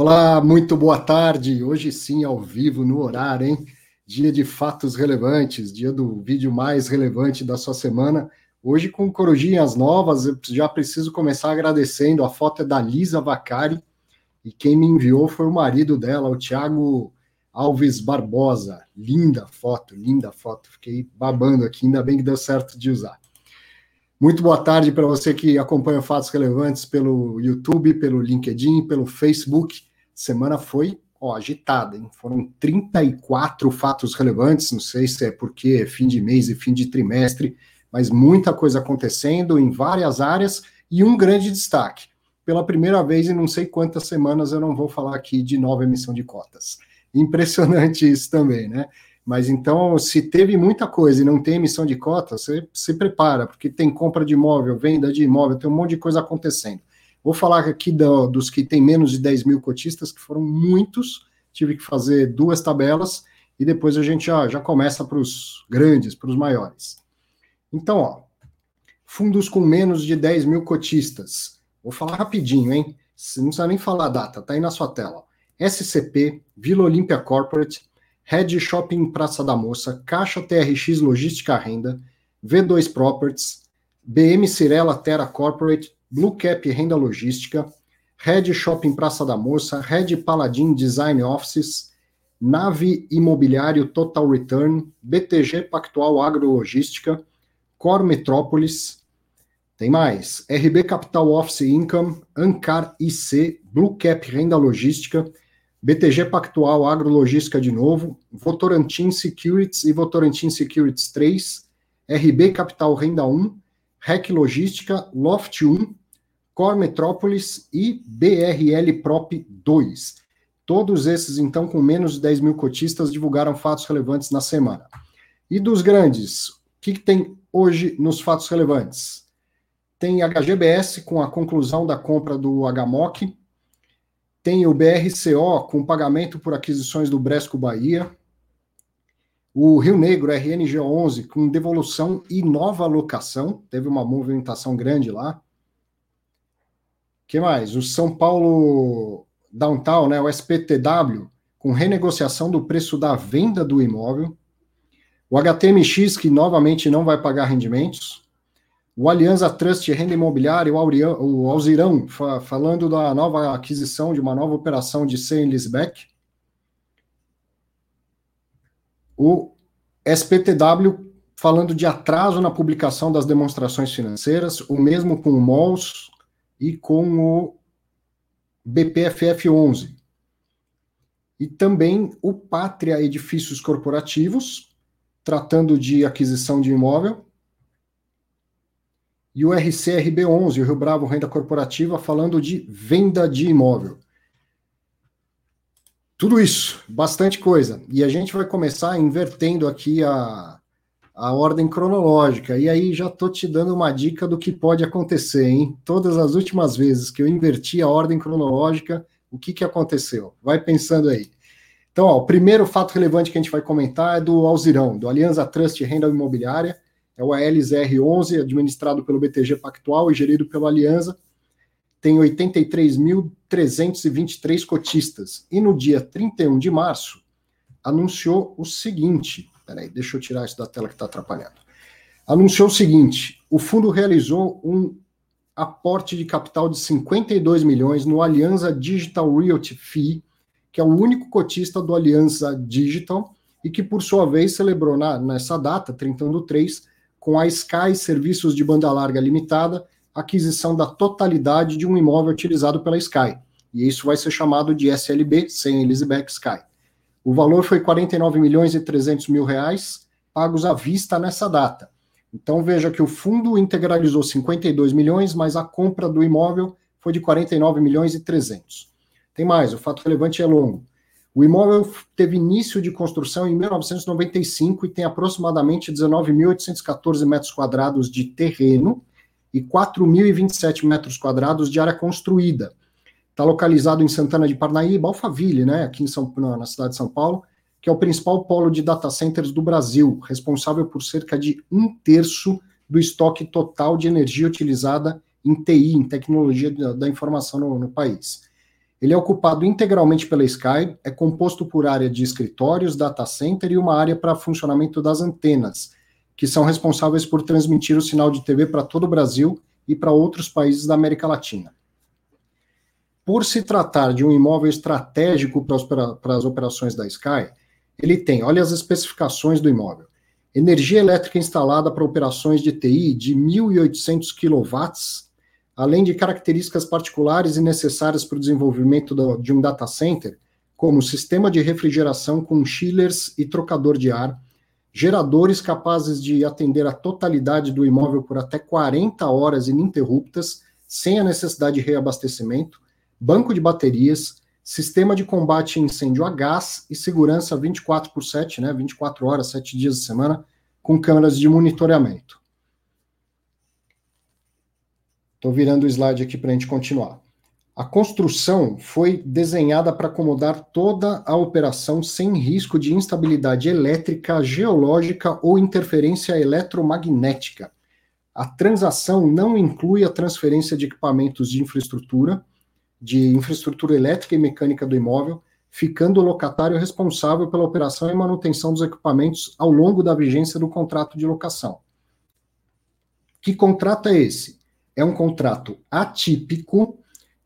Olá, muito boa tarde. Hoje sim, ao vivo, no horário, hein? Dia de fatos relevantes, dia do vídeo mais relevante da sua semana. Hoje com corujinhas novas, eu já preciso começar agradecendo. A foto é da Lisa Vacari e quem me enviou foi o marido dela, o Thiago Alves Barbosa. Linda foto, linda foto. Fiquei babando aqui, ainda bem que deu certo de usar. Muito boa tarde para você que acompanha fatos relevantes pelo YouTube, pelo LinkedIn, pelo Facebook. Semana foi ó, agitada, hein? Foram 34 fatos relevantes. Não sei se é porque é fim de mês e fim de trimestre, mas muita coisa acontecendo em várias áreas e um grande destaque. Pela primeira vez em não sei quantas semanas eu não vou falar aqui de nova emissão de cotas. Impressionante isso também, né? Mas então, se teve muita coisa e não tem emissão de cota, você se prepara, porque tem compra de imóvel, venda de imóvel, tem um monte de coisa acontecendo. Vou falar aqui do, dos que tem menos de 10 mil cotistas, que foram muitos, tive que fazer duas tabelas, e depois a gente já, já começa para os grandes, para os maiores. Então, ó, fundos com menos de 10 mil cotistas. Vou falar rapidinho, hein? Não precisa nem falar a data, tá aí na sua tela. SCP, Vila Olímpia Corporate, Red Shopping Praça da Moça, Caixa TRX Logística Renda, V2 Properties, BM Cirela Terra Corporate, Blue Cap Renda Logística, Red Shopping Praça da Moça, Red Paladin Design Offices, Nave Imobiliário Total Return, BTG Pactual Agrologística, Cor Metrópolis, tem mais, RB Capital Office Income, Ancar IC, Blue Cap Renda Logística, BTG Pactual Agrologística de novo, Votorantim Securities e Votorantim Securities 3, RB Capital Renda 1, REC Logística, Loft 1, Core Metrópolis e BRL Prop 2. Todos esses, então, com menos de 10 mil cotistas, divulgaram fatos relevantes na semana. E dos grandes, o que, que tem hoje nos fatos relevantes? Tem HGBS com a conclusão da compra do HMOC, tem o BRCO com pagamento por aquisições do Bresco Bahia. O Rio Negro RNG11 com devolução e nova locação. Teve uma movimentação grande lá. Que mais? O São Paulo Downtown, né, o SPTW, com renegociação do preço da venda do imóvel. O HTMX, que novamente não vai pagar rendimentos o Aliança Trust Renda Imobiliária, o Alzirão, fa falando da nova aquisição de uma nova operação de sale leaseback. O SPTW falando de atraso na publicação das demonstrações financeiras, o mesmo com o MOLS e com o BPFF 11. E também o Pátria Edifícios Corporativos, tratando de aquisição de imóvel, e o RCRB11, o Rio Bravo Renda Corporativa, falando de venda de imóvel. Tudo isso, bastante coisa. E a gente vai começar invertendo aqui a, a ordem cronológica. E aí já estou te dando uma dica do que pode acontecer, hein? Todas as últimas vezes que eu inverti a ordem cronológica, o que, que aconteceu? Vai pensando aí. Então, ó, o primeiro fato relevante que a gente vai comentar é do Alzirão, do Aliança Trust Renda Imobiliária é o ALZR11, administrado pelo BTG Pactual e gerido pela Aliança, tem 83.323 cotistas. E no dia 31 de março, anunciou o seguinte: peraí, deixa eu tirar isso da tela que está atrapalhando. Anunciou o seguinte: o fundo realizou um aporte de capital de 52 milhões no Aliança Digital Realty Fee, que é o único cotista do Aliança Digital, e que, por sua vez, celebrou na, nessa data, 31 do 3, com a Sky Serviços de Banda Larga Limitada, aquisição da totalidade de um imóvel utilizado pela Sky. E isso vai ser chamado de SLB, sem Elizabeth Sky. O valor foi 49 milhões e 300 mil reais, pagos à vista nessa data. Então veja que o fundo integralizou 52 milhões, mas a compra do imóvel foi de 49 milhões e 300. Tem mais, o fato relevante é longo. O imóvel teve início de construção em 1995 e tem aproximadamente 19.814 metros quadrados de terreno e 4.027 metros quadrados de área construída. Está localizado em Santana de Parnaíba, Alphaville, né, aqui em São, na cidade de São Paulo, que é o principal polo de data centers do Brasil, responsável por cerca de um terço do estoque total de energia utilizada em TI, em tecnologia da, da informação no, no país. Ele é ocupado integralmente pela Sky, é composto por área de escritórios, data center e uma área para funcionamento das antenas, que são responsáveis por transmitir o sinal de TV para todo o Brasil e para outros países da América Latina. Por se tratar de um imóvel estratégico para as operações da Sky, ele tem, olha as especificações do imóvel. Energia elétrica instalada para operações de TI de 1.800 kW, além de características particulares e necessárias para o desenvolvimento de um data center, como sistema de refrigeração com chillers e trocador de ar, geradores capazes de atender a totalidade do imóvel por até 40 horas ininterruptas, sem a necessidade de reabastecimento, banco de baterias, sistema de combate a incêndio a gás e segurança 24 por 7, né, 24 horas, 7 dias de semana, com câmeras de monitoramento. Estou virando o slide aqui para a gente continuar. A construção foi desenhada para acomodar toda a operação sem risco de instabilidade elétrica, geológica ou interferência eletromagnética. A transação não inclui a transferência de equipamentos de infraestrutura, de infraestrutura elétrica e mecânica do imóvel, ficando o locatário responsável pela operação e manutenção dos equipamentos ao longo da vigência do contrato de locação. Que contrato é esse? É um contrato atípico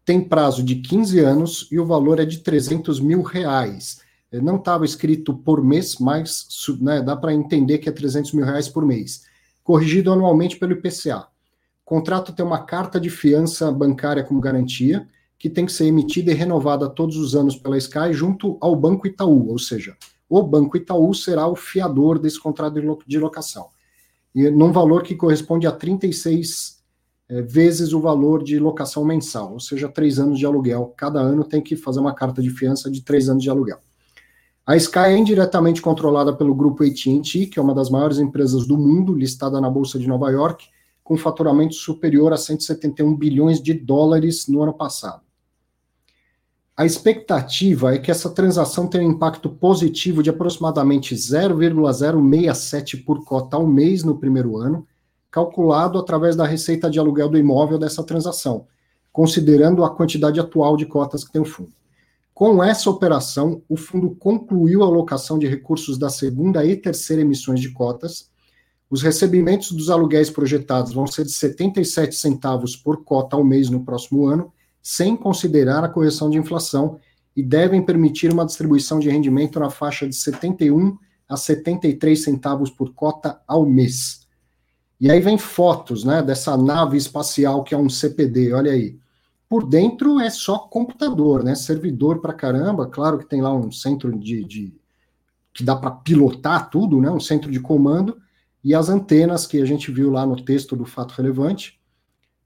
tem prazo de 15 anos e o valor é de 300 mil reais. Não estava escrito por mês, mas né, dá para entender que é 300 mil reais por mês. Corrigido anualmente pelo IPCA. O contrato tem uma carta de fiança bancária como garantia, que tem que ser emitida e renovada todos os anos pela Sky junto ao Banco Itaú, ou seja, o Banco Itaú será o fiador desse contrato de locação. E num valor que corresponde a 36 é, vezes o valor de locação mensal, ou seja, três anos de aluguel. Cada ano tem que fazer uma carta de fiança de três anos de aluguel. A Sky é indiretamente controlada pelo grupo AT&T, que é uma das maiores empresas do mundo, listada na Bolsa de Nova York, com faturamento superior a 171 bilhões de dólares no ano passado. A expectativa é que essa transação tenha um impacto positivo de aproximadamente 0,067 por cota ao mês no primeiro ano, calculado através da receita de aluguel do imóvel dessa transação, considerando a quantidade atual de cotas que tem o fundo. Com essa operação, o fundo concluiu a alocação de recursos da segunda e terceira emissões de cotas. Os recebimentos dos aluguéis projetados vão ser de 77 centavos por cota ao mês no próximo ano, sem considerar a correção de inflação, e devem permitir uma distribuição de rendimento na faixa de 71 a 73 centavos por cota ao mês. E aí vem fotos, né, dessa nave espacial que é um CPD, olha aí. Por dentro é só computador, né, servidor para caramba, claro que tem lá um centro de, de que dá para pilotar tudo, né, um centro de comando, e as antenas que a gente viu lá no texto do fato relevante.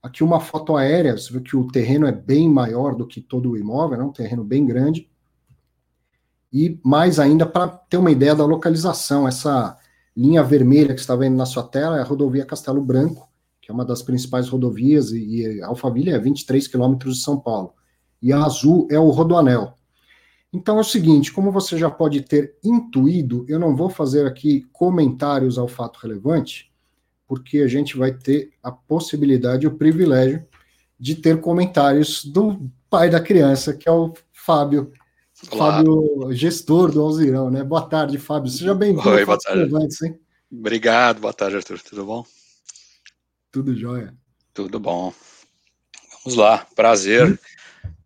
Aqui uma foto aérea, você vê que o terreno é bem maior do que todo o imóvel, é um terreno bem grande. E mais ainda para ter uma ideia da localização, essa linha vermelha que está vendo na sua tela é a rodovia Castelo Branco, que é uma das principais rodovias, e, e Alphaville é 23 quilômetros de São Paulo. E a azul é o Rodoanel. Então é o seguinte, como você já pode ter intuído, eu não vou fazer aqui comentários ao fato relevante, porque a gente vai ter a possibilidade, o privilégio de ter comentários do pai da criança, que é o Fábio Olá. Fábio, gestor do Alzirão, né? Boa tarde, Fábio. Seja bem-vindo. Oi, boa tarde. hein? Obrigado, boa tarde, Arthur. Tudo bom? Tudo jóia. Tudo bom. Vamos lá, prazer. Hum?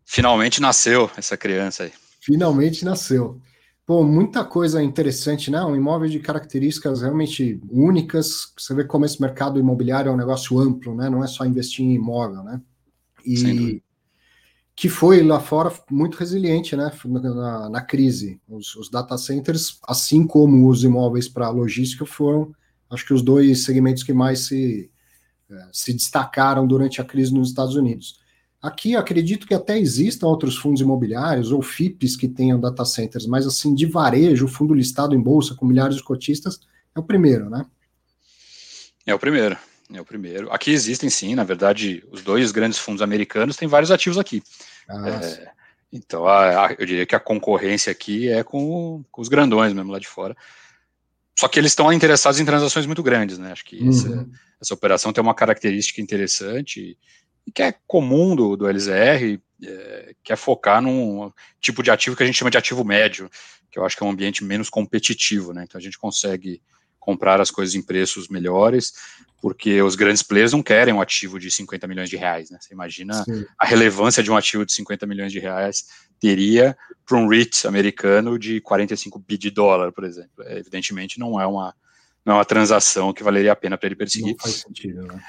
Finalmente nasceu essa criança aí. Finalmente nasceu. Pô, muita coisa interessante, né? Um imóvel de características realmente únicas. Você vê como esse mercado imobiliário é um negócio amplo, né? Não é só investir em imóvel, né? E que foi lá fora muito resiliente né, na, na crise. Os, os, data centers, assim como os imóveis para logística, foram, acho que, os dois segmentos que mais se, é, se destacaram durante a crise nos Estados Unidos. Aqui acredito que até existam outros fundos imobiliários ou FIPs que tenham data centers, mas assim, de varejo, fundo listado em bolsa com milhares de cotistas, é o primeiro, né? É o primeiro. É o primeiro. Aqui existem sim, na verdade, os dois grandes fundos americanos têm vários ativos aqui. Ah, é, então, a, a, eu diria que a concorrência aqui é com, com, os grandões mesmo lá de fora. Só que eles estão interessados em transações muito grandes, né? Acho que uhum. essa, essa, operação tem uma característica interessante e que é comum do, do LZR, é, quer focar num tipo de ativo que a gente chama de ativo médio, que eu acho que é um ambiente menos competitivo, né? Então a gente consegue comprar as coisas em preços melhores, porque os grandes players não querem um ativo de 50 milhões de reais, né? Você imagina Sim. a relevância de um ativo de 50 milhões de reais teria para um REIT americano de 45 bi de dólar, por exemplo. É, evidentemente não é uma não é uma transação que valeria a pena para ele perseguir. Não faz sentido, né?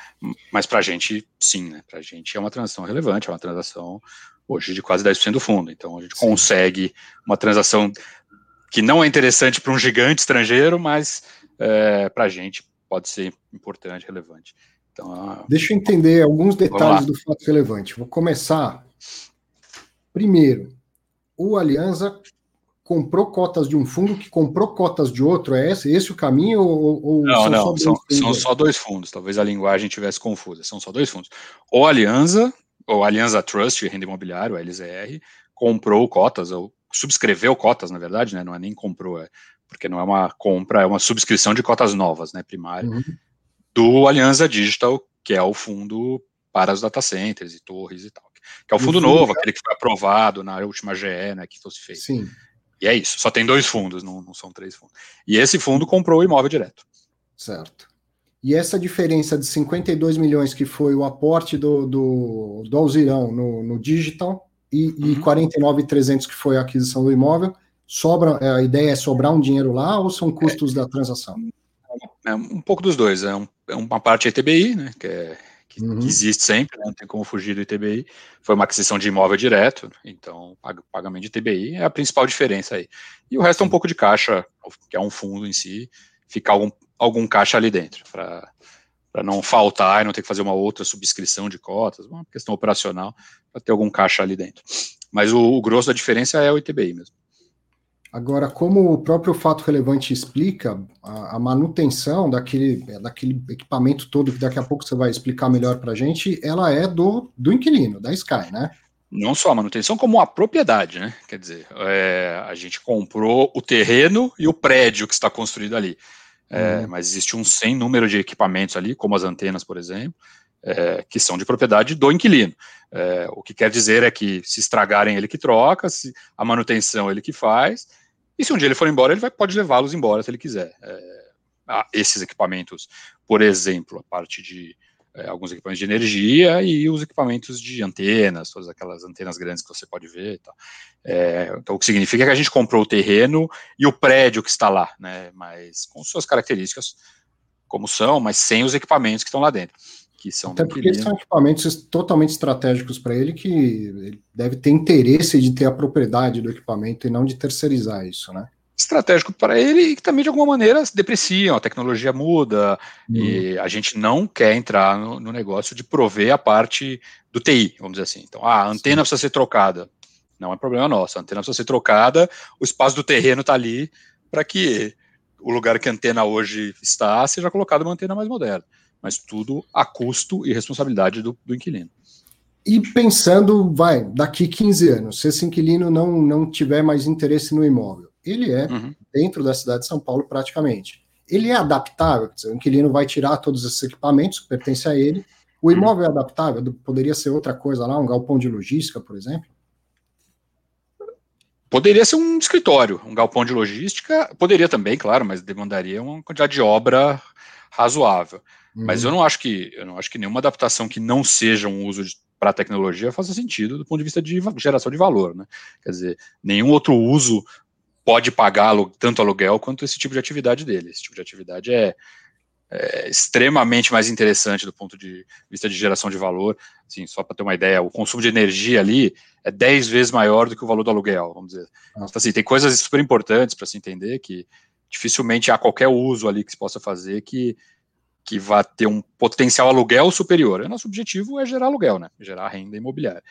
Mas para a gente, sim, né? Para a gente é uma transação relevante, é uma transação hoje de quase 10% do fundo. Então a gente sim. consegue uma transação que não é interessante para um gigante estrangeiro, mas é, para a gente pode ser importante, relevante. Então, Deixa eu entender alguns detalhes do fato relevante. Vou começar. Primeiro, o Aliança comprou cotas de um fundo que comprou cotas de outro. É esse, esse o caminho? Ou, ou não, são não, só são, são, só dois fundos. Talvez a linguagem tivesse confusa. São só dois fundos. Ou Aliança, ou Aliança Trust, renda imobiliária, o LZR, comprou cotas, ou subscreveu cotas, na verdade, né? Não é nem comprou, é porque não é uma compra, é uma subscrição de cotas novas, né, primária, uhum. do Aliança Digital, que é o fundo para os data centers e torres e tal. Que é o fundo, fundo novo, é... aquele que foi aprovado na última GE, né, que fosse feito. Sim. E é isso, só tem dois fundos, não, não são três fundos. E esse fundo comprou o imóvel direto. Certo. E essa diferença de 52 milhões que foi o aporte do, do, do Alzirão no, no digital e, uhum. e 49,300 que foi a aquisição do imóvel, sobra, é, a ideia é sobrar um dinheiro lá ou são custos é, da transação? É um pouco dos dois. É, um, é uma parte ITBI, né, que, é, que, uhum. que existe sempre, né, não tem como fugir do ITBI. Foi uma aquisição de imóvel direto, então pagamento de ITBI é a principal diferença aí. E o resto é um pouco de caixa, que é um fundo em si, ficar algum, algum caixa ali dentro, para para não faltar e não ter que fazer uma outra subscrição de cotas, uma questão operacional, para ter algum caixa ali dentro. Mas o, o grosso da diferença é o ITBI mesmo. Agora, como o próprio fato relevante explica, a, a, manutenção daquele, daquele equipamento todo, que daqui a pouco você vai explicar melhor para a gente, ela é do, do inquilino, da Sky, né? Não só a manutenção, como a propriedade, né? Quer dizer, é, a gente comprou o terreno e o prédio que está construído ali. É, uhum. Mas existe um sem número de equipamentos ali, como as antenas, por exemplo, é, que são de propriedade do inquilino. É, o que quer dizer é que se estragarem ele que troca, se a manutenção ele que faz, e se um dia ele for embora, ele vai, pode levá-los embora se ele quiser. É, esses equipamentos, por exemplo, a parte de é, alguns equipamentos de energia e os equipamentos de antenas, todas aquelas antenas grandes que você pode ver. É, então, o que significa que a gente comprou o terreno e o prédio que está lá, né, mas com suas características como são, mas sem os equipamentos que estão lá dentro que são Até porque são equipamentos totalmente estratégicos para ele que ele deve ter interesse de ter a propriedade do equipamento e não de terceirizar isso, né? Estratégico para ele e que também de alguma maneira se depreciam, a tecnologia muda hum. e a gente não quer entrar no, no, negócio de prover a parte do TI, vamos dizer assim. Então, ah, a antena Sim. precisa ser trocada. Não é problema nosso, a antena precisa ser trocada, o espaço do terreno está ali para que o lugar que a antena hoje está seja colocado uma antena mais moderna mas tudo a custo e responsabilidade do, do inquilino. E pensando, vai, daqui 15 anos, se esse inquilino não, não tiver mais interesse no imóvel, ele é uhum. dentro da cidade de São Paulo praticamente. Ele é adaptável, quer dizer, o inquilino vai tirar todos esses equipamentos que pertencem a ele. O uhum. imóvel uhum. é adaptável, poderia ser outra coisa lá, um galpão de logística, por exemplo? Poderia ser um escritório, um galpão de logística, poderia também, claro, mas demandaria uma quantidade de obra razoável. Mas eu uhum. não acho que eu não acho que nenhuma adaptação que não seja um uso para a tecnologia faça sentido do ponto de vista de geração de valor, né? Quer dizer, nenhum outro uso pode pagar tanto aluguel quanto esse tipo de atividade dele. Esse tipo de atividade é, é extremamente mais interessante do ponto de vista de geração de valor. Assim, só para ter uma ideia, o consumo de energia ali é 10 vezes maior do que o valor do aluguel, vamos dizer. Então, assim, tem coisas super importantes para se entender que dificilmente há qualquer uso ali que se possa fazer que que vai ter um potencial aluguel superior. O nosso objetivo é gerar aluguel, né? Gerar renda imobiliária.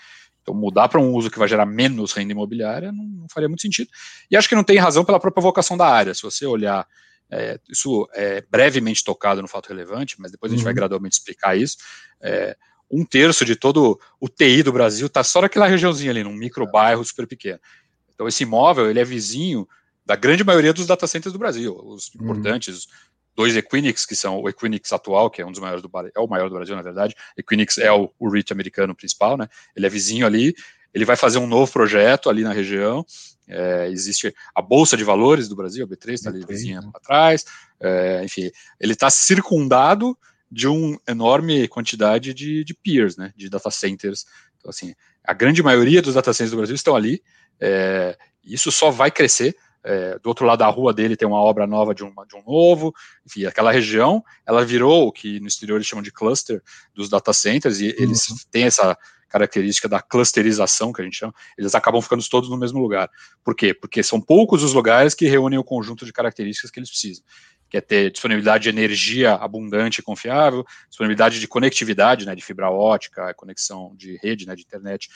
Então, mudar para um uso que vai gerar menos renda imobiliária não, não, faria muito sentido. E acho que não tem razão pela própria vocação da área. Se você olhar, é, isso é brevemente tocado no fato relevante, mas depois a gente vai uhum. gradualmente explicar isso. É, um terço de todo o TI do Brasil está só naquela regiãozinha ali, num micro bairro super pequeno. Então, esse imóvel ele é vizinho da grande maioria dos data centers do Brasil, os uhum. Dois Equinix, que são o Equinix atual, que é um dos maiores do é o maior do Brasil, na verdade. Equinix é o, o REIT americano principal, né? Ele é vizinho ali. ele vai fazer um novo projeto ali na região. É, existe a Bolsa de Valores do Brasil, a B3 está ali vizinha para trás. É, enfim, ele está circundado de uma enorme quantidade de, de peers, né, de data centers. Então, assim, a grande maioria dos data centers do Brasil estão ali. É, isso só vai crescer. É, do outro lado da rua dele tem uma obra nova de, uma, de um novo, enfim, aquela região, ela virou o que no exterior eles chamam de cluster dos data centers, e uhum. eles têm essa característica da clusterização, que a gente chama, eles acabam ficando todos no mesmo lugar. Por quê? Porque são poucos os lugares que reúnem o conjunto de características que eles precisam que é ter disponibilidade de energia abundante e confiável, disponibilidade de conectividade, né, de fibra ótica, conexão de rede, né, de internet,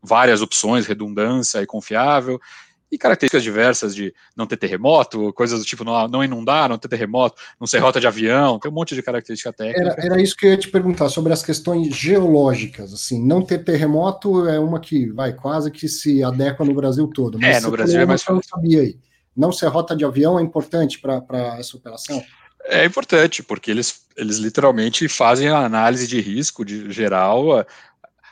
várias opções, redundância e confiável, e características diversas de não ter terremoto, coisas do tipo não, não inundar, não ter terremoto, não ser rota de avião, tem um monte de característica técnica. Era, era, isso que eu ia te perguntar sobre as questões geológicas, assim, não ter terremoto é uma que vai quase que se adequa no Brasil todo. Mas é, no Brasil é mais fácil. sabia aí não ser rota de avião é importante para essa operação? É importante, porque eles, eles literalmente fazem a análise de risco de geral.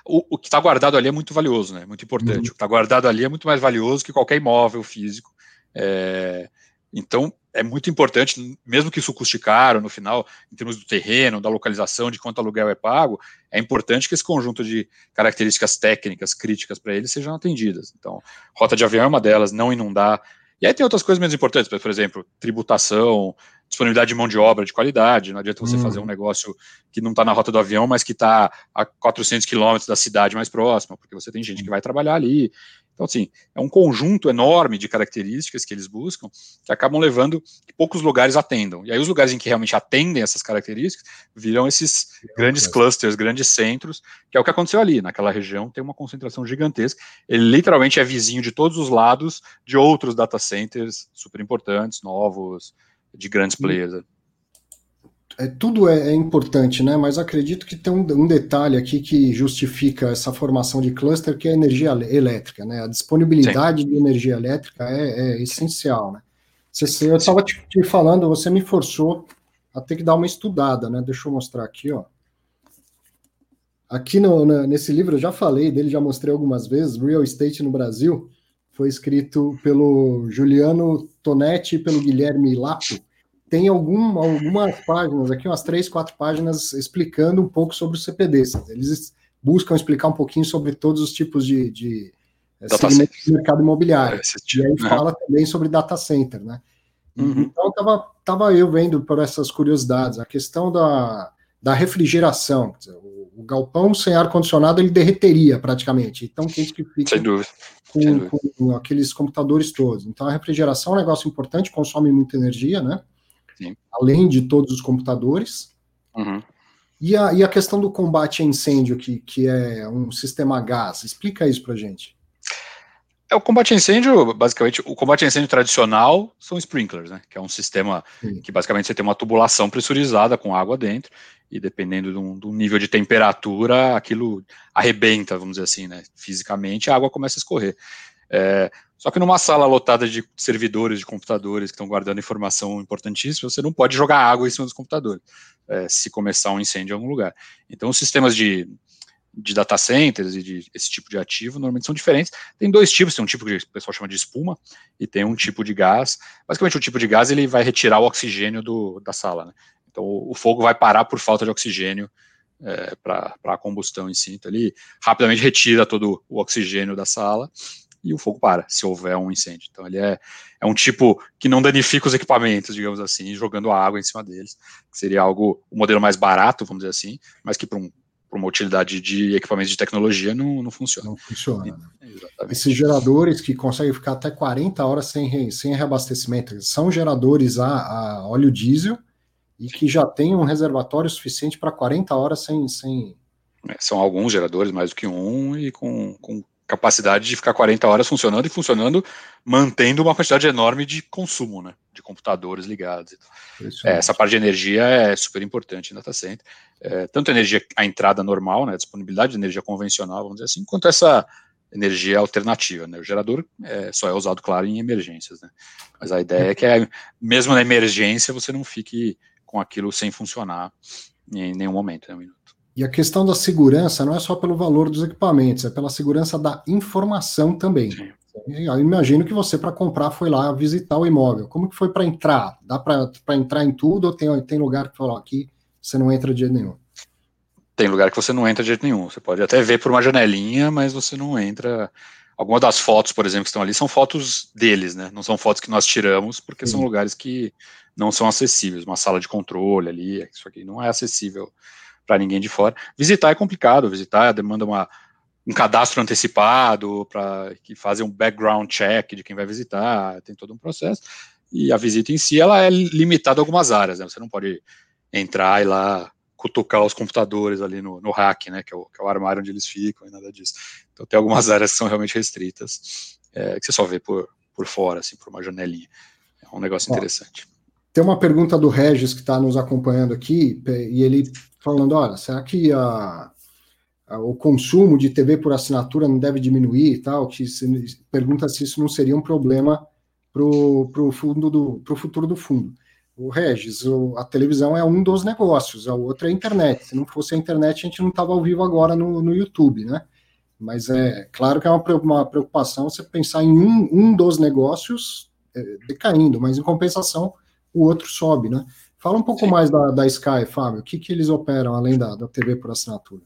O, o que está guardado ali é muito valioso, né? Muito importante. Uhum. O que está guardado ali é muito mais valioso que qualquer imóvel físico. É, então, é muito importante, mesmo que isso custe caro no final, em termos do terreno, da localização, de quanto aluguel é pago, é importante que esse conjunto de características técnicas críticas para eles sejam atendidas. Então, rota de avião é uma delas, não inundar, e aí tem outras coisas menos importantes, por exemplo, tributação, disponibilidade de mão de obra de qualidade. Não adianta você hum. fazer um negócio que não está na rota do avião, mas que está a 400 quilômetros da cidade mais próxima, porque você tem gente que vai trabalhar ali. Então, assim, é um conjunto enorme de características que eles buscam que acabam levando que poucos lugares atendam. E aí, os lugares em que realmente atendem essas características viram esses grandes clusters, grandes centros, que é o que aconteceu ali. Naquela região tem uma concentração gigantesca. Ele literalmente é vizinho de todos os lados de outros data centers super importantes, novos, de grandes players é, tudo é, é, importante, né? Mas acredito que tem um, um, detalhe aqui que justifica essa formação de cluster, que é a energia elétrica, né? A disponibilidade Sim. de energia elétrica é, é essencial, né? Você, eu estava te, te, falando, você me forçou a ter que dar uma estudada, né? Deixa eu mostrar aqui, ó. Aqui no, na, nesse livro, eu já falei dele, já mostrei algumas vezes, Real Estate no Brasil, foi escrito pelo Juliano Tonetti e pelo Guilherme Lapo, tem algum, algumas páginas aqui, umas três, quatro páginas explicando um pouco sobre os CPDs. Eles buscam explicar um pouquinho sobre todos os tipos de, de eh, segmentos do mercado imobiliário. e aí fala também sobre data center, né? Uhum. Então tava, tava eu vendo por essas curiosidades, a questão da, da refrigeração, dizer, o, o, galpão sem ar condicionado ele derreteria praticamente, então quente que fica sem dúvida. Com, com aqueles computadores todos. Então a refrigeração é um negócio importante, consome muita energia, né? Sim. além de todos os computadores. Uhum. E, a, e a questão do combate a incêndio, que, que é um sistema a gás, explica isso para gente. É o combate a incêndio, basicamente, o combate a incêndio tradicional são sprinklers, né? Que é um sistema Sim. que basicamente você tem uma tubulação pressurizada com água dentro, e dependendo do, do, nível de temperatura, aquilo arrebenta, vamos dizer assim, né? Fisicamente, a água começa a escorrer. É, só que numa sala lotada de servidores, de computadores que estão guardando informação importantíssima, você não pode jogar água em cima dos computadores, é, se começar um incêndio em algum lugar. Então, os sistemas de, de data centers e de esse tipo de ativo normalmente são diferentes. Tem dois tipos, tem um tipo que o pessoal chama de espuma e tem um tipo de gás. Basicamente, o tipo de gás ele vai retirar o oxigênio do, da sala. Né? Então, o, fogo vai parar por falta de oxigênio é, para a combustão em si. Então, ele rapidamente retira todo o oxigênio da sala e o fogo para, se houver um incêndio. Então ele é, é um tipo que não danifica os equipamentos, digamos assim, jogando água em cima deles, que seria algo, o um modelo mais barato, vamos dizer assim, mas que para um, uma utilidade de equipamentos de tecnologia não, não funciona. Não funciona. Esses geradores que conseguem ficar até 40 horas sem, sem reabastecimento, são geradores a, a óleo diesel e que já tem um reservatório suficiente para 40 horas sem, sem... É, são alguns geradores, mais do que um, e com, com capacidade de ficar 40 horas funcionando e funcionando, mantendo uma quantidade enorme de consumo, né, de computadores ligados. É, essa parte de energia é super importante em data center, é, tanto a energia, a entrada normal, né, a disponibilidade de energia convencional, vamos dizer assim, quanto essa energia alternativa, né, o gerador é, só é usado, claro, em emergências, né, mas a ideia é que, é, mesmo na emergência, você não fique com aquilo sem funcionar em nenhum momento, né, um minuto. E a questão da segurança não é só pelo valor dos equipamentos, é pela segurança da informação também. Sim. Eu imagino que você, para comprar, foi lá visitar o imóvel. Como que foi para entrar? Dá para entrar em tudo ou tem, tem lugar que falou aqui você não entra de jeito nenhum? Tem lugar que você não entra de jeito nenhum. Você pode até ver por uma janelinha, mas você não entra. Algumas das fotos, por exemplo, que estão ali são fotos deles, né? Não são fotos que nós tiramos, porque são lugares que não são acessíveis. Uma sala de controle ali, isso aqui não é acessível para ninguém de fora. Visitar é complicado, visitar demanda uma, um cadastro antecipado para que fazem um background check de quem vai visitar, tem todo um processo. E a visita em si ela é limitada a algumas áreas, né? Você não pode entrar e lá cutucar os computadores ali no, no hack, né? Que é, o, que é, o, armário onde eles ficam e nada disso. Então tem algumas áreas que são realmente restritas, é, que você só vê por, por fora, assim, por uma janelinha. É um negócio interessante. Tem uma pergunta do Regis que está nos acompanhando aqui, e ele falando: olha, será que a, o consumo de TV por assinatura não deve diminuir e tal, que se, pergunta se isso não seria um problema para o fundo do pro futuro do fundo. O Regis, o, a televisão é um dos negócios, a outra é a internet. Se não fosse a internet, a gente não estava ao vivo agora no, no YouTube, né? Mas é claro que é uma, uma preocupação você pensar em um, um dos negócios é, decaindo, mas em compensação o outro sobe, né? Fala um pouco Sim. mais da, da Sky, Fábio. O que, que eles operam além da, da TV por assinatura?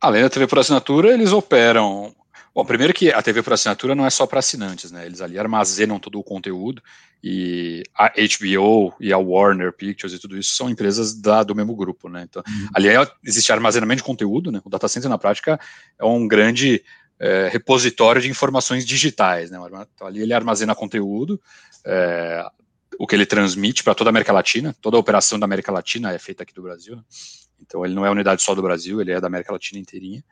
Além da TV por assinatura, eles operam. Bom, primeiro que a TV por assinatura não é só para assinantes, né? Eles ali armazenam todo o conteúdo e a HBO e a Warner Pictures e tudo isso são empresas da, do mesmo grupo, né? Então, uhum. ali é, existe armazenamento de conteúdo, né? O data center na prática é um grande é, repositório de informações digitais, né? Então, ali ele armazena conteúdo, é, o que ele transmite para toda a América Latina, toda a operação da América Latina é feita aqui do Brasil, né? Então ele não é unidade só do Brasil, ele é da América Latina inteirinha.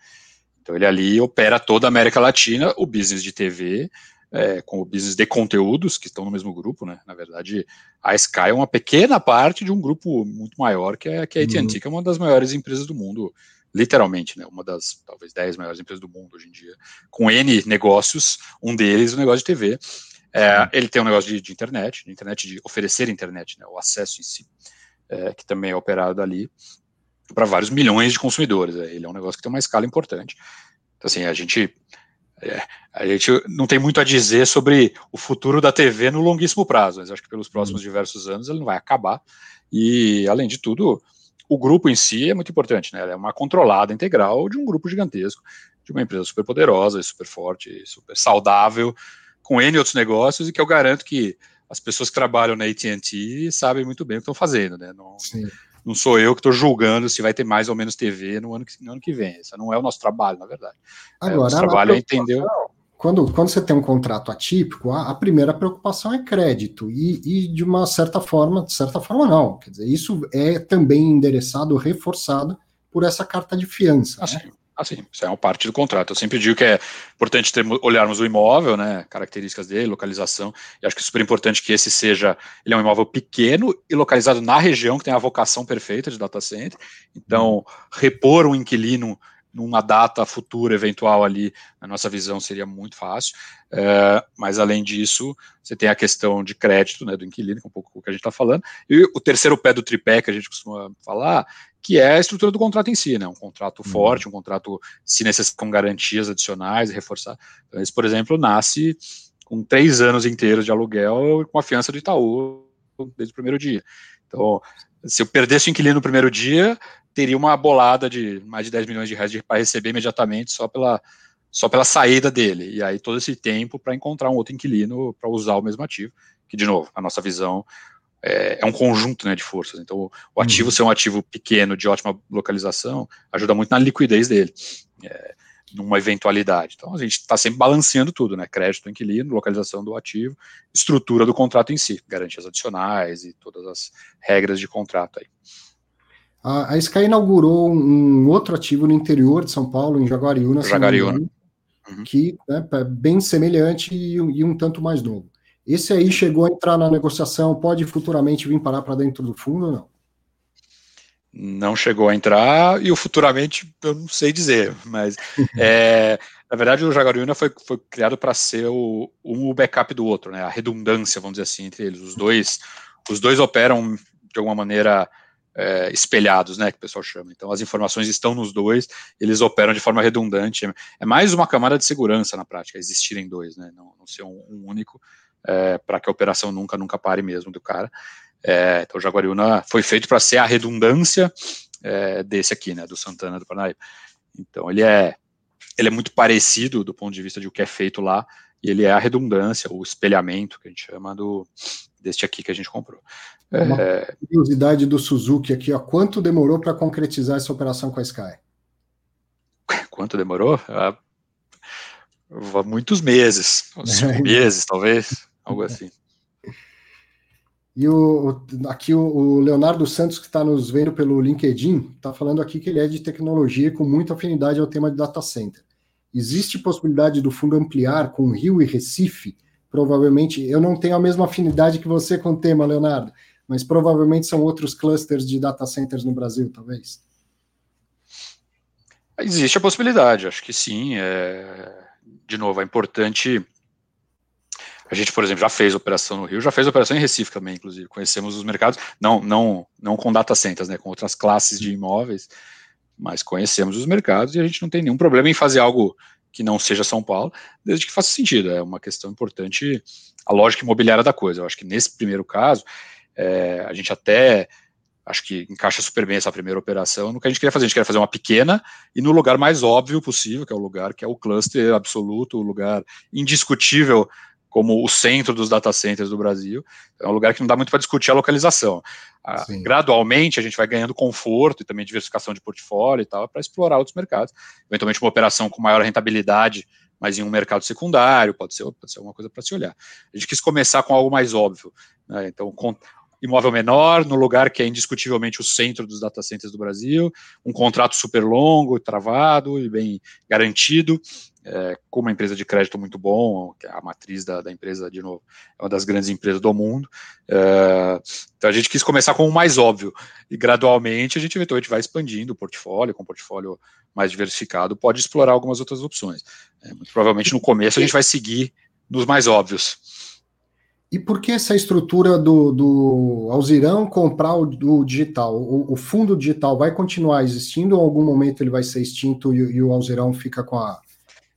Então ele ali opera toda a América Latina, o business de TV, é, com o business de conteúdos, que estão no mesmo grupo, né? Na verdade, a Sky é uma pequena parte de um grupo muito maior, que é, que a AT&T, uhum. que é uma das maiores empresas do mundo, literalmente, né? Uma das, talvez, 10 maiores empresas do mundo hoje em dia, com N negócios, um deles o negócio de TV. É, uhum. ele tem um negócio de, de, internet, de internet, de oferecer internet, né? O acesso em si, é, que também é operado ali para vários milhões de consumidores. Né? Ele é um negócio que tem uma escala importante. Então, assim, a gente, é, a gente não tem muito a dizer sobre o futuro da TV no longuíssimo prazo, mas acho que pelos próximos diversos anos ele não vai acabar. E, além de tudo, o grupo em si é muito importante, né? é uma controlada integral de um grupo gigantesco, de uma empresa super poderosa, super forte, super saudável, com N outros negócios, e que eu garanto que as pessoas que trabalham na AT&T sabem muito bem o que estão fazendo, né? Não, Sim não sou eu que estou julgando se vai ter mais ou menos TV no ano que, no ano que vem. Esse não é o nosso trabalho, na verdade. Agora, é, o nosso trabalho é entender. Quando, quando você tem um contrato atípico, a, a primeira preocupação é crédito, e, e, de uma certa forma, de certa forma, não. Quer dizer, isso é também endereçado, reforçado por essa carta de fiança. Assim, né? Assim, isso é uma parte do contrato. Eu sempre digo que é importante ter, olharmos o imóvel, né, características dele, localização, e acho que é super importante que esse seja, ele é um imóvel pequeno e localizado na região que tem a vocação perfeita de data center, então repor um inquilino numa data futura eventual ali, na nossa visão seria muito fácil, é, mas além disso, você tem a questão de crédito, né, do inquilino, que é um pouco o que a gente está falando, e o terceiro pé do tripé que a gente costuma falar, que é a estrutura do contrato em si, né? Um contrato uhum. forte, um contrato, se necessário, com garantias adicionais, reforçar. Então, esse, por exemplo, nasce com três anos inteiros de aluguel com a fiança do Itaú desde o primeiro dia. Então, se eu perdesse o inquilino no primeiro dia, teria uma bolada de mais de 10 milhões de reais para receber imediatamente só pela, só pela saída dele. E aí todo esse tempo para encontrar um outro inquilino para usar o mesmo ativo, que, de novo, a nossa visão é, é, um conjunto né, de forças. Então, o ativo uhum. ser um ativo pequeno, de ótima localização, ajuda muito na liquidez dele, é, numa eventualidade. Então, a gente está sempre balanceando tudo, né? Crédito inquilino, localização do ativo, estrutura do contrato em si, garantias adicionais e todas as regras de contrato aí. A, a Sky inaugurou um outro ativo no interior de São Paulo, em Jaguariúna, Jaguariúna. Uhum. que né, é bem semelhante e, e um tanto mais novo. Esse aí chegou a entrar na negociação, pode futuramente vir parar para dentro do fundo ou não? Não chegou a entrar e o futuramente eu não sei dizer, mas é, na verdade o Jaguariúna foi, foi criado para ser o, um backup do outro, né? A redundância, vamos dizer assim, entre eles. Os dois, os dois operam de alguma maneira é, espelhados, né, que o pessoal chama. Então, as informações estão nos dois, eles operam de forma redundante. É mais uma camada de segurança na prática, existirem dois, né, não, não ser um, um único, é, para que a operação nunca, nunca pare mesmo do cara. É, então, o Jaguariúna foi feito para ser a redundância é, desse aqui, né, do Santana do Paranaíba. Então, ele é, ele é muito parecido do ponto de vista de o que é feito lá, e ele é a redundância, o espelhamento, que a gente chama do, deste aqui que a gente comprou. Uma é... curiosidade do Suzuki aqui, ó, quanto demorou para concretizar essa operação com a Sky? Quanto demorou? Muitos meses, cinco meses, talvez, algo assim. E o, aqui o, Leonardo Santos, que está nos vendo pelo LinkedIn, está falando aqui que ele é de tecnologia com muita afinidade ao tema de data center. Existe possibilidade do fundo ampliar com Rio e Recife? Provavelmente, eu não tenho a mesma afinidade que você com o tema, Leonardo, mas provavelmente são outros clusters de data centers no Brasil, talvez. Existe a possibilidade, acho que sim. É... De novo, é importante. A gente, por exemplo, já fez operação no Rio, já fez operação em Recife também, inclusive. Conhecemos os mercados, não, não, não com data centers, né, com outras classes de imóveis, mas conhecemos os mercados e a gente não tem nenhum problema em fazer algo que não seja São Paulo, desde que faça sentido. É uma questão importante a lógica imobiliária da coisa. Eu acho que nesse primeiro caso, é, a gente até acho que encaixa super bem essa primeira operação no que a gente queria fazer. A gente queria fazer uma pequena e no lugar mais óbvio possível, que é o lugar que é o cluster absoluto, o lugar indiscutível como o centro dos data centers do Brasil. É um lugar que não dá muito para discutir a localização. Ah, gradualmente a gente vai ganhando conforto e também diversificação de portfólio e tal para explorar outros mercados. Eventualmente uma operação com maior rentabilidade mas em um mercado secundário, pode ser, pode ser alguma coisa para se olhar. A gente quis começar com algo mais óbvio. Né? Então, imóvel menor, no lugar que é indiscutivelmente o centro dos data centers do Brasil, um contrato super longo, travado e bem garantido, é, com uma empresa de crédito muito bom, que é a matriz da, da, empresa, de novo, é uma das grandes empresas do mundo. É, então a gente quis começar com o mais óbvio, e gradualmente a gente eventualmente vai expandindo o portfólio, com portfólio mais diversificado, pode explorar algumas outras opções. É, muito provavelmente no começo a gente vai seguir nos mais óbvios. E por que essa estrutura do, do Alzirão comprar o, do digital? O, o, fundo digital vai continuar existindo ou em algum momento ele vai ser extinto e, e o Alzirão fica com a.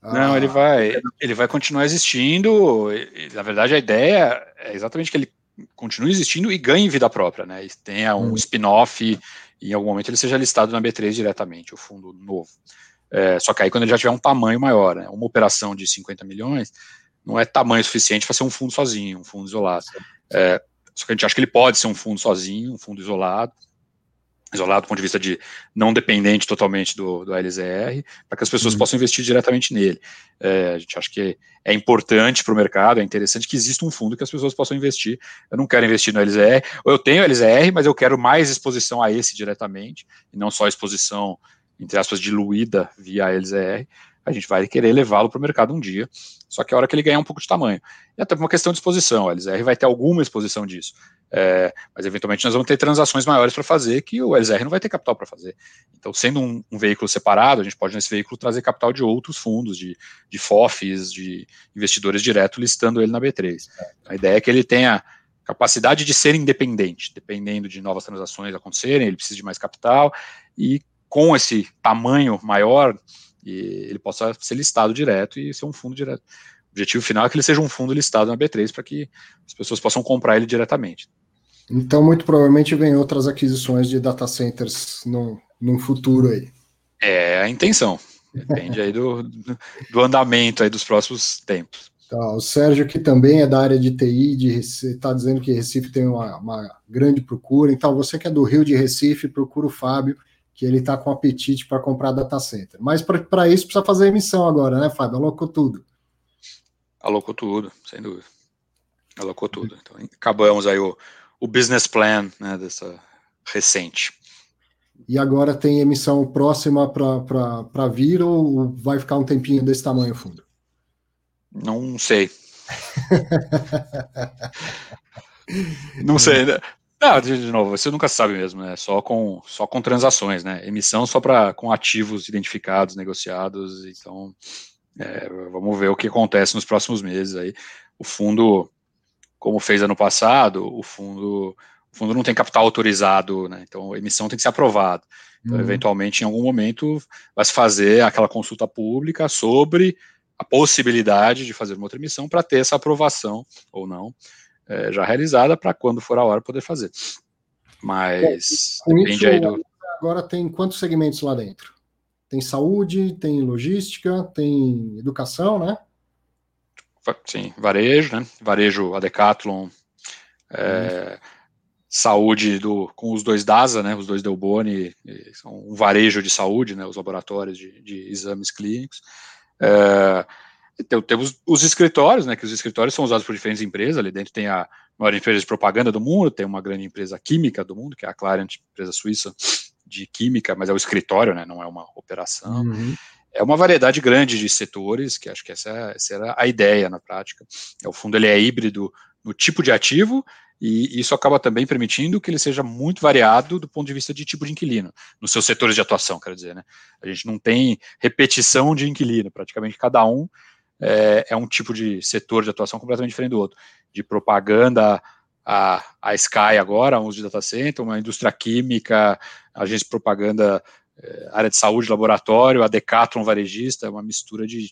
a... Não, ele vai, ele vai continuar existindo. E, na verdade, a ideia é exatamente que ele continue existindo e ganhe vida própria, né? E tenha um hum. spin-off e em algum momento ele seja listado na B3 diretamente, o fundo novo. É, só que aí quando ele já tiver um tamanho maior, né? Uma operação de 50 milhões não é tamanho suficiente para ser um fundo sozinho, um fundo isolado. É, só que a gente acha que ele pode ser um fundo sozinho, um fundo isolado, isolado do ponto de vista de não dependente totalmente do, do LZR, para que as pessoas uhum. possam investir diretamente nele. É, a gente acha que é importante para o mercado, é interessante que exista um fundo que as pessoas possam investir. Eu não quero investir no LZR, ou eu tenho LZR, mas eu quero mais exposição a esse diretamente, e não só exposição, entre aspas, diluída via LZR a gente vai querer levá-lo para o mercado um dia, só que a hora que ele ganhar um pouco de tamanho. E até uma questão de exposição, a LZR vai ter alguma exposição disso, é, mas eventualmente nós vamos ter transações maiores para fazer que o LZR não vai ter capital para fazer. Então, sendo um, um, veículo separado, a gente pode nesse veículo trazer capital de outros fundos, de, de FOFs, de investidores direto, listando ele na B3. A ideia é que ele tenha capacidade de ser independente, dependendo de novas transações acontecerem, ele precisa de mais capital, e com esse tamanho maior, e ele possa ser listado direto e ser um fundo direto. O objetivo final é que ele seja um fundo listado na B3 para que as pessoas possam comprar ele diretamente. Então, muito provavelmente vem outras aquisições de data centers no, no futuro aí. É a intenção. Depende aí do, do andamento aí dos próximos tempos. Tá, o Sérgio, que também é da área de TI, está dizendo que Recife tem uma, uma, grande procura. Então, você que é do Rio de Recife, procura o Fábio que ele está com apetite para comprar data center. Mas para isso precisa fazer emissão agora, né, Fábio? Alocou tudo. Alocou tudo, sem dúvida. Alocou tudo. Então, acabamos aí o, o business plan né, dessa recente. E agora tem emissão próxima para vir ou vai ficar um tempinho desse tamanho fundo? Não sei. Não sei. Né? Não, de, novo, você nunca sabe mesmo, né? Só com, só com transações, né? Emissão só para com ativos identificados, negociados. Então, é, vamos ver o que acontece nos próximos meses aí. O fundo, como fez ano passado, o fundo o fundo não tem capital autorizado, né? Então a emissão tem que ser aprovada. Então, uhum. eventualmente, em algum momento, vai se fazer aquela consulta pública sobre a possibilidade de fazer uma outra emissão para ter essa aprovação ou não é, já realizada para quando for a hora poder fazer. Mas é, depende isso, aí do. Agora tem quantos segmentos lá dentro? Tem saúde, tem logística, tem educação, né? Sim, varejo, né? Varejo, a Decathlon, é, saúde do, com os dois DASA, né? Os dois Delboni, são um varejo de saúde, né? Os laboratórios de, de exames clínicos. É, então, temos os escritórios, né? Que os escritórios são usados por diferentes empresas. Ali dentro tem a maior empresa de propaganda do mundo, tem uma grande empresa química do mundo, que é a Clariant, empresa suíça de química, mas é o escritório, né? Não é uma operação. Uhum é uma variedade grande de setores, que acho que essa, essa era a ideia na prática. É, o fundo ele é híbrido no tipo de ativo, e isso acaba também permitindo que ele seja muito variado do ponto de vista de tipo de inquilino, nos seus setores de atuação, quero dizer, né? A gente não tem repetição de inquilino, praticamente cada um é, é um tipo de setor de atuação completamente diferente do outro. De propaganda a, a Sky agora, uso de data center, uma indústria química, agência de propaganda é, área de saúde, laboratório, a Decathlon varejista, uma mistura de,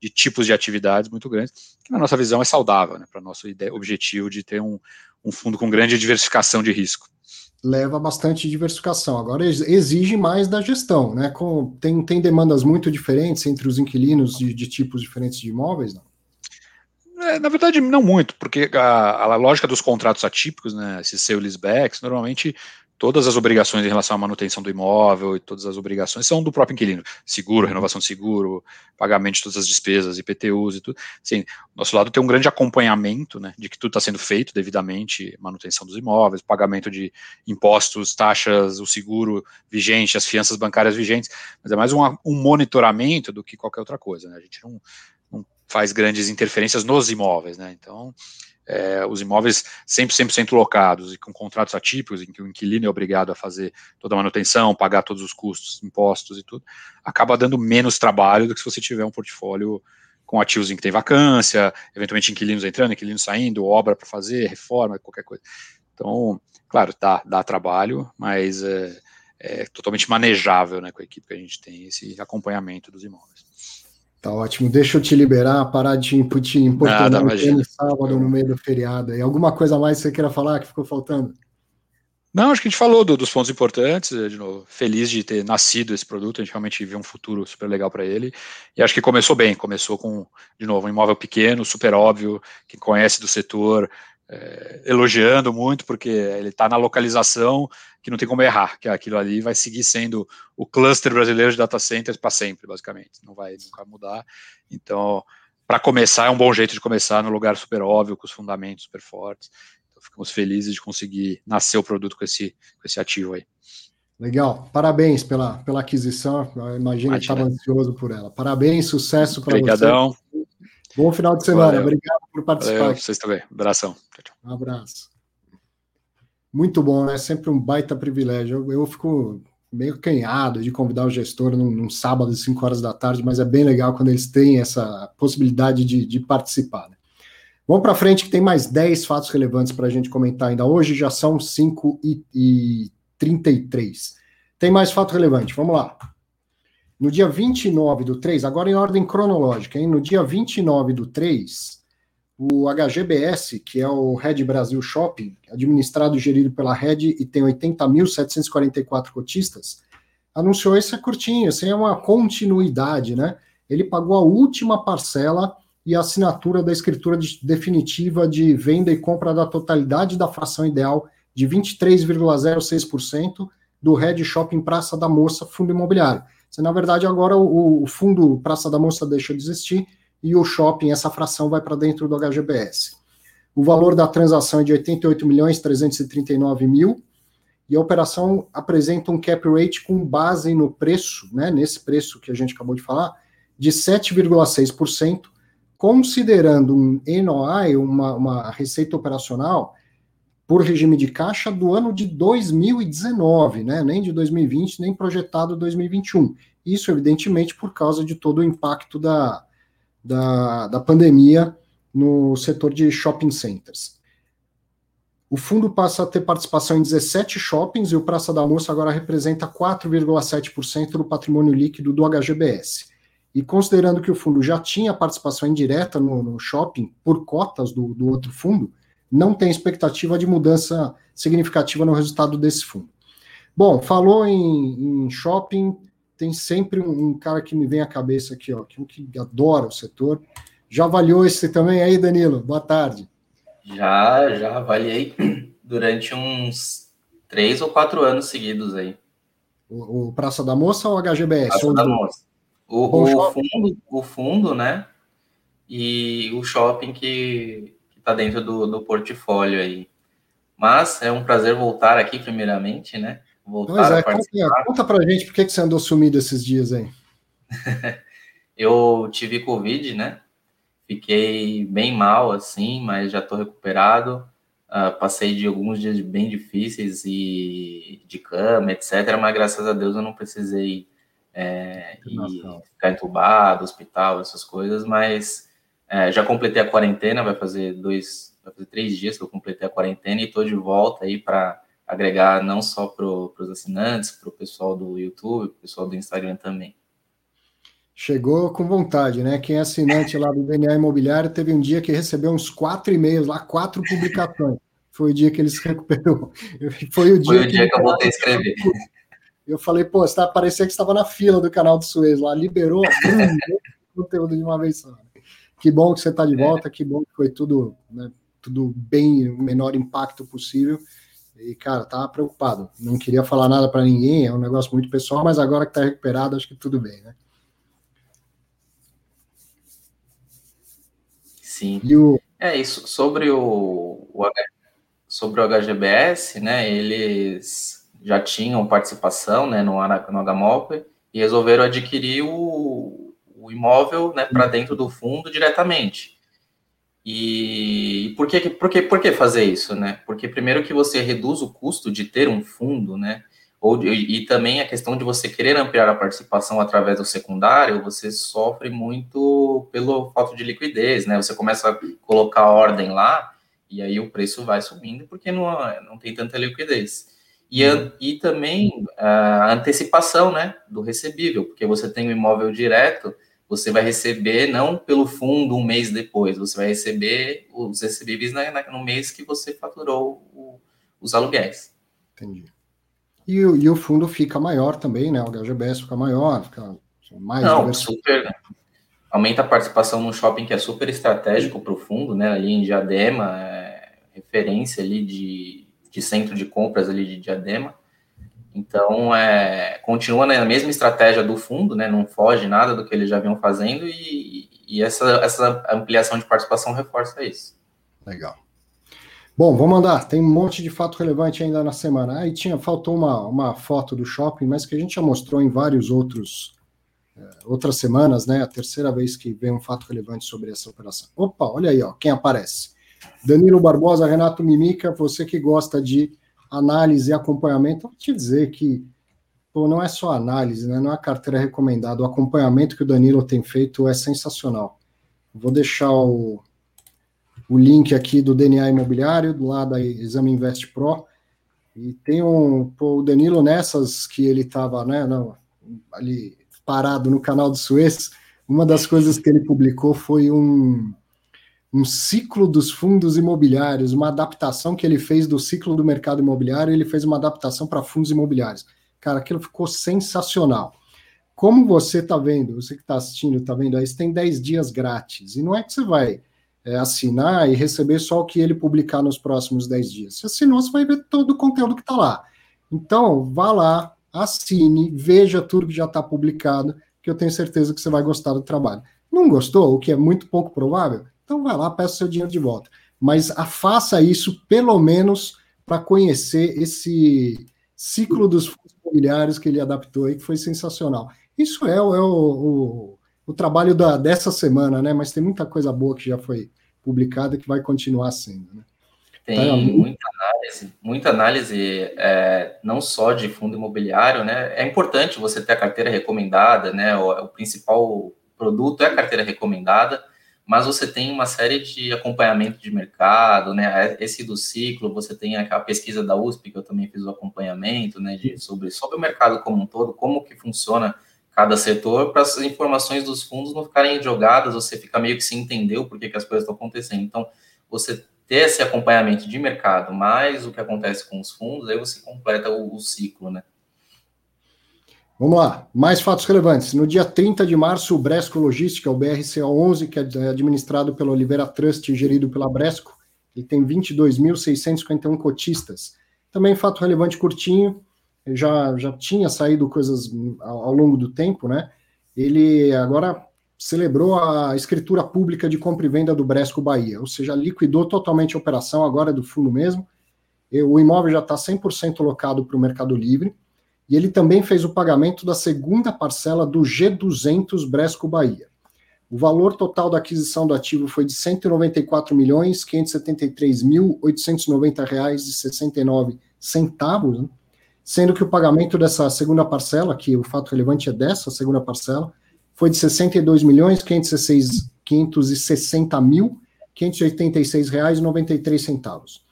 de tipos de atividades muito grandes, que na nossa visão é saudável, né, para nosso ideia, objetivo de ter um, um fundo com grande diversificação de risco. Leva bastante diversificação. Agora exige mais da gestão, né? Com, tem, tem demandas muito diferentes entre os inquilinos de, de tipos diferentes de imóveis, não? É, na verdade, não muito, porque a, a, lógica dos contratos atípicos, né, esses sale leasebacks, normalmente todas as obrigações em relação à manutenção do imóvel e todas as obrigações são do próprio inquilino. Seguro, renovação de seguro, pagamento de todas as despesas, IPTUs e tudo. Sim, nosso lado tem um grande acompanhamento, né, de que tudo está sendo feito devidamente, manutenção dos imóveis, pagamento de impostos, taxas, o seguro vigente, as fianças bancárias vigentes, mas é mais um, um monitoramento do que qualquer outra coisa, né, a gente não, não faz grandes interferências nos imóveis, né, então é, os imóveis sempre 100% locados e com contratos atípicos, em que o inquilino é obrigado a fazer toda a manutenção, pagar todos os custos, impostos e tudo, acaba dando menos trabalho do que se você tiver um portfólio com ativos em que tem vacância, eventualmente inquilinos entrando, inquilinos saindo, obra para fazer, reforma, qualquer coisa. Então, claro, dá, dá trabalho, mas é, é totalmente manejável né, com a equipe que a gente tem, esse acompanhamento dos imóveis. Tá ótimo. Deixa eu te liberar, parar de te importunar no sábado no meio do feriado. E alguma coisa mais que você queira falar que ficou faltando? Não, acho que a gente falou do, dos pontos importantes, de novo, feliz de ter nascido esse produto, a gente realmente viu um futuro super legal para ele, e acho que começou bem, começou com, de novo, um imóvel pequeno, super óbvio, quem conhece do setor, é, elogiando muito, porque ele está na localização que não tem como errar, que aquilo ali vai seguir sendo o cluster brasileiro de data centers para sempre, basicamente, não vai nunca mudar. Então, para começar, é um bom jeito de começar no lugar super óbvio, com os fundamentos super fortes. Então, ficamos felizes de conseguir nascer o produto com esse, com esse ativo aí. Legal, parabéns pela, pela aquisição. Eu imagino que estava ansioso por ela. Parabéns, sucesso para você. Obrigadão. Bom final de semana. Valeu. Obrigado por participar. Valeu, vocês também. Abração. Um abraço. Muito bom, né? Sempre um baita privilégio. Eu, eu fico meio canhado de convidar o gestor num, num, sábado às 5 horas da tarde, mas é bem legal quando eles têm essa possibilidade de, de participar. Né? Vamos para frente, que tem mais 10 fatos relevantes para a gente comentar ainda hoje, já são 5 e, e 33. Tem mais fato relevante, vamos lá. No dia 29 do 3, agora em ordem cronológica, hein? no dia 29 do 3, o HGBS, que é o Red Brasil Shopping, administrado e gerido pela Red e tem 80.744 cotistas, anunciou esse curtinho, assim, é uma continuidade, né? Ele pagou a última parcela e a assinatura da escritura de, definitiva de venda e compra da totalidade da fração ideal de 23,06% do Red Shopping Praça da Moça Fundo Imobiliário. Se, na verdade, agora o, o fundo Praça da Moça deixa de existir e o shopping, essa fração, vai para dentro do HGBS. O valor da transação é de 88 milhões 339 mil e a operação apresenta um cap rate com base no preço, né, nesse preço que a gente acabou de falar, de 7,6%, considerando um NOI, uma, uma receita operacional, por regime de caixa do ano de 2019, né? nem de 2020, nem projetado 2021. Isso, evidentemente, por causa de todo o impacto da, da, da pandemia no setor de shopping centers. O fundo passa a ter participação em 17 shoppings e o Praça da Moça agora representa 4,7% do patrimônio líquido do HGBS. E considerando que o fundo já tinha participação indireta no, no shopping por cotas do, do outro fundo, não tem expectativa de mudança significativa no resultado desse fundo. Bom, falou em, em shopping, tem sempre um, um, cara que me vem à cabeça aqui, ó, que, que adora o setor. Já avaliou esse também aí, Danilo? Boa tarde. Já, já avaliei durante uns três ou quatro anos seguidos aí. O, o Praça da Moça ou o HGBS? Praça da Moça. O, o fundo, o fundo, né? E o shopping que está dentro do, do portfólio aí. Mas é um prazer voltar aqui, primeiramente, né? Voltar pois é, a participar. Conta, conta pra gente por que, que você andou sumido esses dias aí. eu tive Covid, né? Fiquei bem mal, assim, mas já estou recuperado. Uh, passei de alguns dias bem difíceis e de cama, etc. Mas graças a Deus eu não precisei é, ficar entubado, hospital, essas coisas. Mas é, já completei a quarentena, vai fazer dois, vai fazer três dias que eu completei a quarentena e estou de volta aí para agregar não só para os assinantes, para o pessoal do YouTube, para o pessoal do Instagram também. Chegou com vontade, né? Quem é assinante lá do DNA Imobiliário teve um dia que recebeu uns quatro e-mails lá, quatro publicações. Foi o dia que ele se recuperou. Foi o dia, Foi o dia que, que eu voltei a escrever. Eu falei, pô, você tá, parecia que estava na fila do canal do Suez lá, liberou o conteúdo de uma vez só. Que bom que você está de é. volta, que bom que foi tudo, né, tudo bem, o menor impacto possível. E, cara, tava preocupado. Não queria falar nada para ninguém, é um negócio muito pessoal, mas agora que está recuperado, acho que tudo bem, né? Sim. O... É isso. Sobre o, o, sobre o HGBS, né? Eles já tinham participação, né, no, no HMOP e resolveram adquirir o, o imóvel, né, para dentro do fundo diretamente. E por que, por, que, por que fazer isso, né? Porque primeiro que você reduz o custo de ter um fundo, né? ou e também a questão de você querer ampliar a participação através do secundário, você sofre muito pelo falta de liquidez, né? Você começa a colocar ordem lá e aí o preço vai subindo porque não, não tem tanta liquidez. E, a, uhum. e também a antecipação, né, do recebível, porque você tem o um imóvel direto, você vai receber não pelo fundo um mês depois, você vai receber os recebíveis na, na, no mês que você faturou o, os aluguéis. Entendi. E, e o fundo fica maior também, né? O HGBS fica maior, fica mais Não, super. Aumenta a participação no shopping que é super estratégico para o fundo, né? Ali em Diadema, é referência ali de, de centro de compras ali de Diadema. Então, é, continua na mesma estratégia do fundo, né? Não foge nada do que eles já vinham fazendo e, e essa, essa ampliação de participação reforça isso. Legal. Bom, vamos mandar. Tem um monte de fato relevante ainda na semana. Aí tinha, faltou uma, uma foto do shopping, mas que a gente já mostrou em vários outros é, outras semanas, né? A terceira vez que vem um fato relevante sobre essa operação. Opa, olha aí, ó, quem aparece. Danilo Barbosa, Renato Mimica, você que gosta de análise e acompanhamento, vou te dizer que pô, não é só análise, né? Não é a carteira recomendada. O acompanhamento que o Danilo tem feito é sensacional. Vou deixar o, o link aqui do DNA Imobiliário, lado da Exame Invest Pro. E tem um, pô, o Danilo nessas que ele estava, né, ali parado no canal do Suez, uma das coisas que ele publicou foi um, um ciclo dos fundos imobiliários, uma adaptação que ele fez do ciclo do mercado imobiliário, ele fez uma adaptação para fundos imobiliários. Cara, aquilo ficou sensacional. Como você está vendo, você que está assistindo, está vendo aí, você tem 10 dias grátis. E não é que você vai é, assinar e receber só o que ele publicar nos próximos 10 dias. Se assinou, você vai ver todo o conteúdo que está lá. Então, vá lá, assine, veja tudo que já está publicado, que eu tenho certeza que você vai gostar do trabalho. Não gostou, o que é muito pouco provável? Então vai lá, peça seu dinheiro de volta. Mas faça isso, pelo menos, para conhecer esse ciclo dos fundos imobiliários que ele adaptou aí, que foi sensacional. Isso é, é o, o, o, trabalho da, dessa semana, né? Mas tem muita coisa boa que já foi publicada que vai continuar sendo. Né? Tem tá, muita análise, muita análise é, não só de fundo imobiliário, né? É importante você ter a carteira recomendada, né? O, o principal produto é a carteira recomendada, mas você tem uma série de acompanhamento de mercado, né? Esse do ciclo, você tem aquela pesquisa da USP, que eu também fiz o acompanhamento, né? De, sobre, sobre o mercado como um todo, como que funciona cada setor, para as informações dos fundos não ficarem jogadas, você fica meio que se entendeu por que, que as coisas estão acontecendo. Então, você ter esse acompanhamento de mercado, mais o que acontece com os fundos, aí você completa o, o ciclo, né? Vamos lá, mais fatos relevantes. No dia 30 de março, o Bresco Logística, o BRCA11, que é administrado pela Oliveira Trust e gerido pela Bresco, ele tem 22.651 cotistas. Também fato relevante curtinho, já, já tinha saído coisas ao, ao longo do tempo, né? Ele agora celebrou a escritura pública de compra e venda do Bresco Bahia, ou seja, liquidou totalmente a operação, agora é do fundo mesmo. O imóvel já está 100% locado para o Mercado Livre e ele também fez o pagamento da segunda parcela do G200 Bresco Bahia. O valor total da aquisição do ativo foi de R$ 194.573.890,69, né? sendo que o pagamento dessa segunda parcela, que o fato relevante é dessa segunda parcela, foi de R$ 62.560.586,93.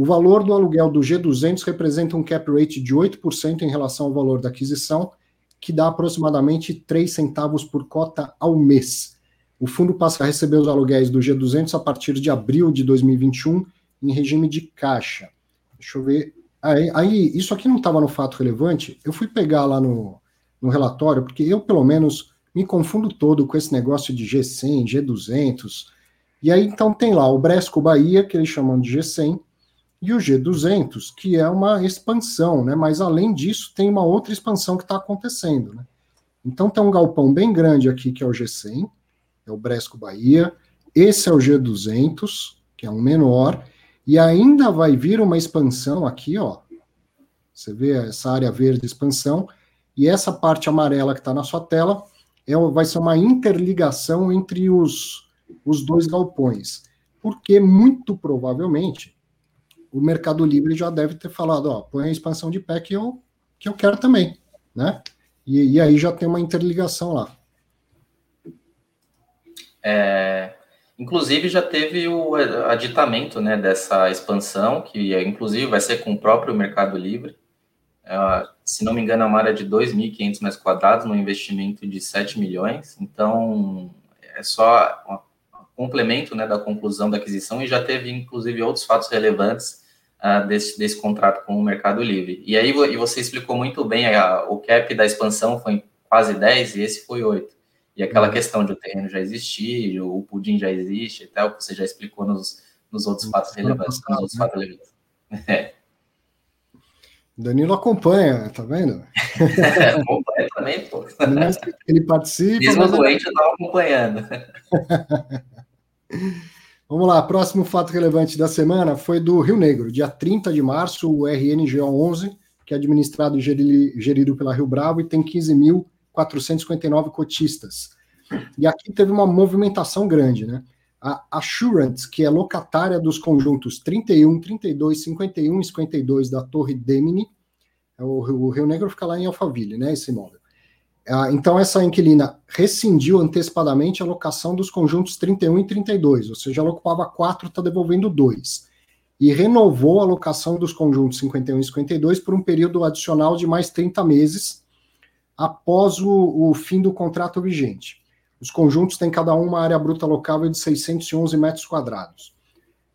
O valor do aluguel do G200 representa um cap rate de 8% em relação ao valor da aquisição, que dá aproximadamente 3 centavos por cota ao mês. O fundo passa a receber os aluguéis do G200 a partir de abril de 2021 em regime de caixa. Deixa eu ver. Aí, aí isso aqui não estava no fato relevante. Eu fui pegar lá no, no relatório, porque eu, pelo menos, me confundo todo com esse negócio de G100, G200. E aí, então, tem lá o Bresco Bahia, que eles chamam de G100, e o G200, que é uma expansão, né? Mas além disso, tem uma outra expansão que está acontecendo, né? Então tem um galpão bem grande aqui que é o G100, é o Bresco Bahia. Esse é o G200, que é um menor, e ainda vai vir uma expansão aqui, ó. Você vê essa área verde expansão e essa parte amarela que está na sua tela é, vai ser uma interligação entre os, os dois galpões, porque muito provavelmente o Mercado Livre já deve ter falado, ó, põe a expansão de pé que eu, que eu quero também, né? E, e aí já tem uma interligação lá. É, inclusive já teve o aditamento né, dessa expansão, que é, inclusive vai ser com o próprio Mercado Livre. É, se não me engano, é uma área de 2.500 metros quadrados, no investimento de 7 milhões. Então, é só um complemento né, da conclusão da aquisição e já teve, inclusive, outros fatos relevantes uh, desse, desse contrato com o Mercado Livre. E aí e você explicou muito bem, a, o cap da expansão foi quase 10 e esse foi 8. E aquela uhum. questão de o terreno já existir, o pudim já existe e tal, que você já explicou nos, nos outros uhum. fatos relevantes. Nos outros né? fatos relevantes. É. Danilo acompanha, tá vendo? acompanha também, pô. Ele participa. Mesmo doente, eu estava acompanhando. Vamos lá, próximo fato relevante da semana foi do Rio Negro, dia 30 de março, o RNGO11, que é administrado e gerido pela Rio Bravo e tem 15.459 cotistas. E aqui teve uma movimentação grande, né? A Assurance, que é locatária dos conjuntos 31, 32, 51 e 52 da Torre Demini, é o, Rio Negro fica lá em Alphaville, né, esse imóvel. Ah, então, essa inquilina rescindiu antecipadamente a locação dos conjuntos 31 e 32, ou seja, ela ocupava 4, está devolvendo 2. E renovou a locação dos conjuntos 51 e 52 por um período adicional de mais 30 meses após o, o fim do contrato vigente. Os conjuntos têm cada um uma área bruta locável de 611 metros quadrados.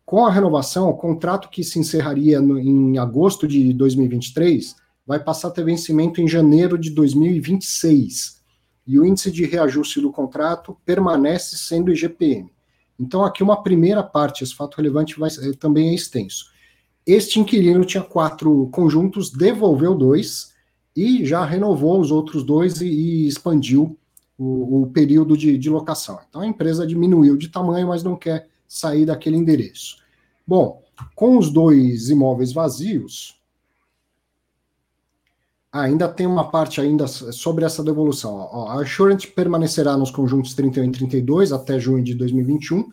Com a renovação, o contrato que se encerraria no, em agosto de 2023 vai passar a ter vencimento em janeiro de 2026. E o índice de reajuste do contrato permanece sendo IGPM. Então, aqui uma primeira parte, esse fato relevante vai, também é extenso. Este inquilino tinha quatro conjuntos, devolveu dois e já renovou os outros dois e, e expandiu o, o período de, de, locação. Então, a empresa diminuiu de tamanho, mas não quer sair daquele endereço. Bom, com os dois imóveis vazios, ainda tem uma parte ainda sobre essa devolução. Ó, a Assurant permanecerá nos conjuntos 31 e 32 até junho de 2021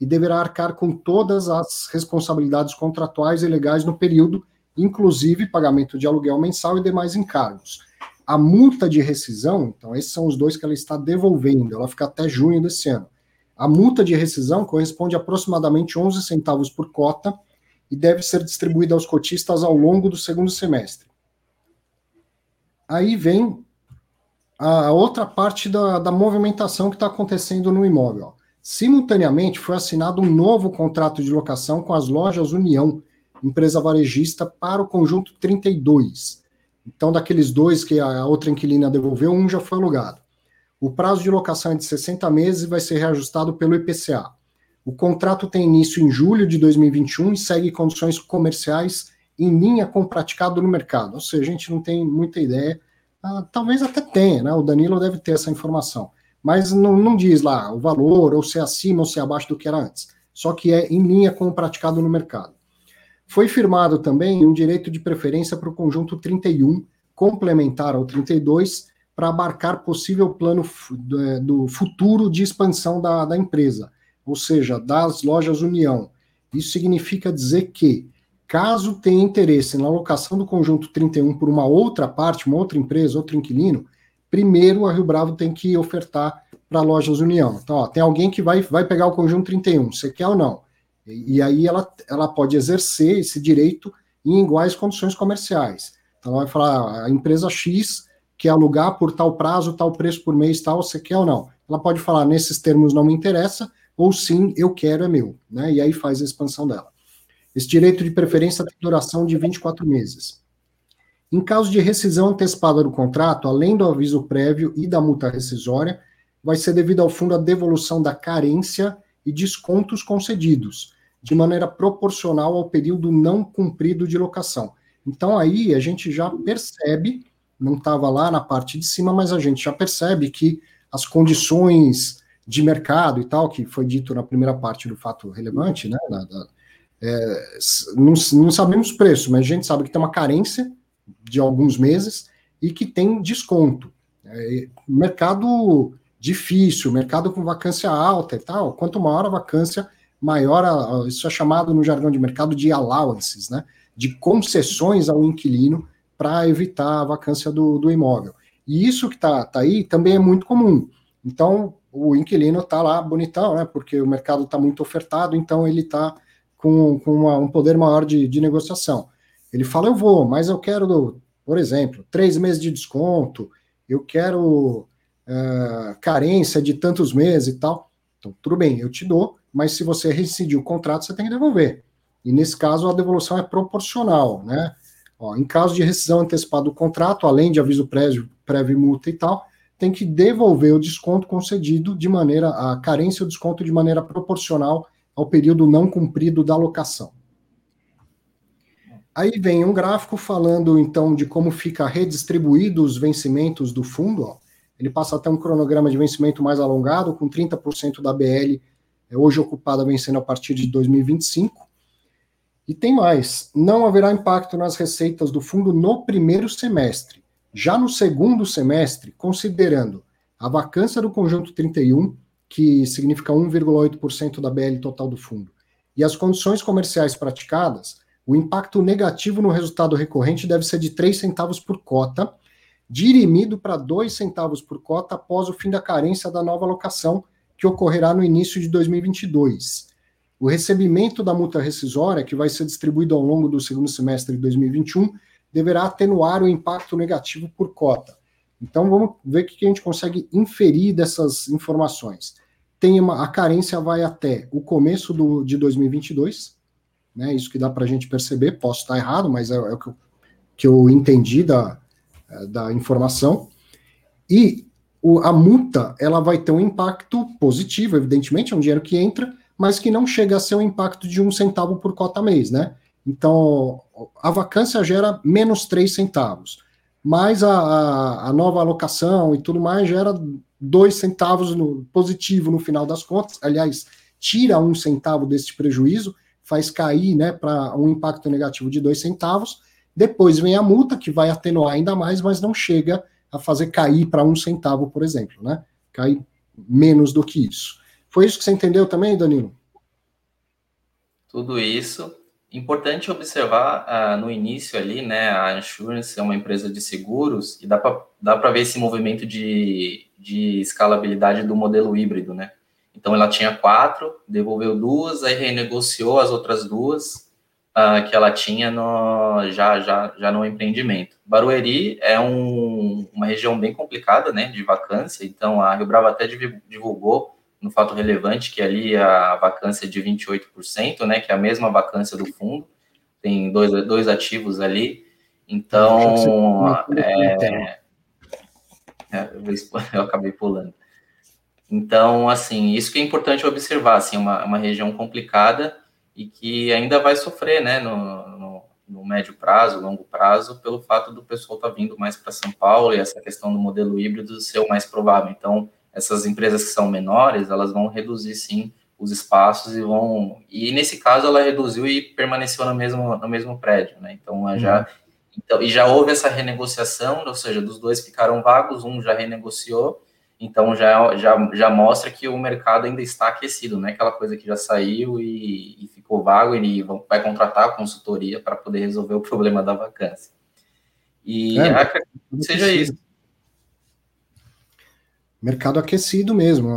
e deverá arcar com todas as responsabilidades contratuais e legais no período, inclusive pagamento de aluguel mensal e demais encargos. A multa de rescisão, então esses são os dois que ela está devolvendo, ela fica até junho desse ano. A multa de rescisão corresponde a aproximadamente 11 centavos por cota e deve ser distribuída aos cotistas ao longo do segundo semestre. Aí vem a outra parte da, da movimentação que está acontecendo no imóvel. Simultaneamente, foi assinado um novo contrato de locação com as lojas União, empresa varejista, para o conjunto 32. Então, daqueles dois que a outra inquilina devolveu, um já foi alugado. O prazo de locação é de 60 meses e vai ser reajustado pelo IPCA. O contrato tem início em julho de 2021 e segue condições comerciais em linha com o praticado no mercado. Ou seja, a gente não tem muita ideia. Ah, talvez até tenha, né? O Danilo deve ter essa informação. Mas não, não diz lá o valor, ou se é acima ou se é abaixo do que era antes. Só que é em linha com o praticado no mercado. Foi firmado também um direito de preferência para o conjunto 31, complementar ao 32, para abarcar possível plano é, do futuro de expansão da, da empresa, ou seja, das lojas União. Isso significa dizer que, caso tenha interesse na locação do conjunto 31 por uma outra parte, uma outra empresa, outro inquilino, primeiro a Rio Bravo tem que ofertar para lojas União. Então, ó, tem alguém que vai, vai pegar o conjunto 31, você quer ou não? E, e, aí ela, ela pode exercer esse direito em iguais condições comerciais. Então, ela vai falar, ah, a empresa X quer alugar por tal prazo, tal preço por mês, tal, você quer ou não? Ela pode falar, nesses termos não me interessa, ou sim, eu quero, é meu. Né? E aí faz a expansão dela. Esse direito de preferência tem duração de 24 meses. Em caso de rescisão antecipada do contrato, além do aviso prévio e da multa rescisória, vai ser devido ao fundo a devolução da carência e descontos concedidos, de maneira proporcional ao período não cumprido de locação. Então aí a gente já percebe, não estava lá na parte de cima, mas a gente já percebe que as condições de mercado e tal, que foi dito na primeira parte do fato relevante, né? Da, da, é, não, não sabemos o preço, mas a gente sabe que tem uma carência de alguns meses e que tem desconto. É, mercado difícil, mercado com vacância alta e tal. Quanto maior a vacância, maior a, isso é chamado no jargão de mercado de allowances, né? De concessões ao inquilino para evitar a vacância do, do imóvel. E isso que está tá aí também é muito comum. Então, o inquilino está lá bonitão, né? Porque o mercado está muito ofertado, então ele está com, com uma, um poder maior de, de negociação. Ele fala, eu vou, mas eu quero, por exemplo, três meses de desconto, eu quero uh, carência de tantos meses e tal. Então, tudo bem, eu te dou, mas se você rescindir o contrato, você tem que devolver. E nesse caso, a devolução é proporcional, né? Ó, em caso de rescisão antecipada do contrato, além de aviso prévio, prévio multa e tal, tem que devolver o desconto concedido de maneira, a carência ou desconto de maneira proporcional ao período não cumprido da locação. Aí vem um gráfico falando então de como fica redistribuído os vencimentos do fundo. Ó ele passa até um cronograma de vencimento mais alongado, com 30% da BL é, hoje ocupada vencendo a partir de 2025. E tem mais: não haverá impacto nas receitas do fundo no primeiro semestre. Já no segundo semestre, considerando a vacância do conjunto 31, que significa 1,8% da BL total do fundo, e as condições comerciais praticadas, o impacto negativo no resultado recorrente deve ser de 3 centavos por cota dirimido para dois centavos por cota após o fim da carência da nova locação, que ocorrerá no início de 2022. O recebimento da multa rescisória, que vai ser distribuído ao longo do segundo semestre de 2021, deverá atenuar o impacto negativo por cota. Então vamos ver o que a gente consegue inferir dessas informações. Tem uma, a carência vai até o começo do, de 2022, né? Isso que dá para a gente perceber. Posso estar errado, mas é, é o que eu, que eu entendi da, eh, da informação. E o, a multa ela vai ter um impacto positivo, evidentemente, é um dinheiro que entra, mas que não chega a ser um impacto de um centavo por cota mês, né? Então, a vacância gera menos três centavos, mas a, a, a, nova alocação e tudo mais gera dois centavos no, positivo no final das contas. Aliás, tira um centavo desse prejuízo, faz cair né, para um impacto negativo de dois centavos, depois vem a multa, que vai atenuar ainda mais, mas não chega a fazer cair para um centavo, por exemplo, né? Cai menos do que isso. Foi isso que você entendeu também, Danilo? Tudo isso. Importante observar uh, no início ali, né? A Insurance é uma empresa de seguros e dá para ver esse movimento de, de escalabilidade do modelo híbrido, né? Então, Então ela tinha quatro, devolveu duas, aí renegociou as outras duas uh, que ela tinha no, já, já, já no empreendimento. Barueri é um, uma região bem complicada, né, de vacância, então a Rio Bravo até divulgou no fato relevante que ali a vacância é de 28%, né, que é a mesma vacância do fundo, tem dois, dois ativos ali, então, é, é, eu acabei pulando. Então, assim, isso que é importante observar, assim, uma, uma região complicada e que ainda vai sofrer, né, no, no, no médio prazo, longo prazo, pelo fato do pessoal estar tá vindo mais para São Paulo e essa questão do modelo híbrido ser o mais provável. Então, essas empresas que são menores, elas vão reduzir, sim, os espaços e vão... E, nesse caso, ela reduziu e permaneceu no mesmo, no mesmo prédio, né? Então, já... Uhum. Então, e já houve essa renegociação, ou seja, dos dois ficaram vagos, um já renegociou, então já, já, já mostra que o mercado ainda está aquecido, não é aquela coisa que já saiu e, e ficou vago, ele vai contratar a consultoria para poder resolver o problema da vacância. E é, acredito que seja isso. Mercado aquecido mesmo.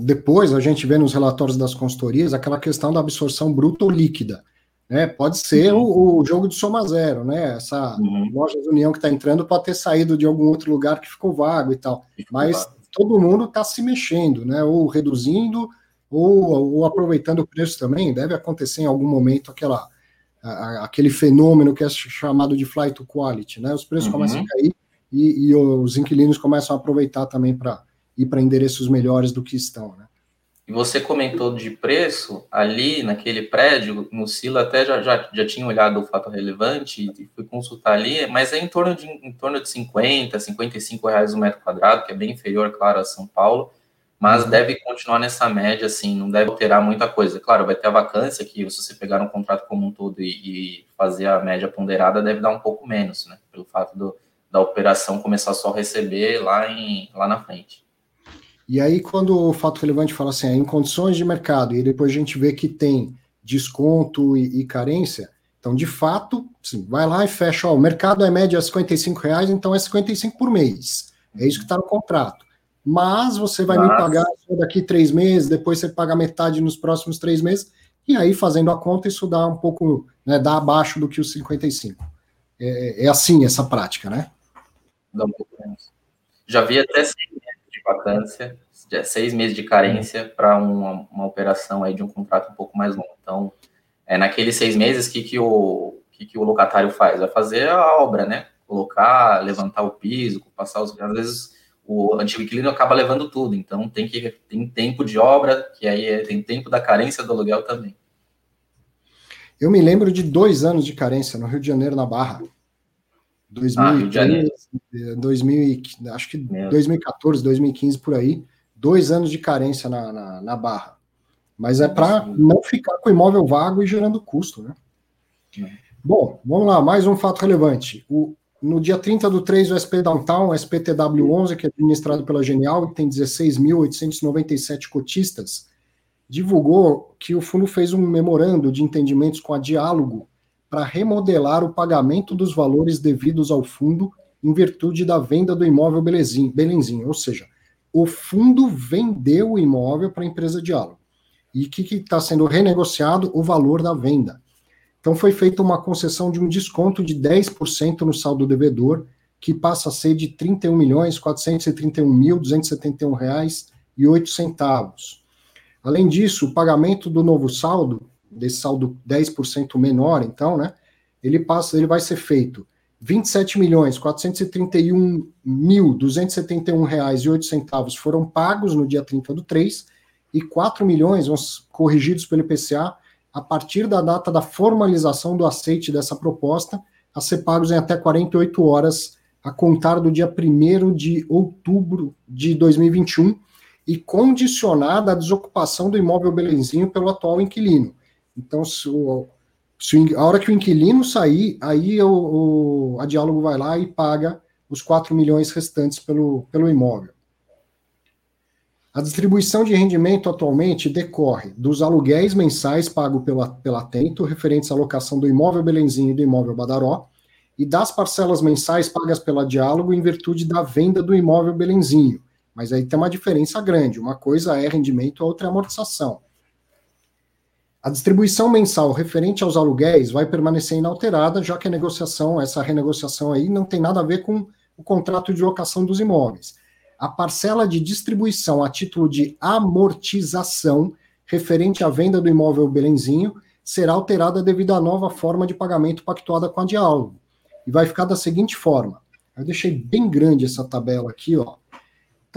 Depois a gente vê nos relatórios das consultorias aquela questão da absorção bruta ou líquida. Né? Pode ser uhum. o, o, jogo de soma zero, né? Essa uhum. loja de união que está entrando pode ter saído de algum outro lugar que ficou vago e tal. Mas todo mundo está se mexendo, né? Ou reduzindo, ou, ou, aproveitando o preço também. Deve acontecer em algum momento aquela, a, aquele fenômeno que é chamado de flight to quality, né? Os preços uhum. começam a cair e, e, os inquilinos começam a aproveitar também para ir para endereços melhores do que estão, né? E você comentou de preço, ali naquele prédio, no Sila até já, já, já tinha olhado o fato relevante e fui consultar ali, mas é em torno de, em torno de 50, 55 reais o metro quadrado, que é bem inferior, claro, a São Paulo, mas uhum. deve continuar nessa média, assim, não deve alterar muita coisa. Claro, vai ter a vacância, que se você pegar um contrato como um todo e, e fazer a média ponderada, deve dar um pouco menos, né, pelo fato do, da operação começar só a receber lá, em, lá na frente. E aí, quando o fato relevante fala assim, é, em condições de mercado, e depois a gente vê que tem desconto e, e carência, então, de fato, assim, vai lá e fecha, ó, o mercado é média 55 reais, então é 55 por mês. É isso que está no contrato. Mas você vai Mas... me pagar daqui três meses, depois você paga metade nos próximos três meses, e aí, fazendo a conta, isso dá um pouco, né, dá abaixo do que os 55. É, é assim essa prática, né? Dá um pouco menos. Já vi até vacância, seis meses de carência para uma, uma, operação aí de um contrato um pouco mais longo. Então, é naqueles seis meses que, que, o, que, que o locatário faz? Vai fazer a obra, né? Colocar, levantar o piso, passar os. Às vezes o antigo inquilino acaba levando tudo, então tem que tem tempo de obra, que aí é, tem tempo da carência do aluguel também. Eu me lembro de dois anos de carência no Rio de Janeiro, na Barra. 2013, ah, 2000, acho que Meu. 2014, 2015 por aí, dois anos de carência na, na, na barra. Mas é para não ficar com o imóvel vago e gerando custo, né? Bom, vamos lá, mais um fato relevante. O, no dia 30 do 3, o SP Downtown, o SPTW11, que é administrado pela Genial e tem 16.897 cotistas, divulgou que o fundo fez um memorando de entendimentos com a Diálogo para remodelar o pagamento dos valores devidos ao fundo em virtude da venda do imóvel Belenzinho, Belenzinho. ou seja, o fundo vendeu o imóvel para a empresa Diálogo. E o que está sendo renegociado? O valor da venda. Então foi feita uma concessão de um desconto de 10% no saldo devedor, que passa a ser de R$ 31 milhões 431 mil 271 reais e 8 centavos. Além disso, o pagamento do novo saldo desse saldo 10% menor, então, né? Ele passa, ele vai ser feito 27 milhões 431 mil 271 reais e 8 centavos foram pagos no dia 30 do 3 e 4 milhões corrigidos pelo IPCA a partir da data da formalização do aceite dessa proposta a ser pagos em até 48 horas a contar do dia 1 de outubro de 2021 e condicionada à desocupação do imóvel Belenzinho pelo atual inquilino. Então, se, o, se a hora que o inquilino sair, aí o, o, a Diálogo vai lá e paga os 4 milhões restantes pelo, pelo imóvel. A distribuição de rendimento atualmente decorre dos aluguéis mensais pagos pela, pela Atento, referentes à locação do imóvel Belenzinho e do imóvel Badaró, e das parcelas mensais pagas pela Diálogo em virtude da venda do imóvel Belenzinho, Mas aí tem uma diferença grande. Uma coisa é rendimento, a outra é amortização. A distribuição mensal referente aos aluguéis vai permanecer inalterada, já que a negociação, essa renegociação aí, não tem nada a ver com o contrato de locação dos imóveis. A parcela de distribuição a título de amortização referente à venda do imóvel Belenzinho será alterada devido à nova forma de pagamento pactuada com a Diálogo. E vai ficar da seguinte forma. Eu deixei bem grande essa tabela aqui, ó.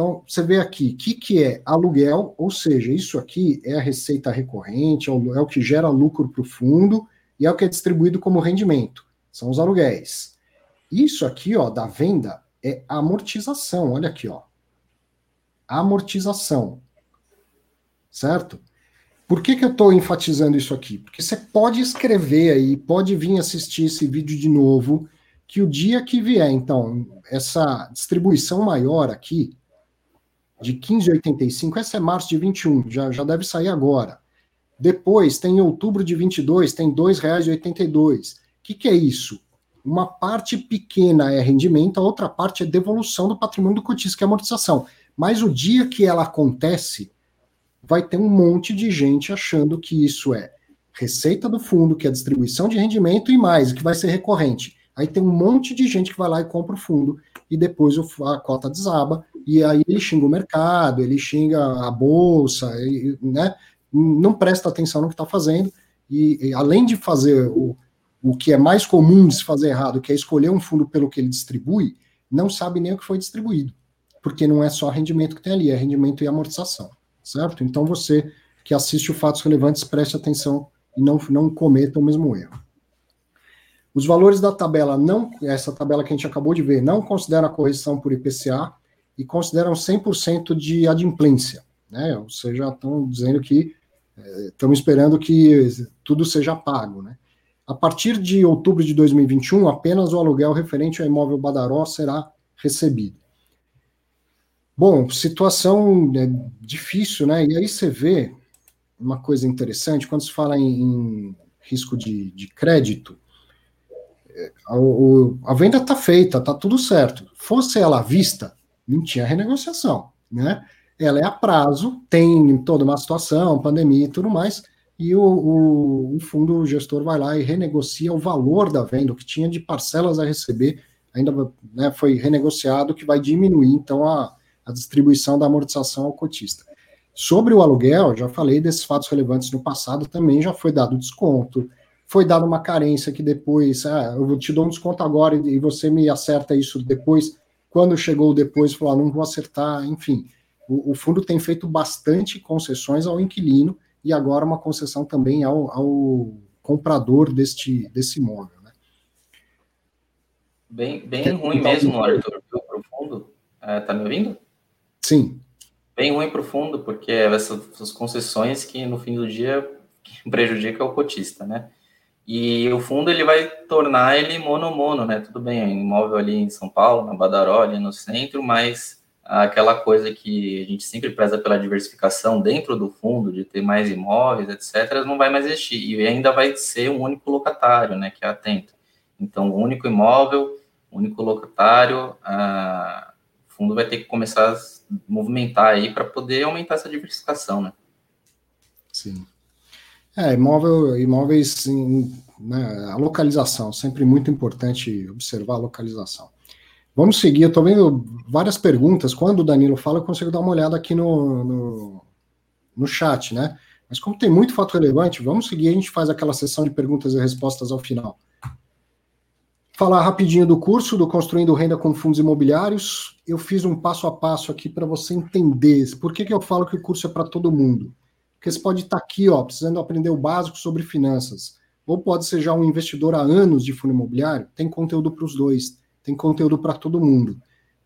Então, você vê aqui, o que, que é aluguel, ou seja, isso aqui é a receita recorrente, é o, é o que gera lucro para o fundo e é o que é distribuído como rendimento. São os aluguéis. Isso aqui, ó, da venda, é amortização. Olha aqui, ó. Amortização. Certo? Por que, que eu estou enfatizando isso aqui? Porque você pode escrever aí, pode vir assistir esse vídeo de novo, que o dia que vier, então, essa distribuição maior aqui, de 15,85, essa é março de 21, já, já deve sair agora. Depois, tem em outubro de 22, tem R$ 2,82. O que, que é isso? Uma parte pequena é rendimento, a outra parte é devolução do patrimônio do cotista, que é amortização. Mas o dia que ela acontece, vai ter um monte de gente achando que isso é receita do fundo, que é distribuição de rendimento e mais, que vai ser recorrente. Aí tem um monte de gente que vai lá e compra o fundo e depois a cota desaba e aí ele xinga o mercado, ele xinga a bolsa, né? Não presta atenção no que está fazendo e, e, além de fazer o, o que é mais comum de se fazer errado, que é escolher um fundo pelo que ele distribui, não sabe nem o que foi distribuído, porque não é só rendimento que tem ali, é rendimento e amortização, certo? Então você que assiste o Fatos Relevantes, preste atenção e não, não cometa o mesmo erro. Os valores da tabela, não essa tabela que a gente acabou de ver, não consideram a correção por IPCA e consideram 100% de adimplência, né? Ou seja, estão dizendo que estamos esperando que tudo seja pago, né? A partir de outubro de 2021, apenas o aluguel referente ao imóvel Badaró será recebido. Bom, situação né, difícil, né? E aí você vê uma coisa interessante, quando se fala em, em risco de, de crédito, a, a venda está feita, está tudo certo. Fosse ela à vista, não tinha renegociação, né? Ela é a prazo, tem toda uma situação, pandemia e tudo mais, e o, o, o fundo gestor vai lá e renegocia o valor da venda, o que tinha de parcelas a receber, ainda né, foi renegociado, que vai diminuir, então, a, a distribuição da amortização ao cotista. Sobre o aluguel, já falei desses fatos relevantes no passado, também já foi dado desconto, foi dada uma carência que depois, ah, eu te dou um desconto agora e você me acerta isso depois. Quando chegou depois, falou, ah, não vou acertar, enfim. O, o, fundo tem feito bastante concessões ao inquilino e agora uma concessão também ao, ao comprador deste, desse imóvel. Né? Bem, bem ruim mesmo, Arthur, para o fundo. É, tá me ouvindo? Sim. Bem ruim para o fundo, porque essas concessões que no fim do dia prejudica o cotista, né? E o fundo ele vai tornar ele mono-mono, né? Tudo bem, é um imóvel ali em São Paulo, na Badaró, ali no centro, mas aquela coisa que a gente sempre preza pela diversificação dentro do fundo, de ter mais imóveis, etc., não vai mais existir. E ainda vai ser um único locatário, né? Que é atento. Então, um único imóvel, único locatário, o fundo vai ter que começar a movimentar aí para poder aumentar essa diversificação, né? Sim. É, imóvel, imóveis, né, a localização, sempre muito importante observar a localização. Vamos seguir, eu estou vendo várias perguntas. Quando o Danilo fala, eu consigo dar uma olhada aqui no, no, no chat, né? Mas como tem muito fato relevante, vamos seguir, a gente faz aquela sessão de perguntas e respostas ao final. Falar rapidinho do curso do Construindo Renda com Fundos Imobiliários. Eu fiz um passo a passo aqui para você entender por que, que eu falo que o curso é para todo mundo. Porque você pode estar aqui, ó, precisando aprender o básico sobre finanças, ou pode ser já um investidor há anos de fundo imobiliário, tem conteúdo para os dois, tem conteúdo para todo mundo.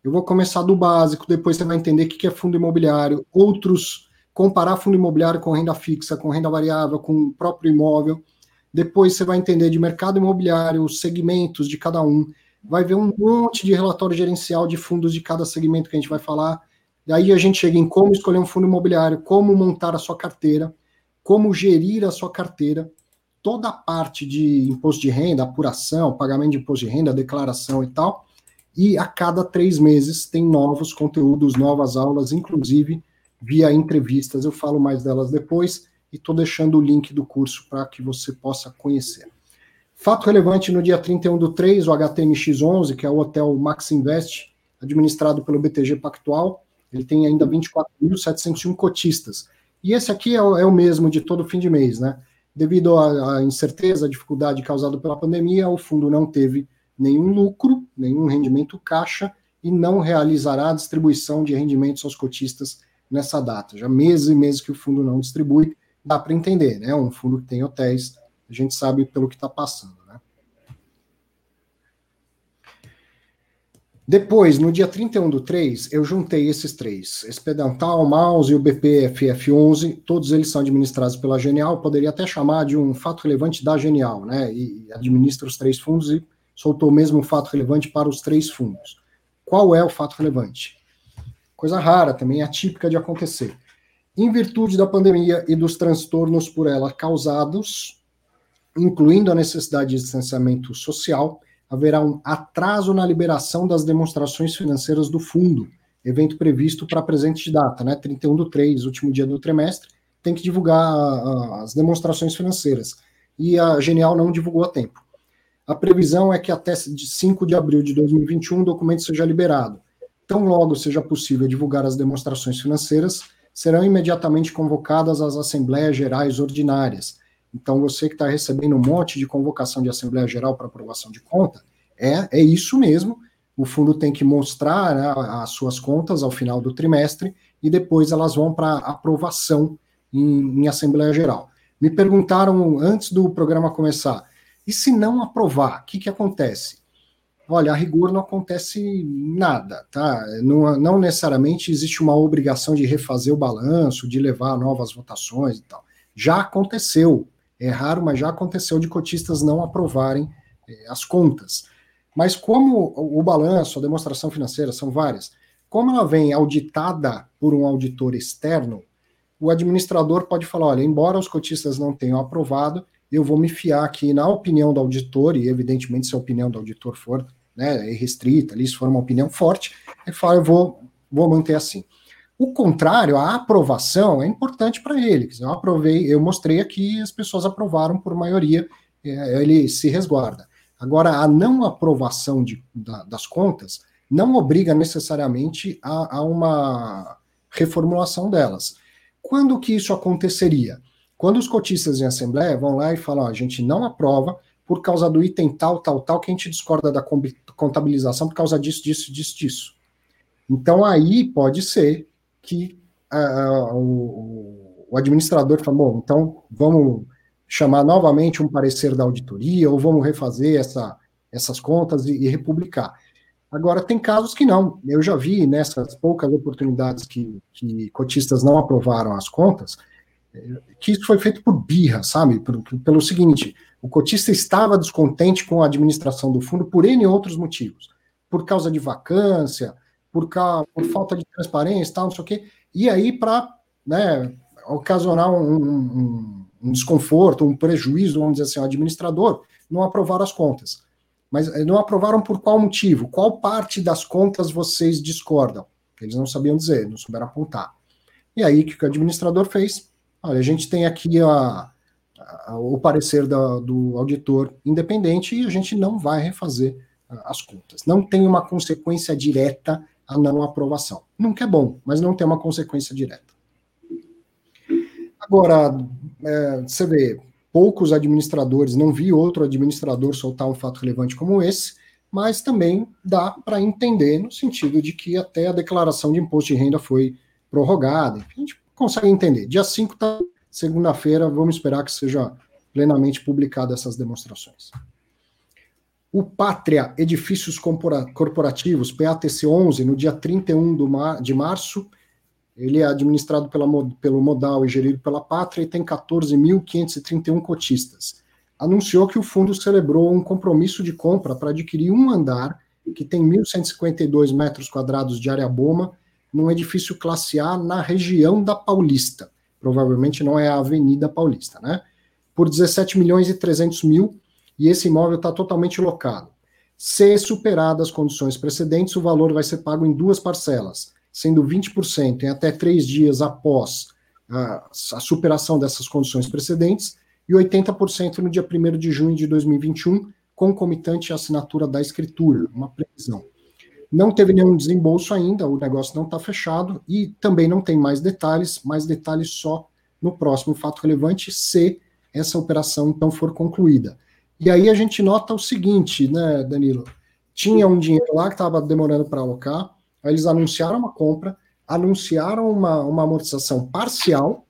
Eu vou começar do básico, depois você vai entender o que é fundo imobiliário, outros, comparar fundo imobiliário com renda fixa, com renda variável, com o próprio imóvel. Depois você vai entender de mercado imobiliário, os segmentos de cada um. Vai ver um monte de relatório gerencial de fundos de cada segmento que a gente vai falar. E aí a gente chega em como escolher um fundo imobiliário, como montar a sua carteira, como gerir a sua carteira, toda a parte de imposto de renda, apuração, pagamento de imposto de renda, declaração e tal. e a cada três meses tem novos conteúdos, novas aulas, inclusive via entrevistas. Eu falo mais delas depois e estou deixando o link do curso para que você possa conhecer. Fato relevante no dia 31 do 3, o HTMX11, que é o hotel Max Invest, administrado pelo BTG Pactual, ele tem ainda 24.701 cotistas. E esse aqui é o, é o, mesmo de todo fim de mês, né? Devido à, à incerteza, à dificuldade causada pela pandemia, o fundo não teve nenhum lucro, nenhum rendimento caixa e não realizará a distribuição de rendimentos aos cotistas nessa data. Já meses e meses que o fundo não distribui, dá para entender, né? Um fundo que tem hotéis, a gente sabe pelo que está passando. Né? Depois, no dia 31 do 3, eu juntei esses três: Expedental, Mouse e o BPFF11, todos eles são administrados pela Genial, poderia até chamar de um fato relevante da Genial, né? E administra os três fundos e soltou mesmo um fato relevante para os três fundos. Qual é o fato relevante? Coisa rara, também atípica de acontecer. Em virtude da pandemia e dos transtornos por ela causados, incluindo a necessidade de distanciamento social, haverá um atraso na liberação das demonstrações financeiras do fundo, evento previsto para presente data, né, 31 do 3, último dia do trimestre, tem que divulgar as demonstrações financeiras. E a Genial não divulgou a tempo. A previsão é que até 5 de abril de 2021 o documento seja liberado. Tão logo seja possível divulgar as demonstrações financeiras, serão imediatamente convocadas as Assembleias Gerais Ordinárias, então, você que está recebendo um monte de convocação de Assembleia Geral para aprovação de conta, é, é isso mesmo. O fundo tem que mostrar né, as suas contas ao final do trimestre e depois elas vão para aprovação em, em Assembleia Geral. Me perguntaram antes do programa começar, e se não aprovar, o que, que acontece? Olha, a rigor não acontece nada, tá? Não, não necessariamente existe uma obrigação de refazer o balanço, de levar novas votações e tal. Já aconteceu é raro, mas já aconteceu de cotistas não aprovarem é, as contas. Mas como o, balanço, a demonstração financeira são várias, como ela vem auditada por um auditor externo, o administrador pode falar: olha, embora os cotistas não tenham aprovado, eu vou me fiar aqui na opinião do auditor, e evidentemente se a opinião do auditor for né, restrita, ali, se for uma opinião forte, ele fala: eu vou, vou manter assim. O contrário, a aprovação é importante para ele. Eu aprovei, eu mostrei aqui, as pessoas aprovaram por maioria, é, ele se resguarda. Agora, a não aprovação de, da, das contas não obriga necessariamente a, a, uma reformulação delas. Quando que isso aconteceria? Quando os cotistas em assembleia vão lá e falam, a gente não aprova por causa do item tal, tal, tal, que a gente discorda da contabilização por causa disso, disso, disso, disso. Então aí pode ser que uh, o, o, administrador falou, bom, então vamos chamar novamente um parecer da auditoria ou vamos refazer essa, essas contas e, e republicar. Agora, tem casos que não. Eu já vi nessas poucas oportunidades que, que cotistas não aprovaram as contas, que isso foi feito por birra, sabe? Por, pelo seguinte, o cotista estava descontente com a administração do fundo por N outros motivos. Por causa de vacância, por, causa, por falta de transparência, tal, não sei o quê, e aí para né, ocasionar um, um, um, desconforto, um prejuízo, vamos dizer assim, ao administrador, não aprovaram as contas. Mas eh, não aprovaram por qual motivo? Qual parte das contas vocês discordam? Eles não sabiam dizer, não souberam apontar. E aí, o que o administrador fez? Olha, a gente tem aqui a, a, o parecer da, do auditor independente e a gente não vai refazer as contas. Não tem uma consequência direta a não aprovação. Nunca é bom, mas não tem uma consequência direta. Agora, é, você vê, poucos administradores, não vi outro administrador soltar um fato relevante como esse, mas também dá para entender no sentido de que até a declaração de imposto de renda foi prorrogada. A gente consegue entender. Dia 5 tá segunda-feira, vamos esperar que seja plenamente publicada essas demonstrações. O Pátria Edifícios Corporativos, PATC 11, no dia 31 de março, ele é administrado pela, pelo Modal e gerido pela Pátria e tem 14.531 cotistas. Anunciou que o fundo celebrou um compromisso de compra para adquirir um andar que tem 1.152 metros quadrados de área boma num edifício classe A na região da Paulista. Provavelmente não é a Avenida Paulista, né? Por 17 milhões e 300 mil e esse imóvel está totalmente locado. Se superadas as condições precedentes, o valor vai ser pago em duas parcelas, sendo 20% em até três dias após a, a superação dessas condições precedentes e 80% no dia 1 de junho de 2021, concomitante à assinatura da escritura, uma previsão. Não teve nenhum desembolso ainda, o negócio não está fechado e também não tem mais detalhes, mais detalhes só no próximo fato relevante, se essa operação então for concluída. E aí a gente nota o seguinte, né, Danilo? Tinha um dinheiro lá que estava demorando para alocar, aí eles anunciaram uma compra, anunciaram uma, uma amortização parcial,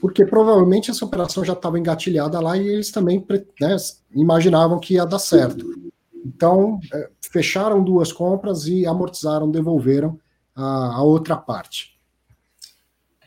porque provavelmente essa operação já estava engatilhada lá e eles também né, imaginavam que ia dar certo. Então, é, fecharam duas compras e amortizaram, devolveram a, a outra parte.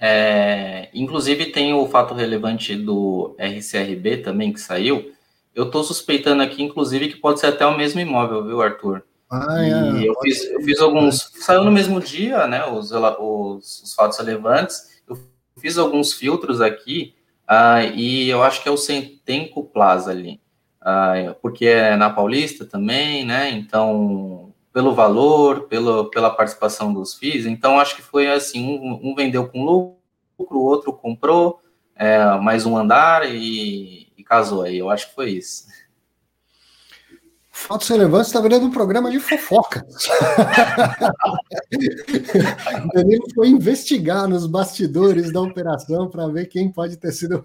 É, inclusive, tem o fato relevante do RCRB também que saiu. Eu estou suspeitando aqui, inclusive, que pode ser até o mesmo imóvel, viu, Arthur? Ah, é, eu, fiz, eu fiz alguns. Saiu no mesmo dia, né? Os, os, os fatos relevantes. Eu fiz alguns filtros aqui, uh, e eu acho que é o Centenco Plaza ali. Uh, porque é na Paulista também, né? Então, pelo valor, pelo, pela participação dos FIIs, então acho que foi assim: um, um vendeu com lucro, o outro comprou é, mais um andar e, e casou aí. Eu acho que foi isso. Fatos relevantes está virando um programa de fofoca. Danilo foi investigar nos bastidores da operação para ver quem pode ter sido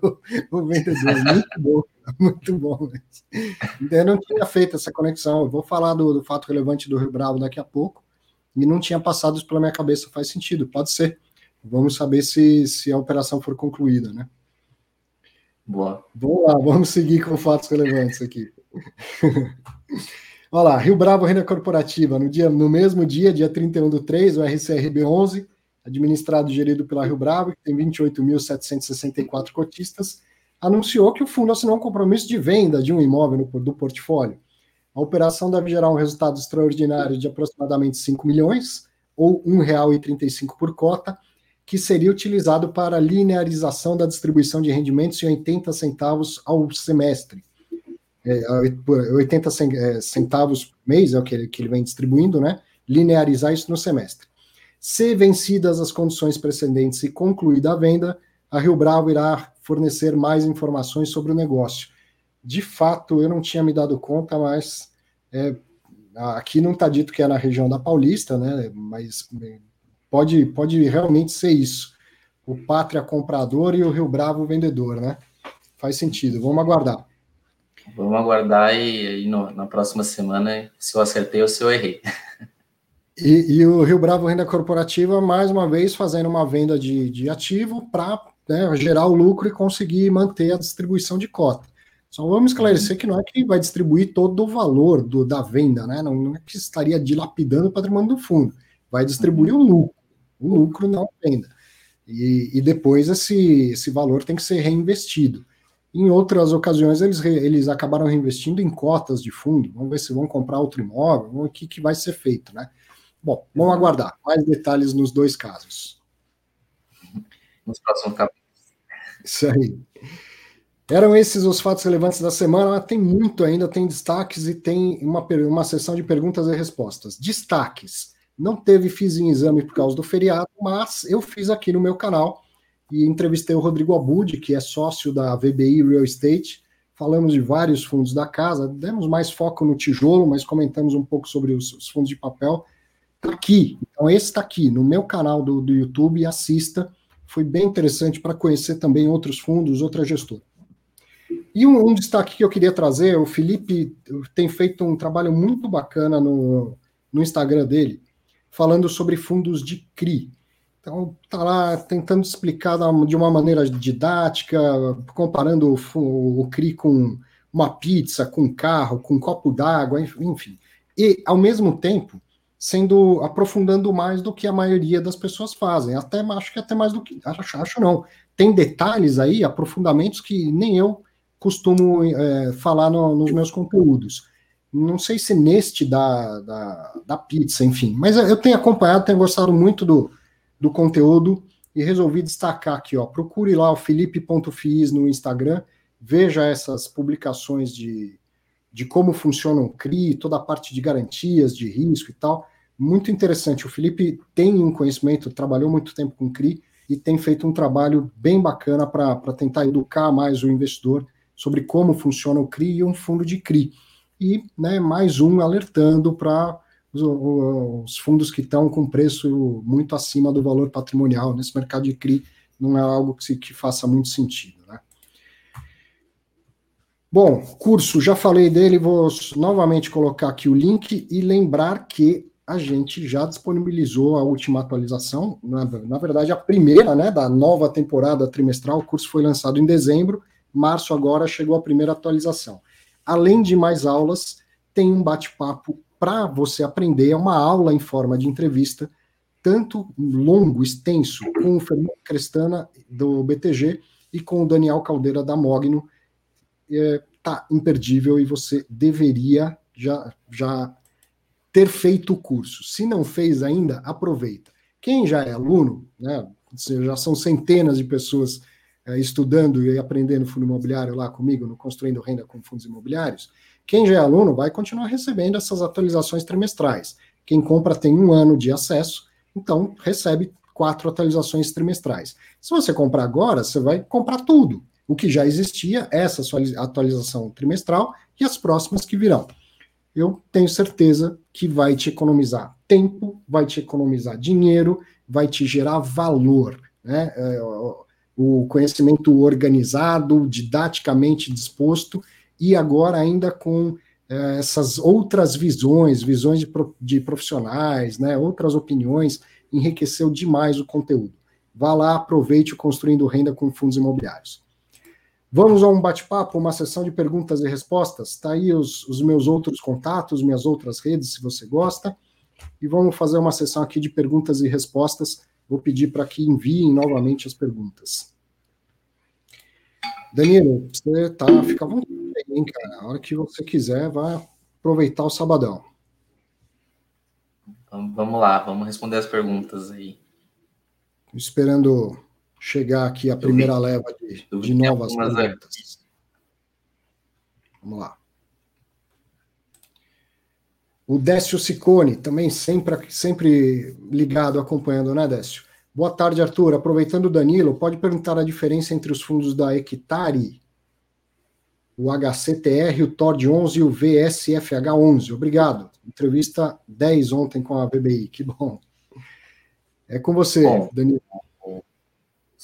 o vendedor. Muito bom, muito bom. Eu não tinha feito essa conexão. Eu vou falar do, do fato relevante do Rio Bravo daqui a pouco. E não tinha passado isso pela minha cabeça. Faz sentido, pode ser. Vamos saber se, se a operação for concluída, né? Boa. Vamos lá, vamos seguir com fatos relevantes aqui. Olha lá, Rio Bravo Renda Corporativa, no, dia, no mesmo dia, dia 31 do 3, o RCRB 11, administrado e gerido pela Rio Bravo, que tem 28.764 cotistas, anunciou que o fundo assinou um compromisso de venda de um imóvel no, do portfólio. A operação deve gerar um resultado extraordinário de aproximadamente 5 milhões, ou R$ 1,35 por cota, que seria utilizado para linearização da distribuição de rendimentos em 80 centavos ao semestre é, 80 é, centavos por mês, é o que ele, que ele vem distribuindo, né? Linearizar isso no semestre. Se vencidas as condições precedentes e concluída a venda, a Rio Bravo irá fornecer mais informações sobre o negócio. De fato, eu não tinha me dado conta, mas é, aqui não está dito que é na região da Paulista, né? Mas pode, pode realmente ser isso. O Pátria comprador e o Rio Bravo vendedor, né? Faz sentido. Vamos aguardar. Vamos aguardar e, e no, na próxima semana se eu acertei ou se eu errei. E, e, o Rio Bravo Renda Corporativa, mais uma vez, fazendo uma venda de, de ativo para né, gerar o lucro e conseguir manter a distribuição de cota. Só vamos esclarecer que não é que vai distribuir todo o valor do, da venda, né? Não, não é que estaria dilapidando o patrimônio do fundo. Vai distribuir o lucro. O lucro não venda. E, e depois esse, esse valor tem que ser reinvestido. Em outras ocasiões, eles, eles acabaram reinvestindo em cotas de fundo. Vamos ver se vão comprar outro imóvel, o que, que vai ser feito, né? Bom, vamos aguardar. Mais detalhes nos dois casos. Nos próximos capítulos. Isso aí. Eram esses os fatos relevantes da semana. Tem muito ainda, tem destaques e tem uma, uma sessão de perguntas e respostas. Destaques. Não teve fiz em exame por causa do feriado, mas eu fiz aqui no meu canal e entrevistei o Rodrigo Abud, que é sócio da VBI Real Estate. Falamos de vários fundos da casa, demos mais foco no tijolo, mas comentamos um pouco sobre os, os fundos de papel. Está aqui, então esse está aqui no meu canal do, do YouTube, assista. Foi bem interessante para conhecer também outros fundos, outra gestora. E um, um, destaque que eu queria trazer, o Felipe tem feito um trabalho muito bacana no, no Instagram dele, falando sobre fundos de CRI. Então, está lá tentando explicar de uma maneira didática, comparando o, CRI com uma pizza, com um carro, com um copo d'água, enfim. E, ao mesmo tempo, sendo aprofundando mais do que a maioria das pessoas fazem. Até acho que até mais do que. Acho, acho não. Tem detalhes aí, aprofundamentos que nem eu costumo é, falar no, nos meus conteúdos. Não sei se neste da, da, da pizza, enfim. Mas eu tenho acompanhado, tenho gostado muito do do conteúdo e resolvi destacar aqui, ó. Procure lá o felipe.fiz no Instagram, veja essas publicações de, de como funciona o CRI, toda a parte de garantias, de risco e tal. Muito interessante. O Felipe tem um conhecimento, trabalhou muito tempo com CRI e tem feito um trabalho bem bacana para tentar educar mais o investidor sobre como funciona o CRI e um fundo de CRI. E né, mais um alertando para os, os, fundos que estão com preço muito acima do valor patrimonial nesse mercado de CRI. Não é algo que, se, que faça muito sentido. Né? Bom, curso, já falei dele, vou novamente colocar aqui o link e lembrar que a gente já disponibilizou a última atualização, na, na, verdade a primeira, né, da nova temporada trimestral, o curso foi lançado em dezembro, março agora chegou a primeira atualização. Além de mais aulas, tem um bate-papo para você aprender, é uma aula em forma de entrevista, tanto longo, extenso, com o Fernando Crestana, do BTG, e com o Daniel Caldeira, da Mogno, é, tá imperdível e você deveria já, já ter feito o curso. Se não fez ainda, aproveita. Quem já é aluno, né, já são centenas de pessoas estudando e aprendendo fundo imobiliário lá comigo, no Construindo Renda com Fundos Imobiliários, quem já é aluno vai continuar recebendo essas atualizações trimestrais. Quem compra tem um ano de acesso, então recebe quatro atualizações trimestrais. Se você comprar agora, você vai comprar tudo. O que já existia, essa atualização trimestral e as próximas que virão eu tenho certeza que vai te economizar tempo, vai te economizar dinheiro, vai te gerar valor. Né? O conhecimento organizado, didaticamente disposto, e agora ainda com é, essas outras visões, visões de, de profissionais, né, outras opiniões, enriqueceu demais o conteúdo. Vá lá, aproveite o Construindo Renda com Fundos Imobiliários. Vamos a um bate-papo, uma sessão de perguntas e respostas. Está aí os, os, meus outros contatos, minhas outras redes, se você gosta. E vamos fazer uma sessão aqui de perguntas e respostas. Vou pedir para que enviem novamente as perguntas. Danilo, você tá, fica à vontade, hein, cara. A hora que você quiser, vai aproveitar o sabadão. Então, vamos lá, vamos responder as perguntas aí. Esperando chegar aqui a primeira leva de, de novas perguntas. Vamos lá. O Décio Sicone, também sempre, sempre ligado, acompanhando, né, Décio? Boa tarde, Arthur. Aproveitando o Danilo, pode perguntar a diferença entre os fundos da Hectare, o HCTR, o TORD 11 e o VSFH 11. Obrigado. Entrevista 10 ontem com a BBI, que bom. É com você, bom, Danilo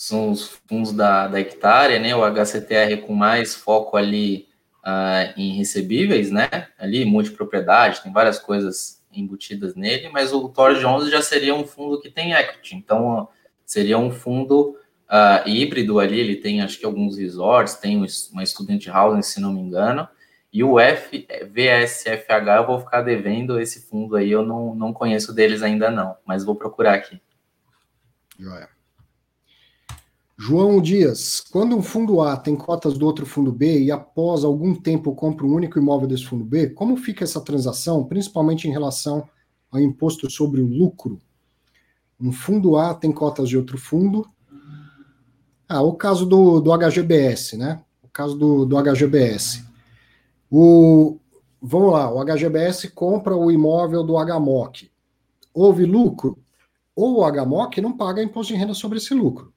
são os fundos da, da hectare, né? O HCTR com mais foco ali uh, em recebíveis, né? Ali, multipropriedade, tem várias coisas embutidas nele, mas o Torge 11 já seria um fundo que tem equity, então seria um fundo uh, híbrido ali, ele tem acho que alguns resorts, tem uma student housing, se não me engano, e o F, VSFH eu vou ficar devendo esse fundo aí, eu não, não conheço deles ainda não, mas vou procurar aqui. Joia. João Dias, quando um fundo A tem cotas do outro fundo B e após algum tempo compra um único imóvel desse fundo B, como fica essa transação, principalmente em relação ao imposto sobre o lucro? Um fundo A tem cotas de outro fundo. Ah, o caso do, do HGBS, né? O caso do, do HGBS. O, vamos lá, o HGBS compra o imóvel do HMOC. Houve lucro? Ou o HMOC não paga imposto de renda sobre esse lucro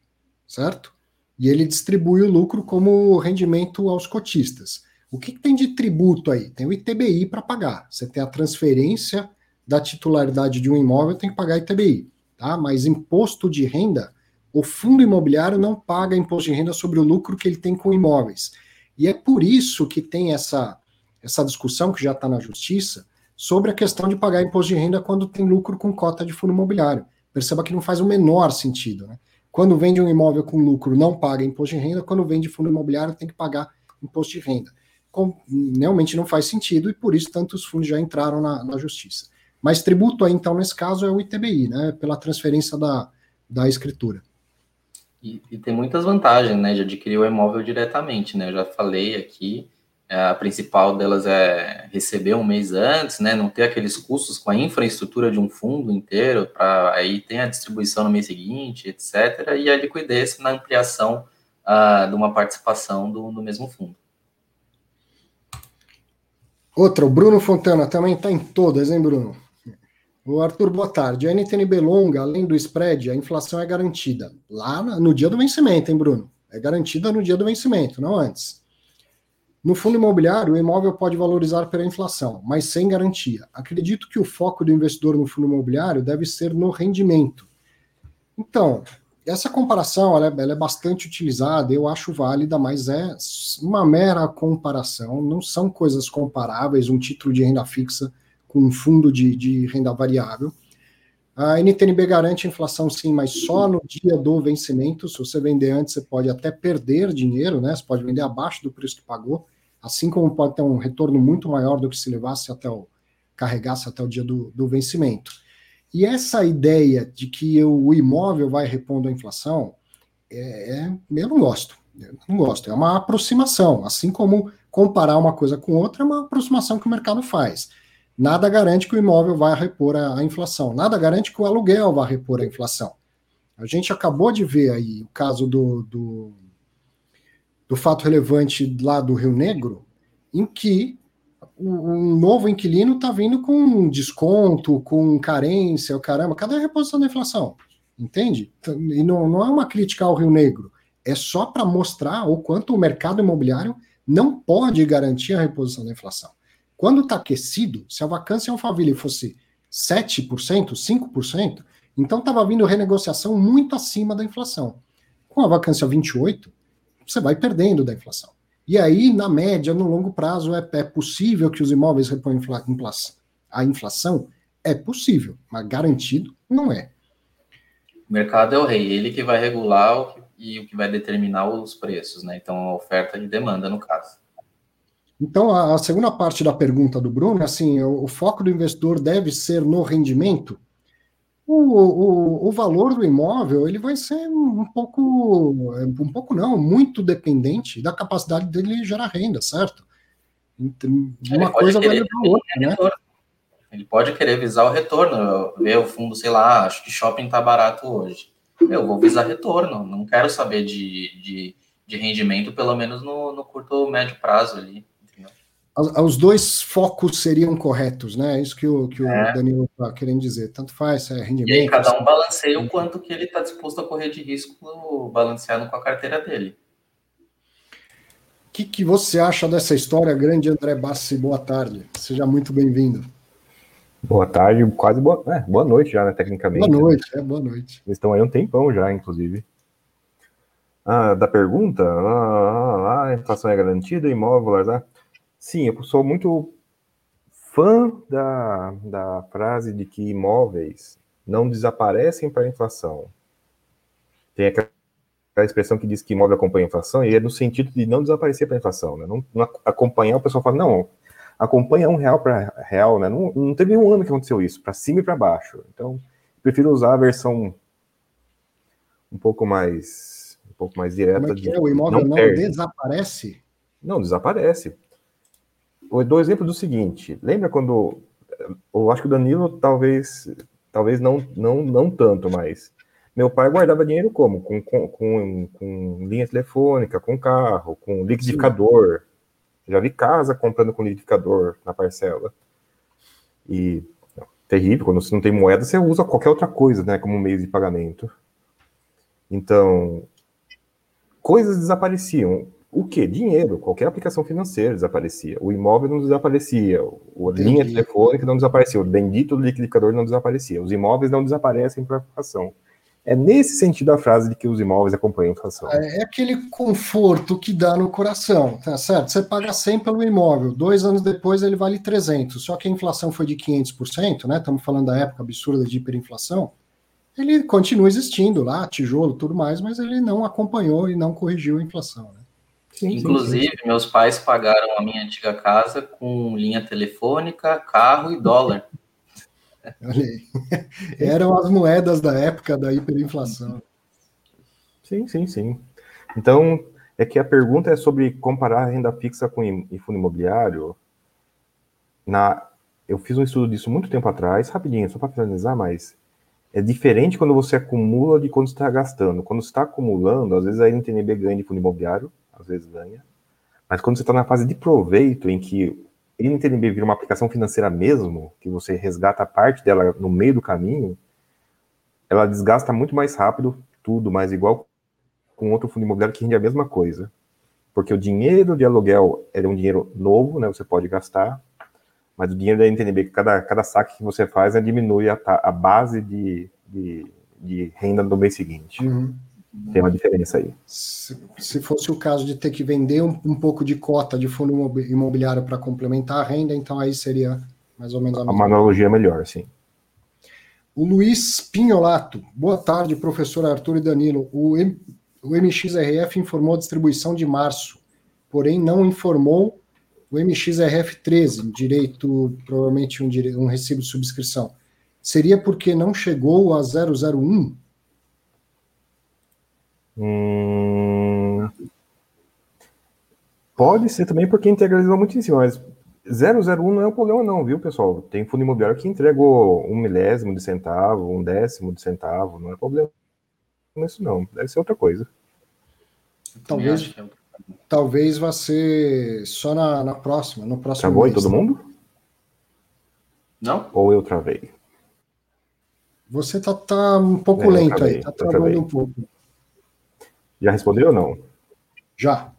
certo? E ele distribui o lucro como rendimento aos cotistas. O que, que tem de tributo aí? Tem o ITBI para pagar. Você tem a transferência da titularidade de um imóvel, tem que pagar ITBI, tá? Mas imposto de renda, o fundo imobiliário não paga imposto de renda sobre o lucro que ele tem com imóveis. E é por isso que tem essa, essa discussão que já está na justiça sobre a questão de pagar imposto de renda quando tem lucro com cota de fundo imobiliário. Perceba que não faz o menor sentido, né? Quando vende um imóvel com lucro, não paga imposto de renda. Quando vende fundo imobiliário, tem que pagar imposto de renda. Com, realmente não faz sentido e por isso tantos fundos já entraram na, na justiça. Mas tributo aí, então, nesse caso, é o ITBI, né? Pela transferência da, da escritura. E, e, tem muitas vantagens, né, de adquirir o imóvel diretamente, né? Eu já falei aqui a principal delas é receber um mês antes, né? Não ter aqueles custos com a infraestrutura de um fundo inteiro, para aí tem a distribuição no mês seguinte, etc. E a liquidez na ampliação uh, de uma participação do, do mesmo fundo. Outra, o Bruno Fontana também está em todas, hein, Bruno? O Arthur, boa tarde. A NTNB longa, além do spread, a inflação é garantida. Lá no dia do vencimento, hein, Bruno? É garantida no dia do vencimento, não antes. No fundo imobiliário, o imóvel pode valorizar pela inflação, mas sem garantia. Acredito que o foco do investidor no fundo imobiliário deve ser no rendimento. Então, essa comparação ela é, ela é, bastante utilizada, eu acho válida, mas é uma mera comparação, não são coisas comparáveis, um título de renda fixa com um fundo de, de renda variável. A NTNB garante inflação sim, mas só no dia do vencimento. Se você vender antes, você pode até perder dinheiro, né? Você pode vender abaixo do preço que pagou, assim como pode ter um retorno muito maior do que se levasse até o carregasse até o dia do, do vencimento. E essa ideia de que o imóvel vai repondo a inflação, é, é, eu não gosto. Eu não gosto. É uma aproximação. Assim como comparar uma coisa com outra, é uma aproximação que o mercado faz. Nada garante que o imóvel vai repor a, a inflação. Nada garante que o aluguel vai repor a inflação. A gente acabou de ver aí o caso do, do, do fato relevante lá do Rio Negro, em que um novo inquilino está vindo com desconto, com carência, o caramba, cadê a reposição da inflação? Entende? E não, não é uma crítica ao Rio Negro, é só para mostrar o quanto o mercado imobiliário não pode garantir a reposição da inflação. Quando está aquecido, se a vacância em Alphaville fosse 7%, 5%, então estava vindo renegociação muito acima da inflação. Com a vacância 28%, você vai perdendo da inflação. E aí, na média, no longo prazo, é, é possível que os imóveis reponham a inflação? É possível, mas garantido não é. O mercado é o rei, ele que vai regular o que, e o que vai determinar os preços, né? Então, a oferta e demanda, no caso. Então, a, a segunda parte da pergunta do Bruno é assim: o, o foco do investidor deve ser no rendimento? O, o, o, valor do imóvel ele vai ser um pouco, um pouco não, muito dependente da capacidade dele gerar renda, certo? Uma coisa vai levar a outra, né? Ele pode querer visar o retorno, ver o fundo, sei lá, acho que shopping tá barato hoje. Eu vou visar retorno, não quero saber de, de, de rendimento, pelo menos no, no curto ou médio prazo ali os dois focos seriam corretos, né? É isso que o, que é. o Danilo está querendo dizer. Tanto faz, é rendimento. E aí, cada um balanceia o quanto que ele está disposto a correr de risco balanceado com a carteira dele. O que, que você acha dessa história, grande André Bassi? Boa tarde. Seja muito bem-vindo. Boa tarde, quase boa, é, boa noite já, né, tecnicamente. Boa noite, é, boa noite. Eles estão aí um tempão já, inclusive. Ah, da pergunta, ah, a inflação é garantida, imóvel, né? Sim, eu sou muito fã da, da frase de que imóveis não desaparecem para a inflação. Tem aquela expressão que diz que imóvel acompanha a inflação, e é no sentido de não desaparecer para a inflação, né? Não, não, acompanhar, o pessoal fala, não, acompanha um real para real, né? Não, não teve um ano que aconteceu isso, para cima e para baixo. Então, prefiro usar a versão um pouco mais um pouco mais direta. Como é que é? O imóvel não, não desaparece? Não, desaparece eu dou exemplo do seguinte: lembra quando eu acho que o Danilo talvez talvez não não não tanto, mas meu pai guardava dinheiro como com, com, com, com linha telefônica, com carro, com liquidificador. Já vi casa comprando com liquidificador na parcela. E terrível, quando você não tem moeda, você usa qualquer outra coisa, né, como meio de pagamento. Então, coisas desapareciam. O que? Dinheiro. Qualquer aplicação financeira desaparecia. O imóvel não desaparecia. A linha telefônica não desaparecia. O bendito liquidificador não desaparecia. Os imóveis não desaparecem para a inflação. É nesse sentido a frase de que os imóveis acompanham a inflação. É, é aquele conforto que dá no coração, tá certo? Você paga 100 pelo imóvel, dois anos depois ele vale 300, só que a inflação foi de 500%, né? Estamos falando da época absurda de hiperinflação. Ele continua existindo lá, tijolo, tudo mais, mas ele não acompanhou e não corrigiu a inflação, né? Sim, Inclusive, sim, sim. meus pais pagaram a minha antiga casa com linha telefônica, carro e dólar. Olha aí. Eram as moedas da época da hiperinflação. Sim, sim, sim. Então, é que a pergunta é sobre comparar renda fixa com fundo imobiliário. Na, eu fiz um estudo disso muito tempo atrás, rapidinho, só para finalizar, mas é diferente quando você acumula de quando está gastando. Quando você está acumulando, às vezes a NTNB ganha de fundo imobiliário, às vezes ganha. Mas quando você está na fase de proveito, em que NTNB vira uma aplicação financeira mesmo, que você resgata parte dela no meio do caminho, ela desgasta muito mais rápido tudo, mas igual com outro fundo imobiliário que rende a mesma coisa. Porque o dinheiro de aluguel é um dinheiro novo, né? Você pode gastar, mas o dinheiro da NTNB, cada, cada saque que você faz, né, diminui a, a base de, de, de, renda do mês seguinte. Uhum. Tem uma diferença aí. Se, se, fosse o caso de ter que vender um, um pouco de cota de fundo imobiliário para complementar a renda, então aí seria mais ou menos a mesma. Uma analogia melhor, sim. O Luiz Pinholato. Boa tarde, professor Arthur e Danilo. O, M, o MXRF informou a distribuição de março, porém não informou o MXRF 13, direito, provavelmente um, um recibo de subscrição. Seria porque não chegou a 001? Hum... Pode ser também porque integralizou muitíssimo, mas 001 não é um problema não, viu, pessoal? Tem fundo imobiliário que entregou um milésimo de centavo, um décimo de centavo, não é problema isso não, deve ser outra coisa. Talvez, é talvez vá ser só na, na próxima, no próximo Travou em todo mundo? Não? Ou eu travei? Você tá, tá um pouco é, lento travei, aí, tá travando um pouco. Já respondeu ou não? Já.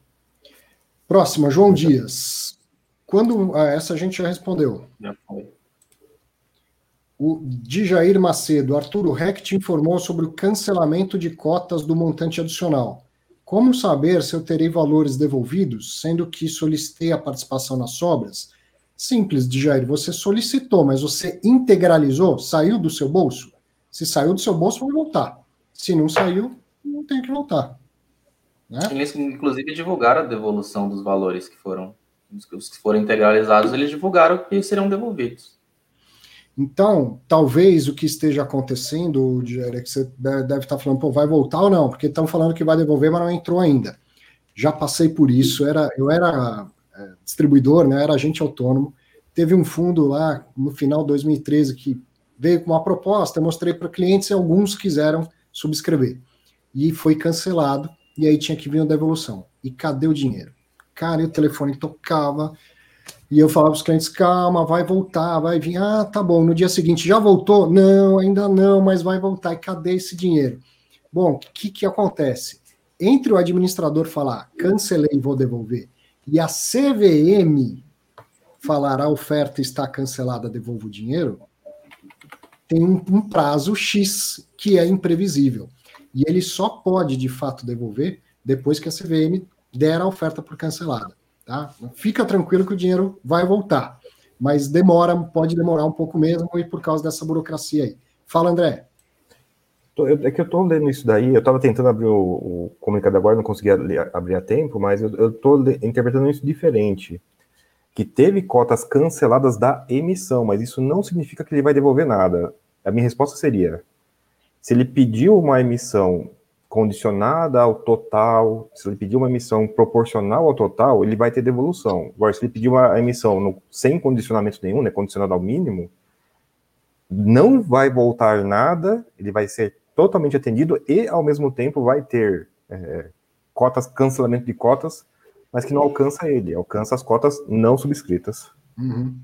Próxima, João Dias. Quando. Ah, essa a gente já respondeu. Já foi. O Dijair Macedo, Arturo Recht informou sobre o cancelamento de cotas do montante adicional. Como saber se eu terei valores devolvidos, sendo que solicitei a participação nas sobras? Simples, Dijair, você solicitou, mas você integralizou? Saiu do seu bolso? Se saiu do seu bolso, vai voltar. Se não saiu, não tem que voltar. Né? Eles, inclusive, divulgaram a devolução dos valores que foram, os que foram integralizados, eles divulgaram que serão devolvidos. Então, talvez o que esteja acontecendo, é que você deve estar falando, pô, vai voltar ou não? Porque estão falando que vai devolver, mas não entrou ainda. Já passei por isso, era, eu era é, distribuidor, né, era agente autônomo. Teve um fundo lá no final de 2013 que veio com uma proposta, eu mostrei para clientes e alguns quiseram subscrever. E foi cancelado, e aí tinha que vir a devolução. E cadê o dinheiro? Cara, e o telefone tocava, e eu falava para os clientes: calma, vai voltar, vai vir. Ah, tá bom. No dia seguinte, já voltou? Não, ainda não, mas vai voltar. E cadê esse dinheiro? Bom, o que, que acontece? Entre o administrador falar cancelei e vou devolver, e a CVM falar a oferta está cancelada, devolvo o dinheiro, tem um, um prazo X que é imprevisível. E ele só pode, de fato, devolver depois que a CVM der a oferta por cancelada. Tá? Fica tranquilo que o dinheiro vai voltar, mas demora, pode demorar um pouco mesmo e por causa dessa burocracia aí. Fala, André. É que eu estou lendo isso daí, eu estava tentando abrir o, o, comunicado agora, não conseguia abrir a tempo, mas eu estou interpretando isso diferente. Que teve cotas canceladas da emissão, mas isso não significa que ele vai devolver nada. A minha resposta seria: se ele pediu uma emissão condicionada ao total, se ele pedir uma emissão proporcional ao total, ele vai ter devolução. Agora, se ele pedir uma emissão no, sem condicionamento nenhum, né, condicionado ao mínimo, não vai voltar nada, ele vai ser totalmente atendido e, ao mesmo tempo, vai ter é, cotas, cancelamento de cotas, mas que não alcança ele, alcança as cotas não subscritas. Uhum.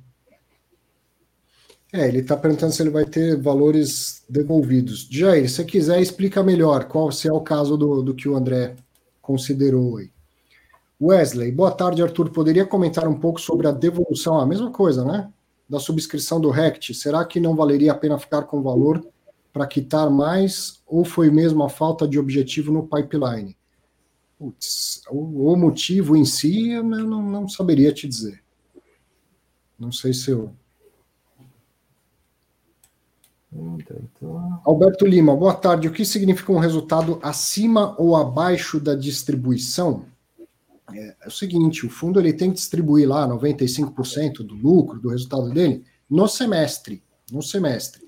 É, ele está perguntando se ele vai ter valores devolvidos. Jair, se quiser, explica melhor qual se é o caso do, do que o André considerou aí. Wesley, boa tarde, Arthur. Poderia comentar um pouco sobre a devolução, a mesma coisa, né? Da subscrição do RECT. Será que não valeria a pena ficar com valor para quitar mais ou foi mesmo a falta de objetivo no pipeline? Putz, o, o motivo em si eu não, não saberia te dizer. Não sei se eu Alberto Lima, boa tarde. O que significa um resultado acima ou abaixo da distribuição? É, é o seguinte, o fundo ele tem que distribuir lá 95% do lucro, do resultado dele, no semestre. No semestre.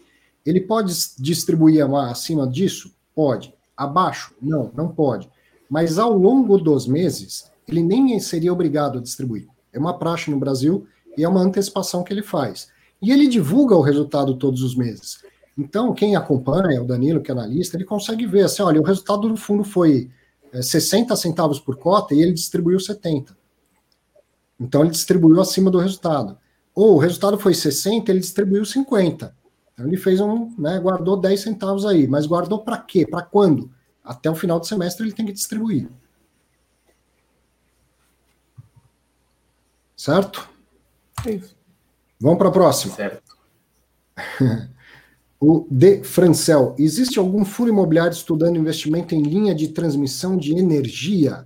Ele pode distribuir acima disso? Pode. Abaixo? Não, não pode. Mas ao longo dos meses, ele nem seria obrigado a distribuir. É uma praxe no Brasil e é uma antecipação que ele faz. E ele divulga o resultado todos os meses. Então, quem acompanha, o Danilo, que é analista, ele consegue ver assim: olha, o resultado do fundo foi 60 é, centavos por cota e ele distribuiu 70. Então ele distribuiu acima do resultado. Ou o resultado foi 60, ele distribuiu 50. Então ele fez um, né, guardou 10 centavos aí, mas guardou para quê? Para quando? Até o final do semestre ele tem que distribuir. Certo? É isso. Vamos para a próxima. Certo. o De Francel. Existe algum fundo imobiliário estudando investimento em linha de transmissão de energia?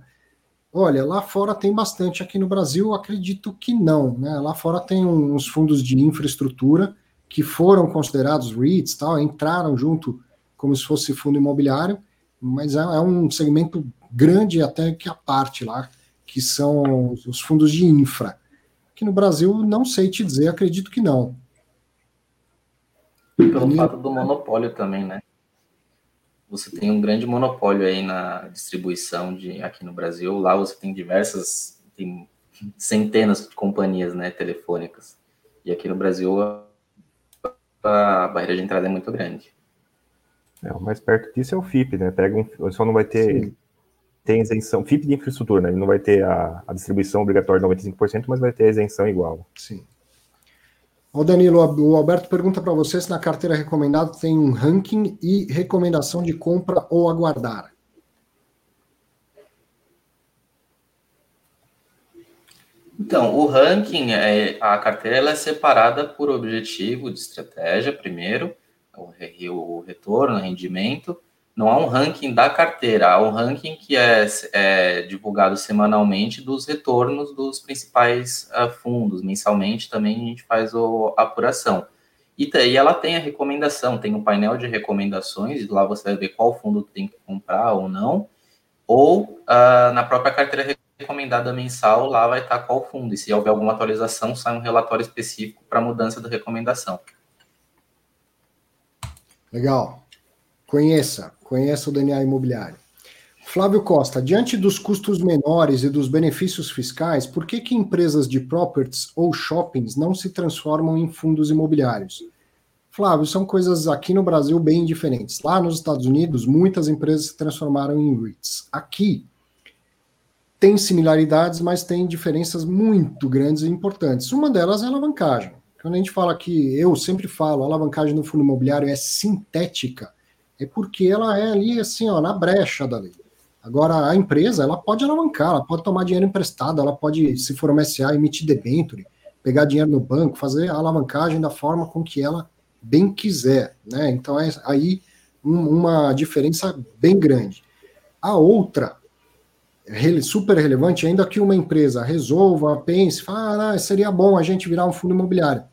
Olha, lá fora tem bastante. Aqui no Brasil, acredito que não. Né? Lá fora tem uns fundos de infraestrutura que foram considerados REITs, tal, entraram junto como se fosse fundo imobiliário, mas é, é um segmento grande até que a parte lá, que são os fundos de infra. Aqui no Brasil, não sei te dizer, acredito que não. Pelo fato do monopólio também, né? Você tem um grande monopólio aí na distribuição de aqui no Brasil. Lá você tem diversas, tem centenas de companhias, né, telefônicas. E aqui no Brasil a barreira de entrada é muito grande. É, o mais perto disso é o FIP, né? Pega um, só não vai ter Sim. tem isenção, FIP de infraestrutura, né? Ele não vai ter a, a distribuição obrigatória de 95%, mas vai ter a isenção igual. Sim. O Danilo, o Alberto pergunta para você se na carteira recomendada tem um ranking e recomendação de compra ou aguardar. Então, o ranking, é, a carteira ela é separada por objetivo de estratégia, primeiro, o, o retorno, o rendimento. Não há um ranking da carteira, há um ranking que é, é divulgado semanalmente dos retornos dos principais uh, fundos. Mensalmente também a gente faz o, a apuração. E daí ela tem a recomendação, tem um painel de recomendações, lá você vai ver qual fundo tem que comprar ou não, ou uh, na própria carteira recomendada mensal, lá vai estar qual fundo. E se houver alguma atualização, sai um relatório específico para mudança da recomendação. Legal. Conheça, conheça o DNA imobiliário. Flávio Costa, diante dos custos menores e dos benefícios fiscais, por que, que empresas de properties ou shoppings não se transformam em fundos imobiliários? Flávio, são coisas aqui no Brasil bem diferentes. Lá nos Estados Unidos, muitas empresas se transformaram em REITs. Aqui, tem similaridades, mas tem diferenças muito grandes e importantes. Uma delas é a alavancagem. Quando a gente fala que, eu sempre falo, a alavancagem no fundo imobiliário é sintética, é porque ela é ali, assim, ó, na brecha da lei. Agora, a empresa, ela pode alavancar, ela pode tomar dinheiro emprestado, ela pode, se for uma SA, emitir debenture, pegar dinheiro no banco, fazer a alavancagem da forma com que ela bem quiser, né? Então, é aí um, uma diferença bem grande. A outra super relevante, ainda que uma empresa resolva, pense, fala, ah, seria bom a gente virar um fundo imobiliário.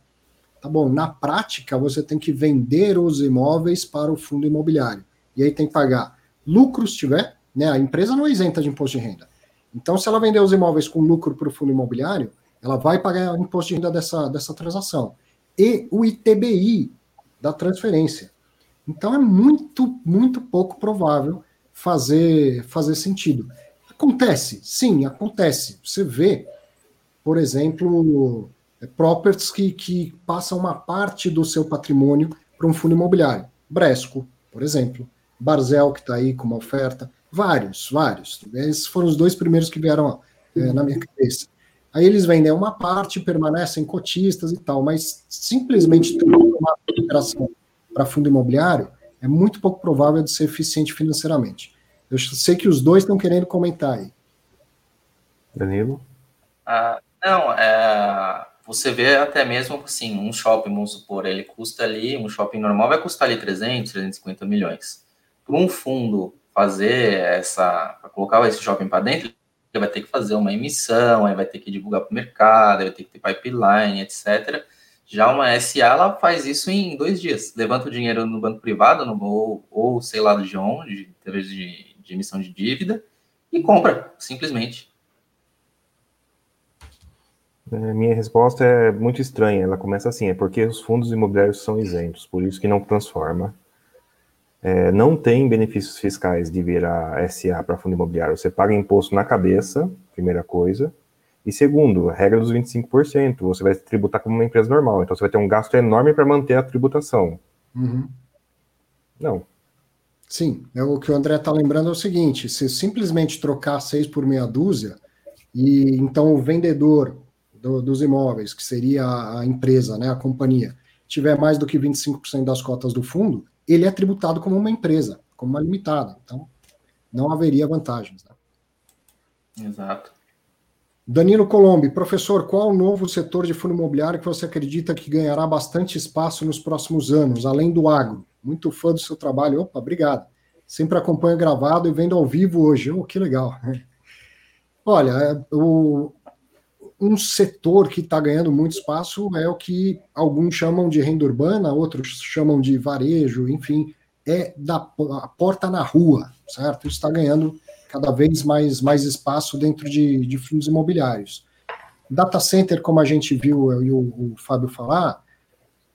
Tá bom, na prática você tem que vender os imóveis para o fundo imobiliário. E aí tem que pagar lucro se tiver, né? A empresa não é isenta de imposto de renda. Então, se ela vender os imóveis com lucro para o fundo imobiliário, ela vai pagar o imposto de renda dessa, dessa transação. E o ITBI da transferência. Então é muito, muito pouco provável fazer, fazer sentido. Acontece, sim, acontece. Você vê, por exemplo, properties que, que passam uma parte do seu patrimônio para um fundo imobiliário. Bresco, por exemplo. Barzel, que está aí com uma oferta. Vários, vários. Esses foram os dois primeiros que vieram é, na minha cabeça. Aí eles vendem uma parte, permanecem cotistas e tal, mas simplesmente uma operação para fundo imobiliário é muito pouco provável de ser eficiente financeiramente. Eu sei que os dois estão querendo comentar aí. Danilo? Ah, não, é, você vê até mesmo assim, um shopping, vamos supor, ele custa ali, um shopping normal vai custar ali 300, 350 milhões. Para um fundo fazer essa, para colocar esse shopping para dentro, ele vai ter que fazer uma emissão, aí vai ter que divulgar para o mercado, vai ter que ter pipeline, etc. Já uma SA, ela faz isso em dois dias. Levanta o dinheiro no banco privado, no, ou, ou sei lá de onde, através de de emissão de dívida e compra, simplesmente. É, minha resposta é muito estranha. Ela começa assim: é porque os fundos imobiliários são isentos, por isso que não transforma. É, não tem benefícios fiscais de virar SA para fundo imobiliário. Você paga imposto na cabeça, primeira coisa. E segundo, a regra dos 25%, você vai tributar como uma empresa normal. Então você vai ter um gasto enorme para manter a tributação. Uhum. Não, Sim, é o que o André está lembrando é o seguinte: se simplesmente trocar seis por meia dúzia, e então o vendedor do, dos imóveis, que seria a empresa, né, a companhia, tiver mais do que 25% das cotas do fundo, ele é tributado como uma empresa, como uma limitada. Então, não haveria vantagens. Né? Exato. Danilo Colombi, professor, qual o novo setor de fundo imobiliário que você acredita que ganhará bastante espaço nos próximos anos, além do agro? Muito fã do seu trabalho. Opa, obrigado. Sempre acompanho gravado e vendo ao vivo hoje. Oh, que legal. Olha, é, o, um setor que está ganhando muito espaço é o que alguns chamam de renda urbana, outros chamam de varejo, enfim, é da porta na rua, certo? Está ganhando cada vez mais, mais espaço dentro de, de fundos imobiliários. Data center, como a gente viu e o, o Fábio falar,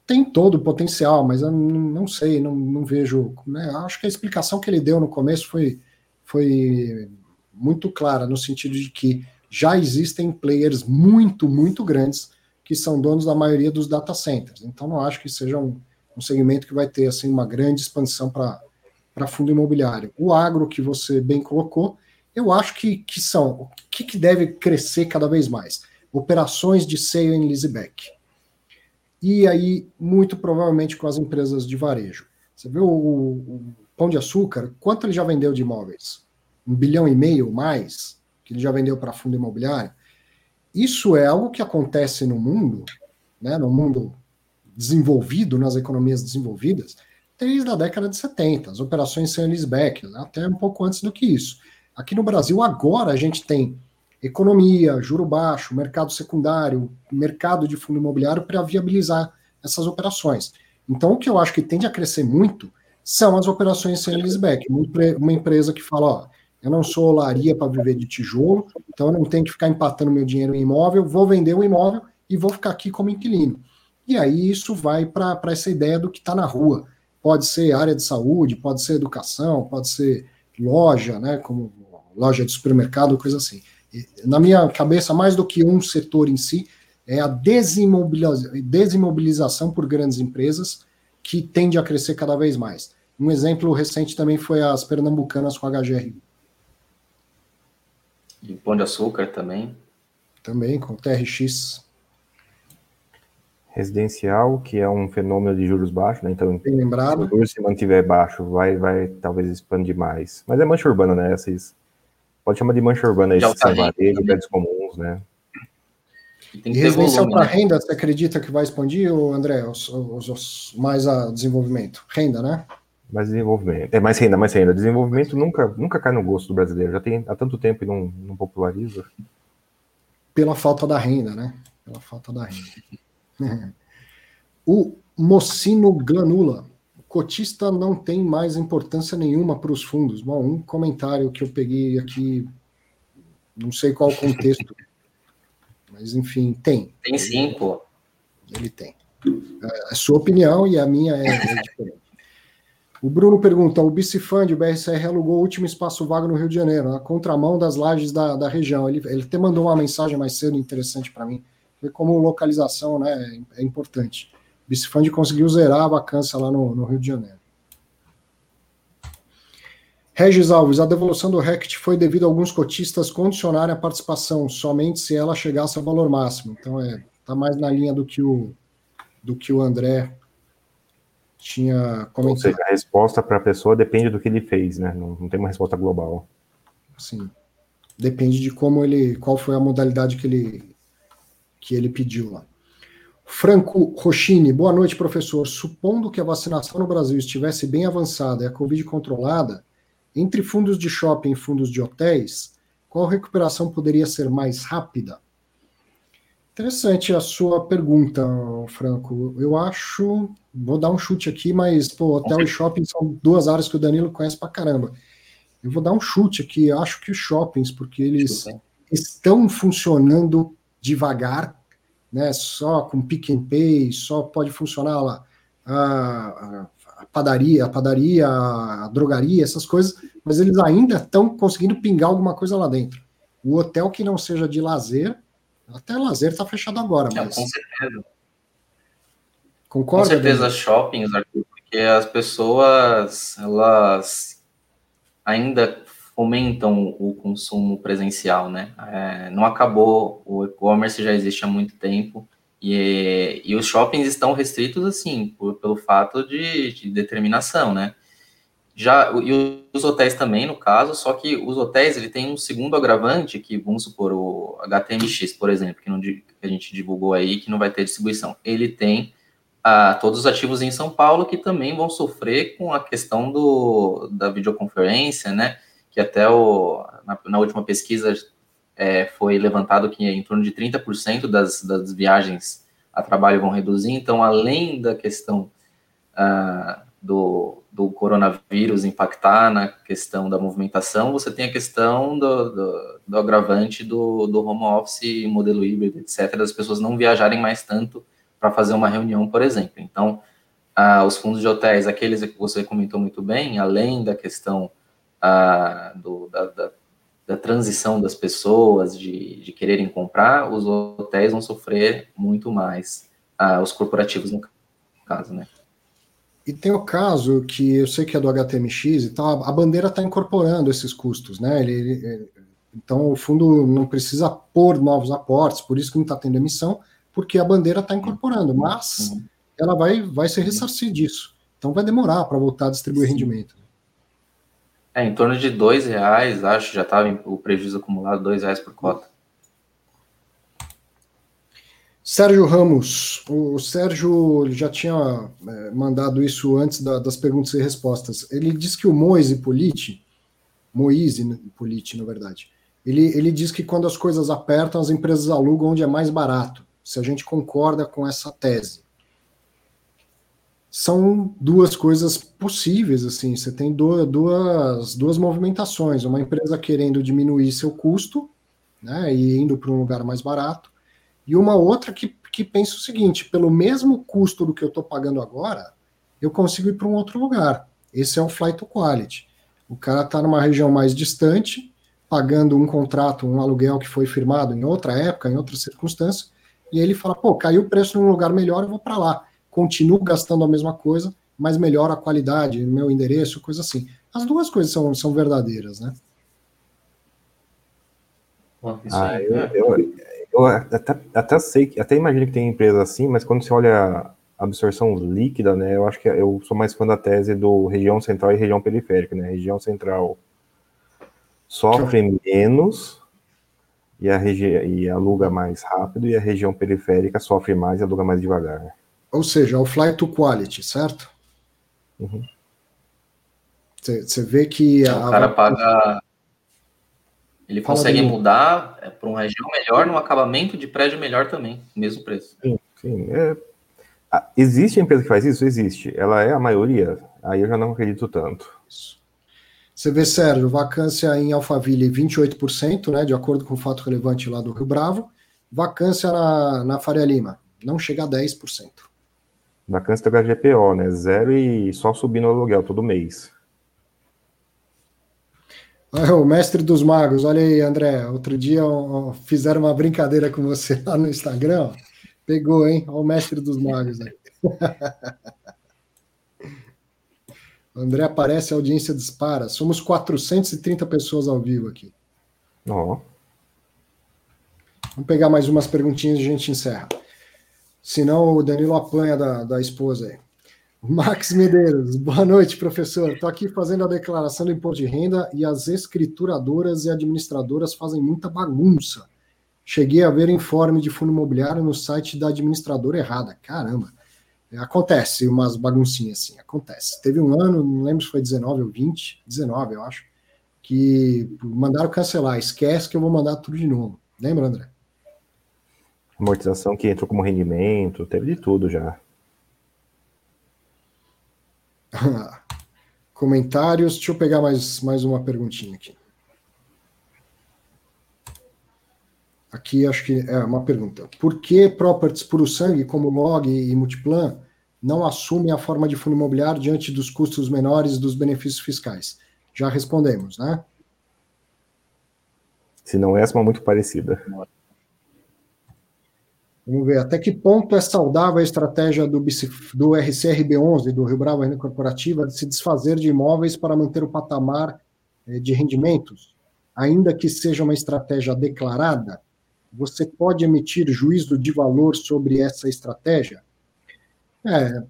tem todo o potencial, mas eu não, não sei, não, não vejo. Né? Acho que a explicação que ele deu no começo foi, foi muito clara, no sentido de que já existem players muito, muito grandes que são donos da maioria dos data centers. Então, não acho que seja um, um segmento que vai ter assim uma grande expansão para fundo imobiliário. O agro, que você bem colocou, eu acho que, que são o que, que deve crescer cada vez mais? Operações de sale em leaseback. E aí, muito provavelmente com as empresas de varejo. Você vê o, o Pão de Açúcar, quanto ele já vendeu de imóveis? Um bilhão e meio mais? Que ele já vendeu para fundo imobiliário. Isso é algo que acontece no mundo, né, no mundo desenvolvido, nas economias desenvolvidas, desde a década de 70, as operações sem leaseback, né, até um pouco antes do que isso. Aqui no Brasil, agora, a gente tem economia, juro baixo, mercado secundário, mercado de fundo imobiliário para viabilizar essas operações. Então, o que eu acho que tende a crescer muito são as operações sem leaseback. Uma empresa que fala, ó, eu não sou olaria para viver de tijolo, então eu não tenho que ficar empatando meu dinheiro em imóvel, vou vender o imóvel e vou ficar aqui como inquilino. E aí isso vai para essa ideia do que está na rua. Pode ser área de saúde, pode ser educação, pode ser loja, né, como loja de supermercado, coisa assim. E, na minha cabeça, mais do que um setor em si, é a desimobiliza desimobilização por grandes empresas que tende a crescer cada vez mais. Um exemplo recente também foi as pernambucanas com a HGR. De Pão de Açúcar também. Também, com TRX. Residencial, que é um fenômeno de juros baixos, né? Então, Bem lembrado. se o se mantiver baixo, vai, vai talvez expandir mais. Mas é mancha urbana, né? Essas, pode chamar de mancha urbana esses são varejo, prédios comuns, né? E, residencial para né? renda, você acredita que vai expandir, ou André, os, os, os mais a desenvolvimento? Renda, né? Mais desenvolvimento. É mais renda, mais renda. Desenvolvimento nunca, nunca cai no gosto do brasileiro. Já tem há tanto tempo e não, não populariza. Pela falta da renda, né? Pela falta da renda. o Mocino Glanula. O cotista não tem mais importância nenhuma para os fundos. Bom, um comentário que eu peguei aqui, não sei qual o contexto, mas enfim, tem. Tem sim, pô. Ele tem. É a sua opinião e a minha é, é diferente. O Bruno pergunta: o Bicifund, o BRCR, alugou o último espaço vago no Rio de Janeiro, na contramão das lajes da, da região. Ele, ele até mandou uma mensagem mais cedo interessante para mim. Foi como localização né, é importante. O Bicifund conseguiu zerar a vacância lá no, no Rio de Janeiro. Regis Alves, a devolução do RECT foi devido a alguns cotistas condicionarem a participação somente se ela chegasse ao valor máximo. Então, é, tá mais na linha do que o, do que o André tinha comentado. Ou seja, a resposta para a pessoa depende do que ele fez, né? Não, não, tem uma resposta global. Sim. Depende de como ele, qual foi a modalidade que ele que ele pediu lá. Franco Rochini, boa noite, professor. Supondo que a vacinação no Brasil estivesse bem avançada e a Covid controlada, entre fundos de shopping e fundos de hotéis, qual recuperação poderia ser mais rápida? Interessante a sua pergunta, Franco. Eu acho, vou dar um chute aqui, mas pô, hotel e shopping são duas áreas que o Danilo conhece pra caramba. Eu vou dar um chute aqui. Acho que os shoppings, porque eles estão funcionando devagar, né? Só com pick and pay, só pode funcionar lá a, a padaria, a padaria, a drogaria, essas coisas, mas eles ainda estão conseguindo pingar alguma coisa lá dentro. O hotel que não seja de lazer até lazer está fechado agora, mas... com certeza. Concorda? Com certeza, shoppings, Arthur, porque as pessoas, elas ainda fomentam o consumo presencial, né? É, não acabou, o e-commerce já existe há muito tempo e, e os shoppings estão restritos, assim, por, pelo fato de, de determinação, né? Já, e os hotéis também, no caso, só que os hotéis, ele tem um segundo agravante, que, vamos supor, o HTMX, por exemplo, que, não, que a gente divulgou aí, que não vai ter distribuição. Ele tem ah, todos os ativos em São Paulo que também vão sofrer com a questão do, da videoconferência, né? Que até o, na, na última pesquisa é, foi levantado que em torno de 30% das, das viagens a trabalho vão reduzir. Então, além da questão ah, do, do coronavírus impactar na questão da movimentação, você tem a questão do, do, do agravante do, do home office, modelo híbrido, etc., das pessoas não viajarem mais tanto para fazer uma reunião, por exemplo. Então, ah, os fundos de hotéis, aqueles que você comentou muito bem, além da questão ah, do, da, da, da, transição das pessoas, de, de quererem comprar, os hotéis vão sofrer muito mais, ah, os corporativos no caso, né? E tem o caso que eu sei que é do HTMX e tal, a bandeira está incorporando esses custos, né? Ele, ele, então o fundo não precisa pôr novos aportes, por isso que não está tendo emissão, porque a bandeira está incorporando, mas uhum. ela vai, vai ser ressarcida disso. Então vai demorar para voltar a distribuir Sim. rendimento. É, em torno de dois reais, acho, já estava o prejuízo acumulado, dois reais por cota. Sérgio Ramos, o Sérgio já tinha é, mandado isso antes da, das perguntas e respostas. Ele diz que o Moise Politi, Moise Politi, na verdade, ele, ele diz que quando as coisas apertam, as empresas alugam onde é mais barato. Se a gente concorda com essa tese. São duas coisas possíveis, assim. Você tem duas, duas, duas movimentações. Uma empresa querendo diminuir seu custo, né, e indo para um lugar mais barato e uma outra que, que pensa o seguinte: pelo mesmo custo do que eu estou pagando agora, eu consigo ir para um outro lugar. Esse é o flight to quality. O cara está numa região mais distante, pagando um contrato, um aluguel que foi firmado em outra época, em outras circunstâncias, e aí ele fala: pô, caiu o preço num lugar melhor, eu vou para lá. Continuo gastando a mesma coisa, mas melhora a qualidade, meu endereço, coisa assim. As duas coisas são, são verdadeiras, né? Ah, eu, eu, eu até, até sei, até imagino que tem empresa assim, mas quando você olha a absorção líquida, né, eu acho que eu sou mais fã da tese do região central e região periférica, né? Região central sofre menos e, a regi e aluga mais rápido, e a região periférica sofre mais e aluga mais devagar. Ou seja, o flight to quality, certo? Você uhum. vê que. A, o cara paga ele Fala consegue mudar é, para uma região melhor, num acabamento de prédio melhor também, mesmo preço. Sim, sim. É... Existe empresa que faz isso? Existe. Ela é a maioria? Aí eu já não acredito tanto. Você vê, Sérgio, vacância em Alphaville 28%, né, de acordo com o fato relevante lá do Rio Bravo. Vacância na, na Faria Lima, não chega a 10%. Vacância da HGPO, né? Zero e só subindo o aluguel todo mês. O mestre dos magos, olha aí, André. Outro dia ó, fizeram uma brincadeira com você lá no Instagram. Pegou, hein? Olha o mestre dos magos aí. André aparece, a audiência dispara. Somos 430 pessoas ao vivo aqui. Oh. Vamos pegar mais umas perguntinhas e a gente encerra. Senão o Danilo apanha da, da esposa aí. Max Medeiros, boa noite, professor. Estou aqui fazendo a declaração do imposto de renda e as escrituradoras e administradoras fazem muita bagunça. Cheguei a ver informe de fundo imobiliário no site da administradora errada. Caramba, acontece umas baguncinhas assim, acontece. Teve um ano, não lembro se foi 19 ou 20, 19 eu acho, que mandaram cancelar. Esquece que eu vou mandar tudo de novo. Lembra, André? Amortização que entrou como rendimento, teve de tudo já. Comentários. Deixa eu pegar mais, mais uma perguntinha aqui. Aqui acho que é uma pergunta. Por que properties puro sangue, como log e multiplan, não assumem a forma de fundo imobiliário diante dos custos menores dos benefícios fiscais? Já respondemos, né? Se não essa, uma muito parecida. Vamos ver até que ponto é saudável a estratégia do, do RCRB11, do Rio Bravo Renda Corporativa, de se desfazer de imóveis para manter o patamar eh, de rendimentos, ainda que seja uma estratégia declarada, você pode emitir juízo de valor sobre essa estratégia? É,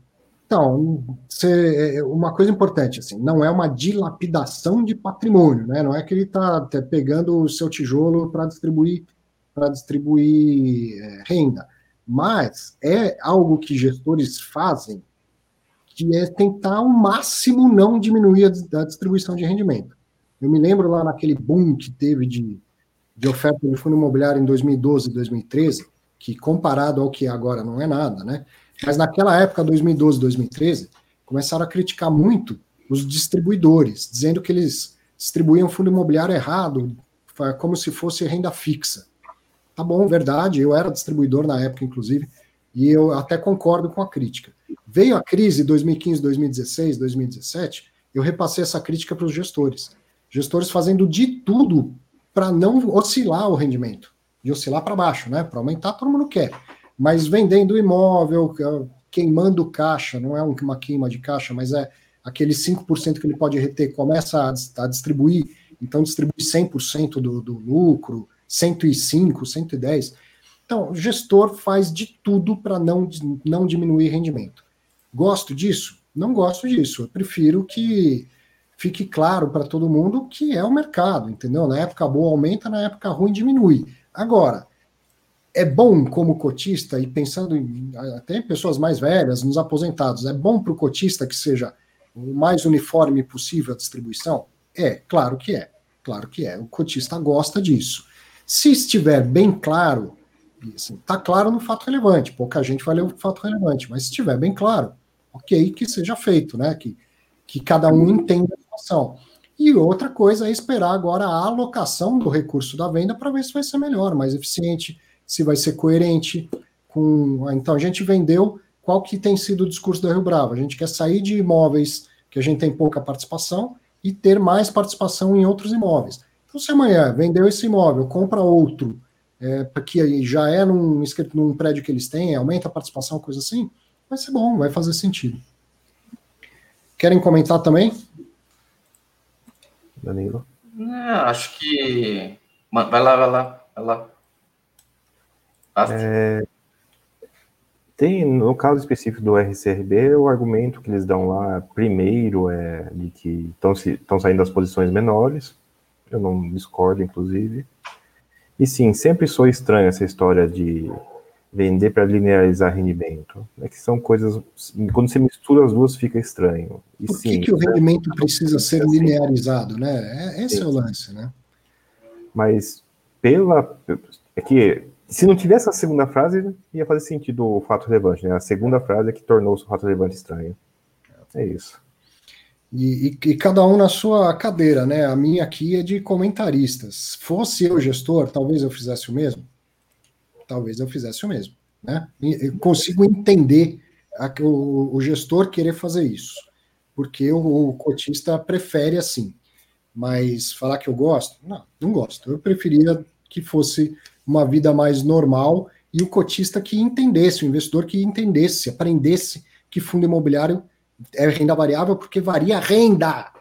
então, é, uma coisa importante, assim, não é uma dilapidação de patrimônio, né? Não é que ele está tá pegando o seu tijolo para distribuir para distribuir é, renda, mas é algo que gestores fazem que é tentar ao máximo não diminuir a, a distribuição de rendimento. Eu me lembro lá naquele boom que teve de, de oferta de fundo imobiliário em 2012 e 2013, que comparado ao que é agora não é nada, né? Mas naquela época, 2012, 2013, começaram a criticar muito os distribuidores, dizendo que eles distribuíam fundo imobiliário errado, como se fosse renda fixa. Tá bom, verdade, eu era distribuidor na época, inclusive, e eu até concordo com a crítica. Veio a crise 2015, 2016, 2017, eu repassei essa crítica para os gestores. Gestores fazendo de tudo para não oscilar o rendimento, de oscilar para baixo, né? Para aumentar, todo mundo quer mas vendendo imóvel, queimando caixa, não é uma queima de caixa, mas é aquele 5% que ele pode reter, começa a, distribuir, então distribui 100% do, do lucro, 105, 110. Então, o gestor faz de tudo para não, não diminuir rendimento. Gosto disso? Não gosto disso. Eu prefiro que fique claro para todo mundo que é o mercado, entendeu? Na época boa aumenta, na época ruim diminui. Agora, é bom como cotista, e pensando em até em pessoas mais velhas, nos aposentados, é bom para o cotista que seja o mais uniforme possível a distribuição? É, claro que é. Claro que é. O cotista gosta disso. Se estiver bem claro, está assim, claro no fato relevante, pouca gente vai ler o fato relevante, mas se estiver bem claro, ok que seja feito, né? Que, que cada um entenda a situação. E outra coisa é esperar agora a alocação do recurso da venda para ver se vai ser melhor, mais eficiente, se vai ser coerente com. Então, a gente vendeu. Qual que tem sido o discurso da Rio Bravo? A gente quer sair de imóveis que a gente tem pouca participação e ter mais participação em outros imóveis. Então, se amanhã vendeu esse imóvel, compra outro, é, que já é num, num prédio que eles têm, aumenta a participação, coisa assim, vai ser bom, vai fazer sentido. Querem comentar também? Danilo? Não, acho que. Vai lá, vai lá, vai lá. É, tem, no caso específico do RCRB, o argumento que eles dão lá, primeiro, é de que estão saindo das posições menores, eu não discordo, inclusive. E sim, sempre sou estranho essa história de vender para linearizar rendimento. É que são coisas. Quando você mistura as duas, fica estranho. E Por que, sim, que o rendimento precisa ser assim. linearizado, né? É, esse sim. é o lance, né? Mas pela. É que se não tivesse a segunda frase, ia fazer sentido o fato relevante, né? A segunda frase é que tornou o fato relevante estranho. É isso. E, e, e, cada um na sua cadeira, né? A minha aqui é de comentaristas. Fosse eu gestor, talvez eu fizesse o mesmo. Talvez eu fizesse o mesmo, né? Eu consigo entender a, o, o, gestor querer fazer isso, porque o, o cotista prefere assim. Mas falar que eu gosto, não, não gosto. Eu preferia que fosse uma vida mais normal e o cotista que entendesse, o investidor que entendesse, aprendesse que fundo imobiliário é renda variável porque varia a renda.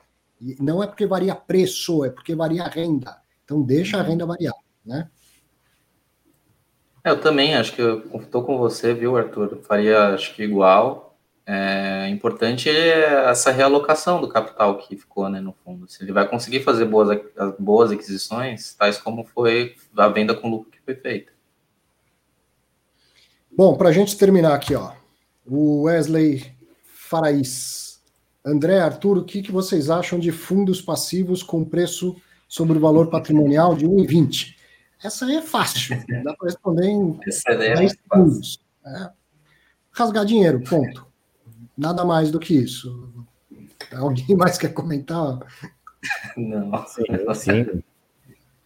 E não é porque varia preço, é porque varia a renda. Então deixa a renda variar, né? É, eu também acho que eu estou com você, viu, Arthur? faria acho que igual. É importante é essa realocação do capital que ficou né, no fundo. Se ele vai conseguir fazer boas, boas aquisições, tais como foi a venda com lucro que foi feita. Bom, para a gente terminar aqui, ó, o Wesley Faraís. André, Arthur, o que, que vocês acham de fundos passivos com preço sobre o valor patrimonial de 1,20? Essa aí é fácil, dá para responder em 10 é segundos. É. Rasgar dinheiro, ponto. Nada mais do que isso. Alguém mais quer comentar? Não. Sim, sim.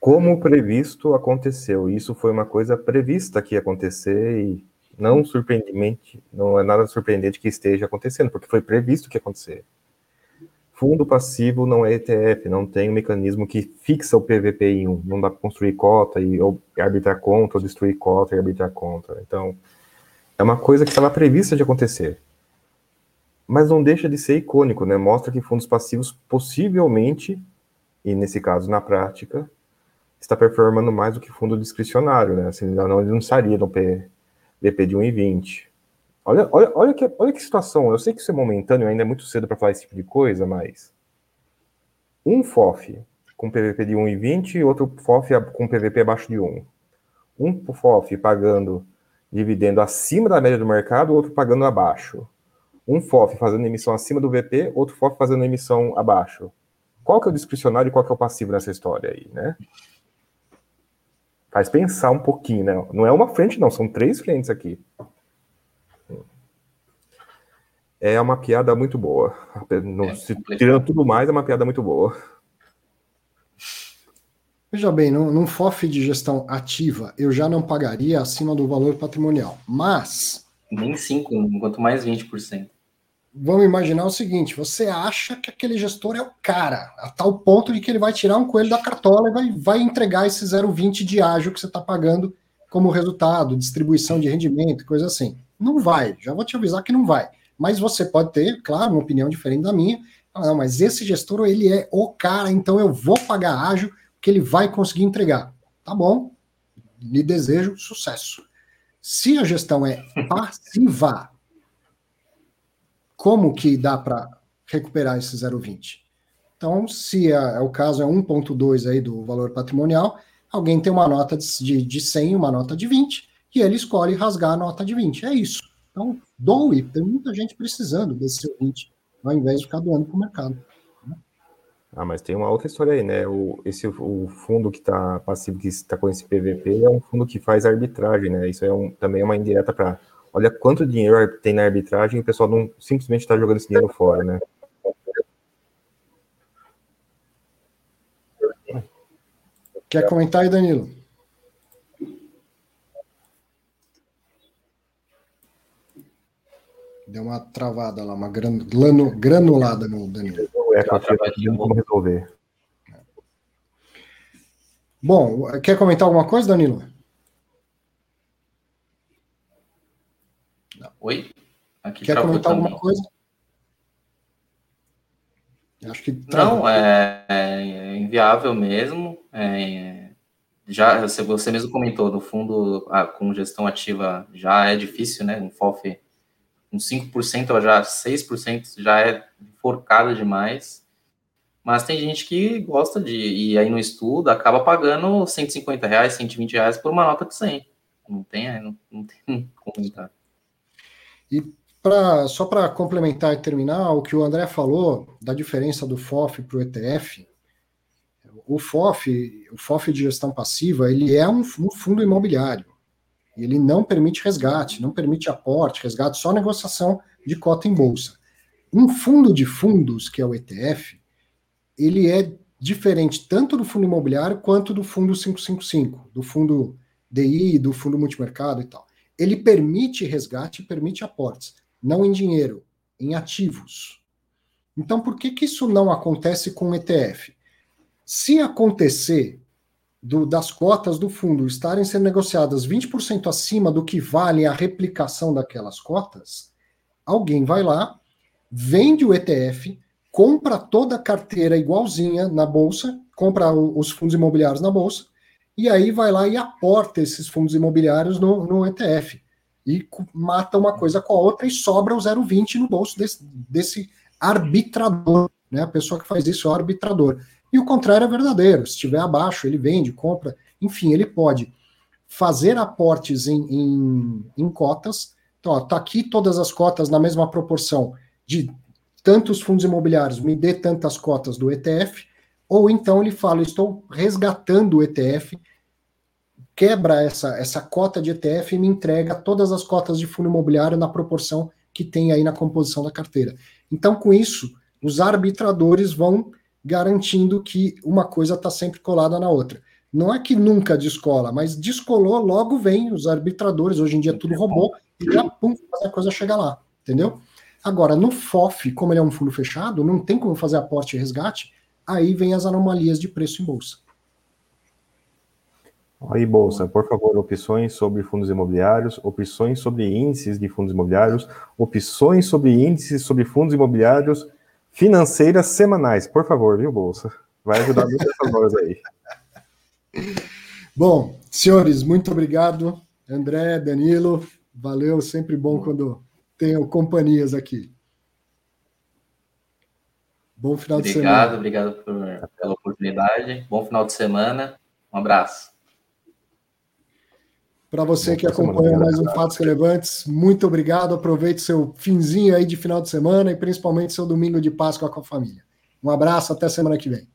Como previsto, aconteceu. Isso foi uma coisa prevista que ia acontecer e não surpreendentemente, não é nada surpreendente que esteja acontecendo, porque foi previsto que ia acontecer. Fundo passivo não é ETF, não tem um mecanismo que fixa o PVP em um. Não dá para construir cota e ou arbitrar contra, ou destruir cota e arbitrar contra. Então, é uma coisa que estava prevista de acontecer mas não deixa de ser icônico, né? Mostra que fundos passivos possivelmente E nesse caso, na prática, está performando mais do que fundo discricionário, né? Assim, não, não estaria no P, DP de 1,20. Olha, olha, olha, que, olha que situação. Eu sei que isso é momentâneo, ainda é muito cedo para falar esse tipo de coisa, mas um FOF com PVP de 1,20 e outro FOF com PVP abaixo de 1. Um FOF pagando dividendo acima da média do mercado, outro pagando abaixo. Um FOF fazendo emissão acima do VP, outro FOF fazendo emissão abaixo. Qual que é o discricionário e qual que é o passivo nessa história aí, né? Faz pensar um pouquinho, né? Não é uma frente, não, são três frentes aqui. É uma piada muito boa. É, se, tirando tudo mais, é uma piada muito boa. Veja bem, num, num FOF de gestão ativa, eu já não pagaria acima do valor patrimonial. Mas. Nem 5, quanto mais 20% vamos imaginar o seguinte: você acha que aquele gestor é o cara, a tal ponto de que ele vai tirar um coelho da cartola e vai, vai entregar esse 0,20 de ágio que você está pagando como resultado, distribuição de rendimento, coisa assim. Não vai, já vou te avisar que não vai. Mas você pode ter, claro, uma opinião diferente da minha. Ah, não, mas esse gestor, ele é o cara, então eu vou pagar ágio que ele vai conseguir entregar. Tá bom, lhe desejo sucesso. Se a gestão é passiva, como que dá para recuperar esse 0,20? Então, se é, é, o caso é 1,2 aí do valor patrimonial, alguém tem uma nota de, de 100 uma nota de 20, e ele escolhe rasgar a nota de 20. É isso. Então, doe, tem muita gente precisando desse 20, ao invés de ficar doando para o mercado. Ah, mas tem uma outra história aí, né? O, esse, o fundo que está passivo, que está com esse PVP, é um fundo que faz arbitragem, né? Isso é um, também é uma indireta para olha quanto dinheiro tem na arbitragem e o pessoal não simplesmente está jogando esse dinheiro fora, né? Quer comentar aí, Danilo? Deu uma travada lá, uma granulada no Danilo. É, como resolver. Bom, quer comentar alguma coisa, Danilo? Oi? Aqui Quer comentar alguma coisa? Acho que não é, é inviável mesmo. É, já você mesmo comentou no fundo ah, com gestão ativa já é difícil, né? Um FOF com 5% ou já 6% já é forcado demais. Mas tem gente que gosta de ir aí no estudo, acaba pagando 150 reais, 120 reais por uma nota de 100. Não tem, não, não tem como comentar. E pra, só para complementar e terminar, o que o André falou da diferença do FOF para o ETF, o FOF, o FOF de gestão passiva, ele é um, um fundo imobiliário. Ele não permite resgate, não permite aporte, resgate, só negociação de cota em bolsa. Um fundo de fundos, que é o ETF, ele é diferente tanto do fundo imobiliário quanto do fundo 555, do fundo DI, do fundo multimercado e tal ele permite resgate, permite aportes, não em dinheiro, em ativos. Então, por que, que isso não acontece com o ETF? Se acontecer do, das cotas do fundo estarem sendo negociadas 20% acima do que vale a replicação daquelas cotas, alguém vai lá, vende o ETF, compra toda a carteira igualzinha na bolsa, compra os fundos imobiliários na bolsa, e aí vai lá e aporta esses fundos imobiliários no, no ETF. E mata uma coisa com a outra e sobra o 0,20 no bolso desse, desse arbitrador. Né? A pessoa que faz isso é o arbitrador. E o contrário é verdadeiro. Se estiver abaixo, ele vende, compra. Enfim, ele pode fazer aportes em, em, em cotas. Então, está aqui todas as cotas na mesma proporção de tantos fundos imobiliários, me dê tantas cotas do ETF ou então ele fala: estou resgatando o ETF, quebra essa, essa cota de ETF e me entrega todas as cotas de fundo imobiliário na proporção que tem aí na composição da carteira. Então, com isso, os arbitradores vão garantindo que uma coisa está sempre colada na outra. Não é que nunca descola, mas descolou, logo vem os arbitradores, hoje em dia é tudo robô, e já, pum, a coisa chega lá, entendeu? Agora, no FOF, como ele é um fundo fechado, não tem como fazer aporte e resgate, aí vem as anomalias de preço em bolsa. Aí, Bolsa, por favor, opções sobre fundos imobiliários, opções sobre índices de fundos imobiliários, opções sobre índices sobre fundos imobiliários financeiras semanais, por favor, viu, Bolsa? Vai ajudar muito essas horas aí. Bom, senhores, muito obrigado. André, Danilo, valeu. Sempre bom quando tenho companhias aqui. Bom final obrigado, de semana. Obrigado, obrigado pela oportunidade. Bom final de semana. Um abraço. Para você que acompanha mais um Fatos Relevantes, muito obrigado. Aproveite seu finzinho aí de final de semana e principalmente seu domingo de Páscoa com a família. Um abraço, até semana que vem.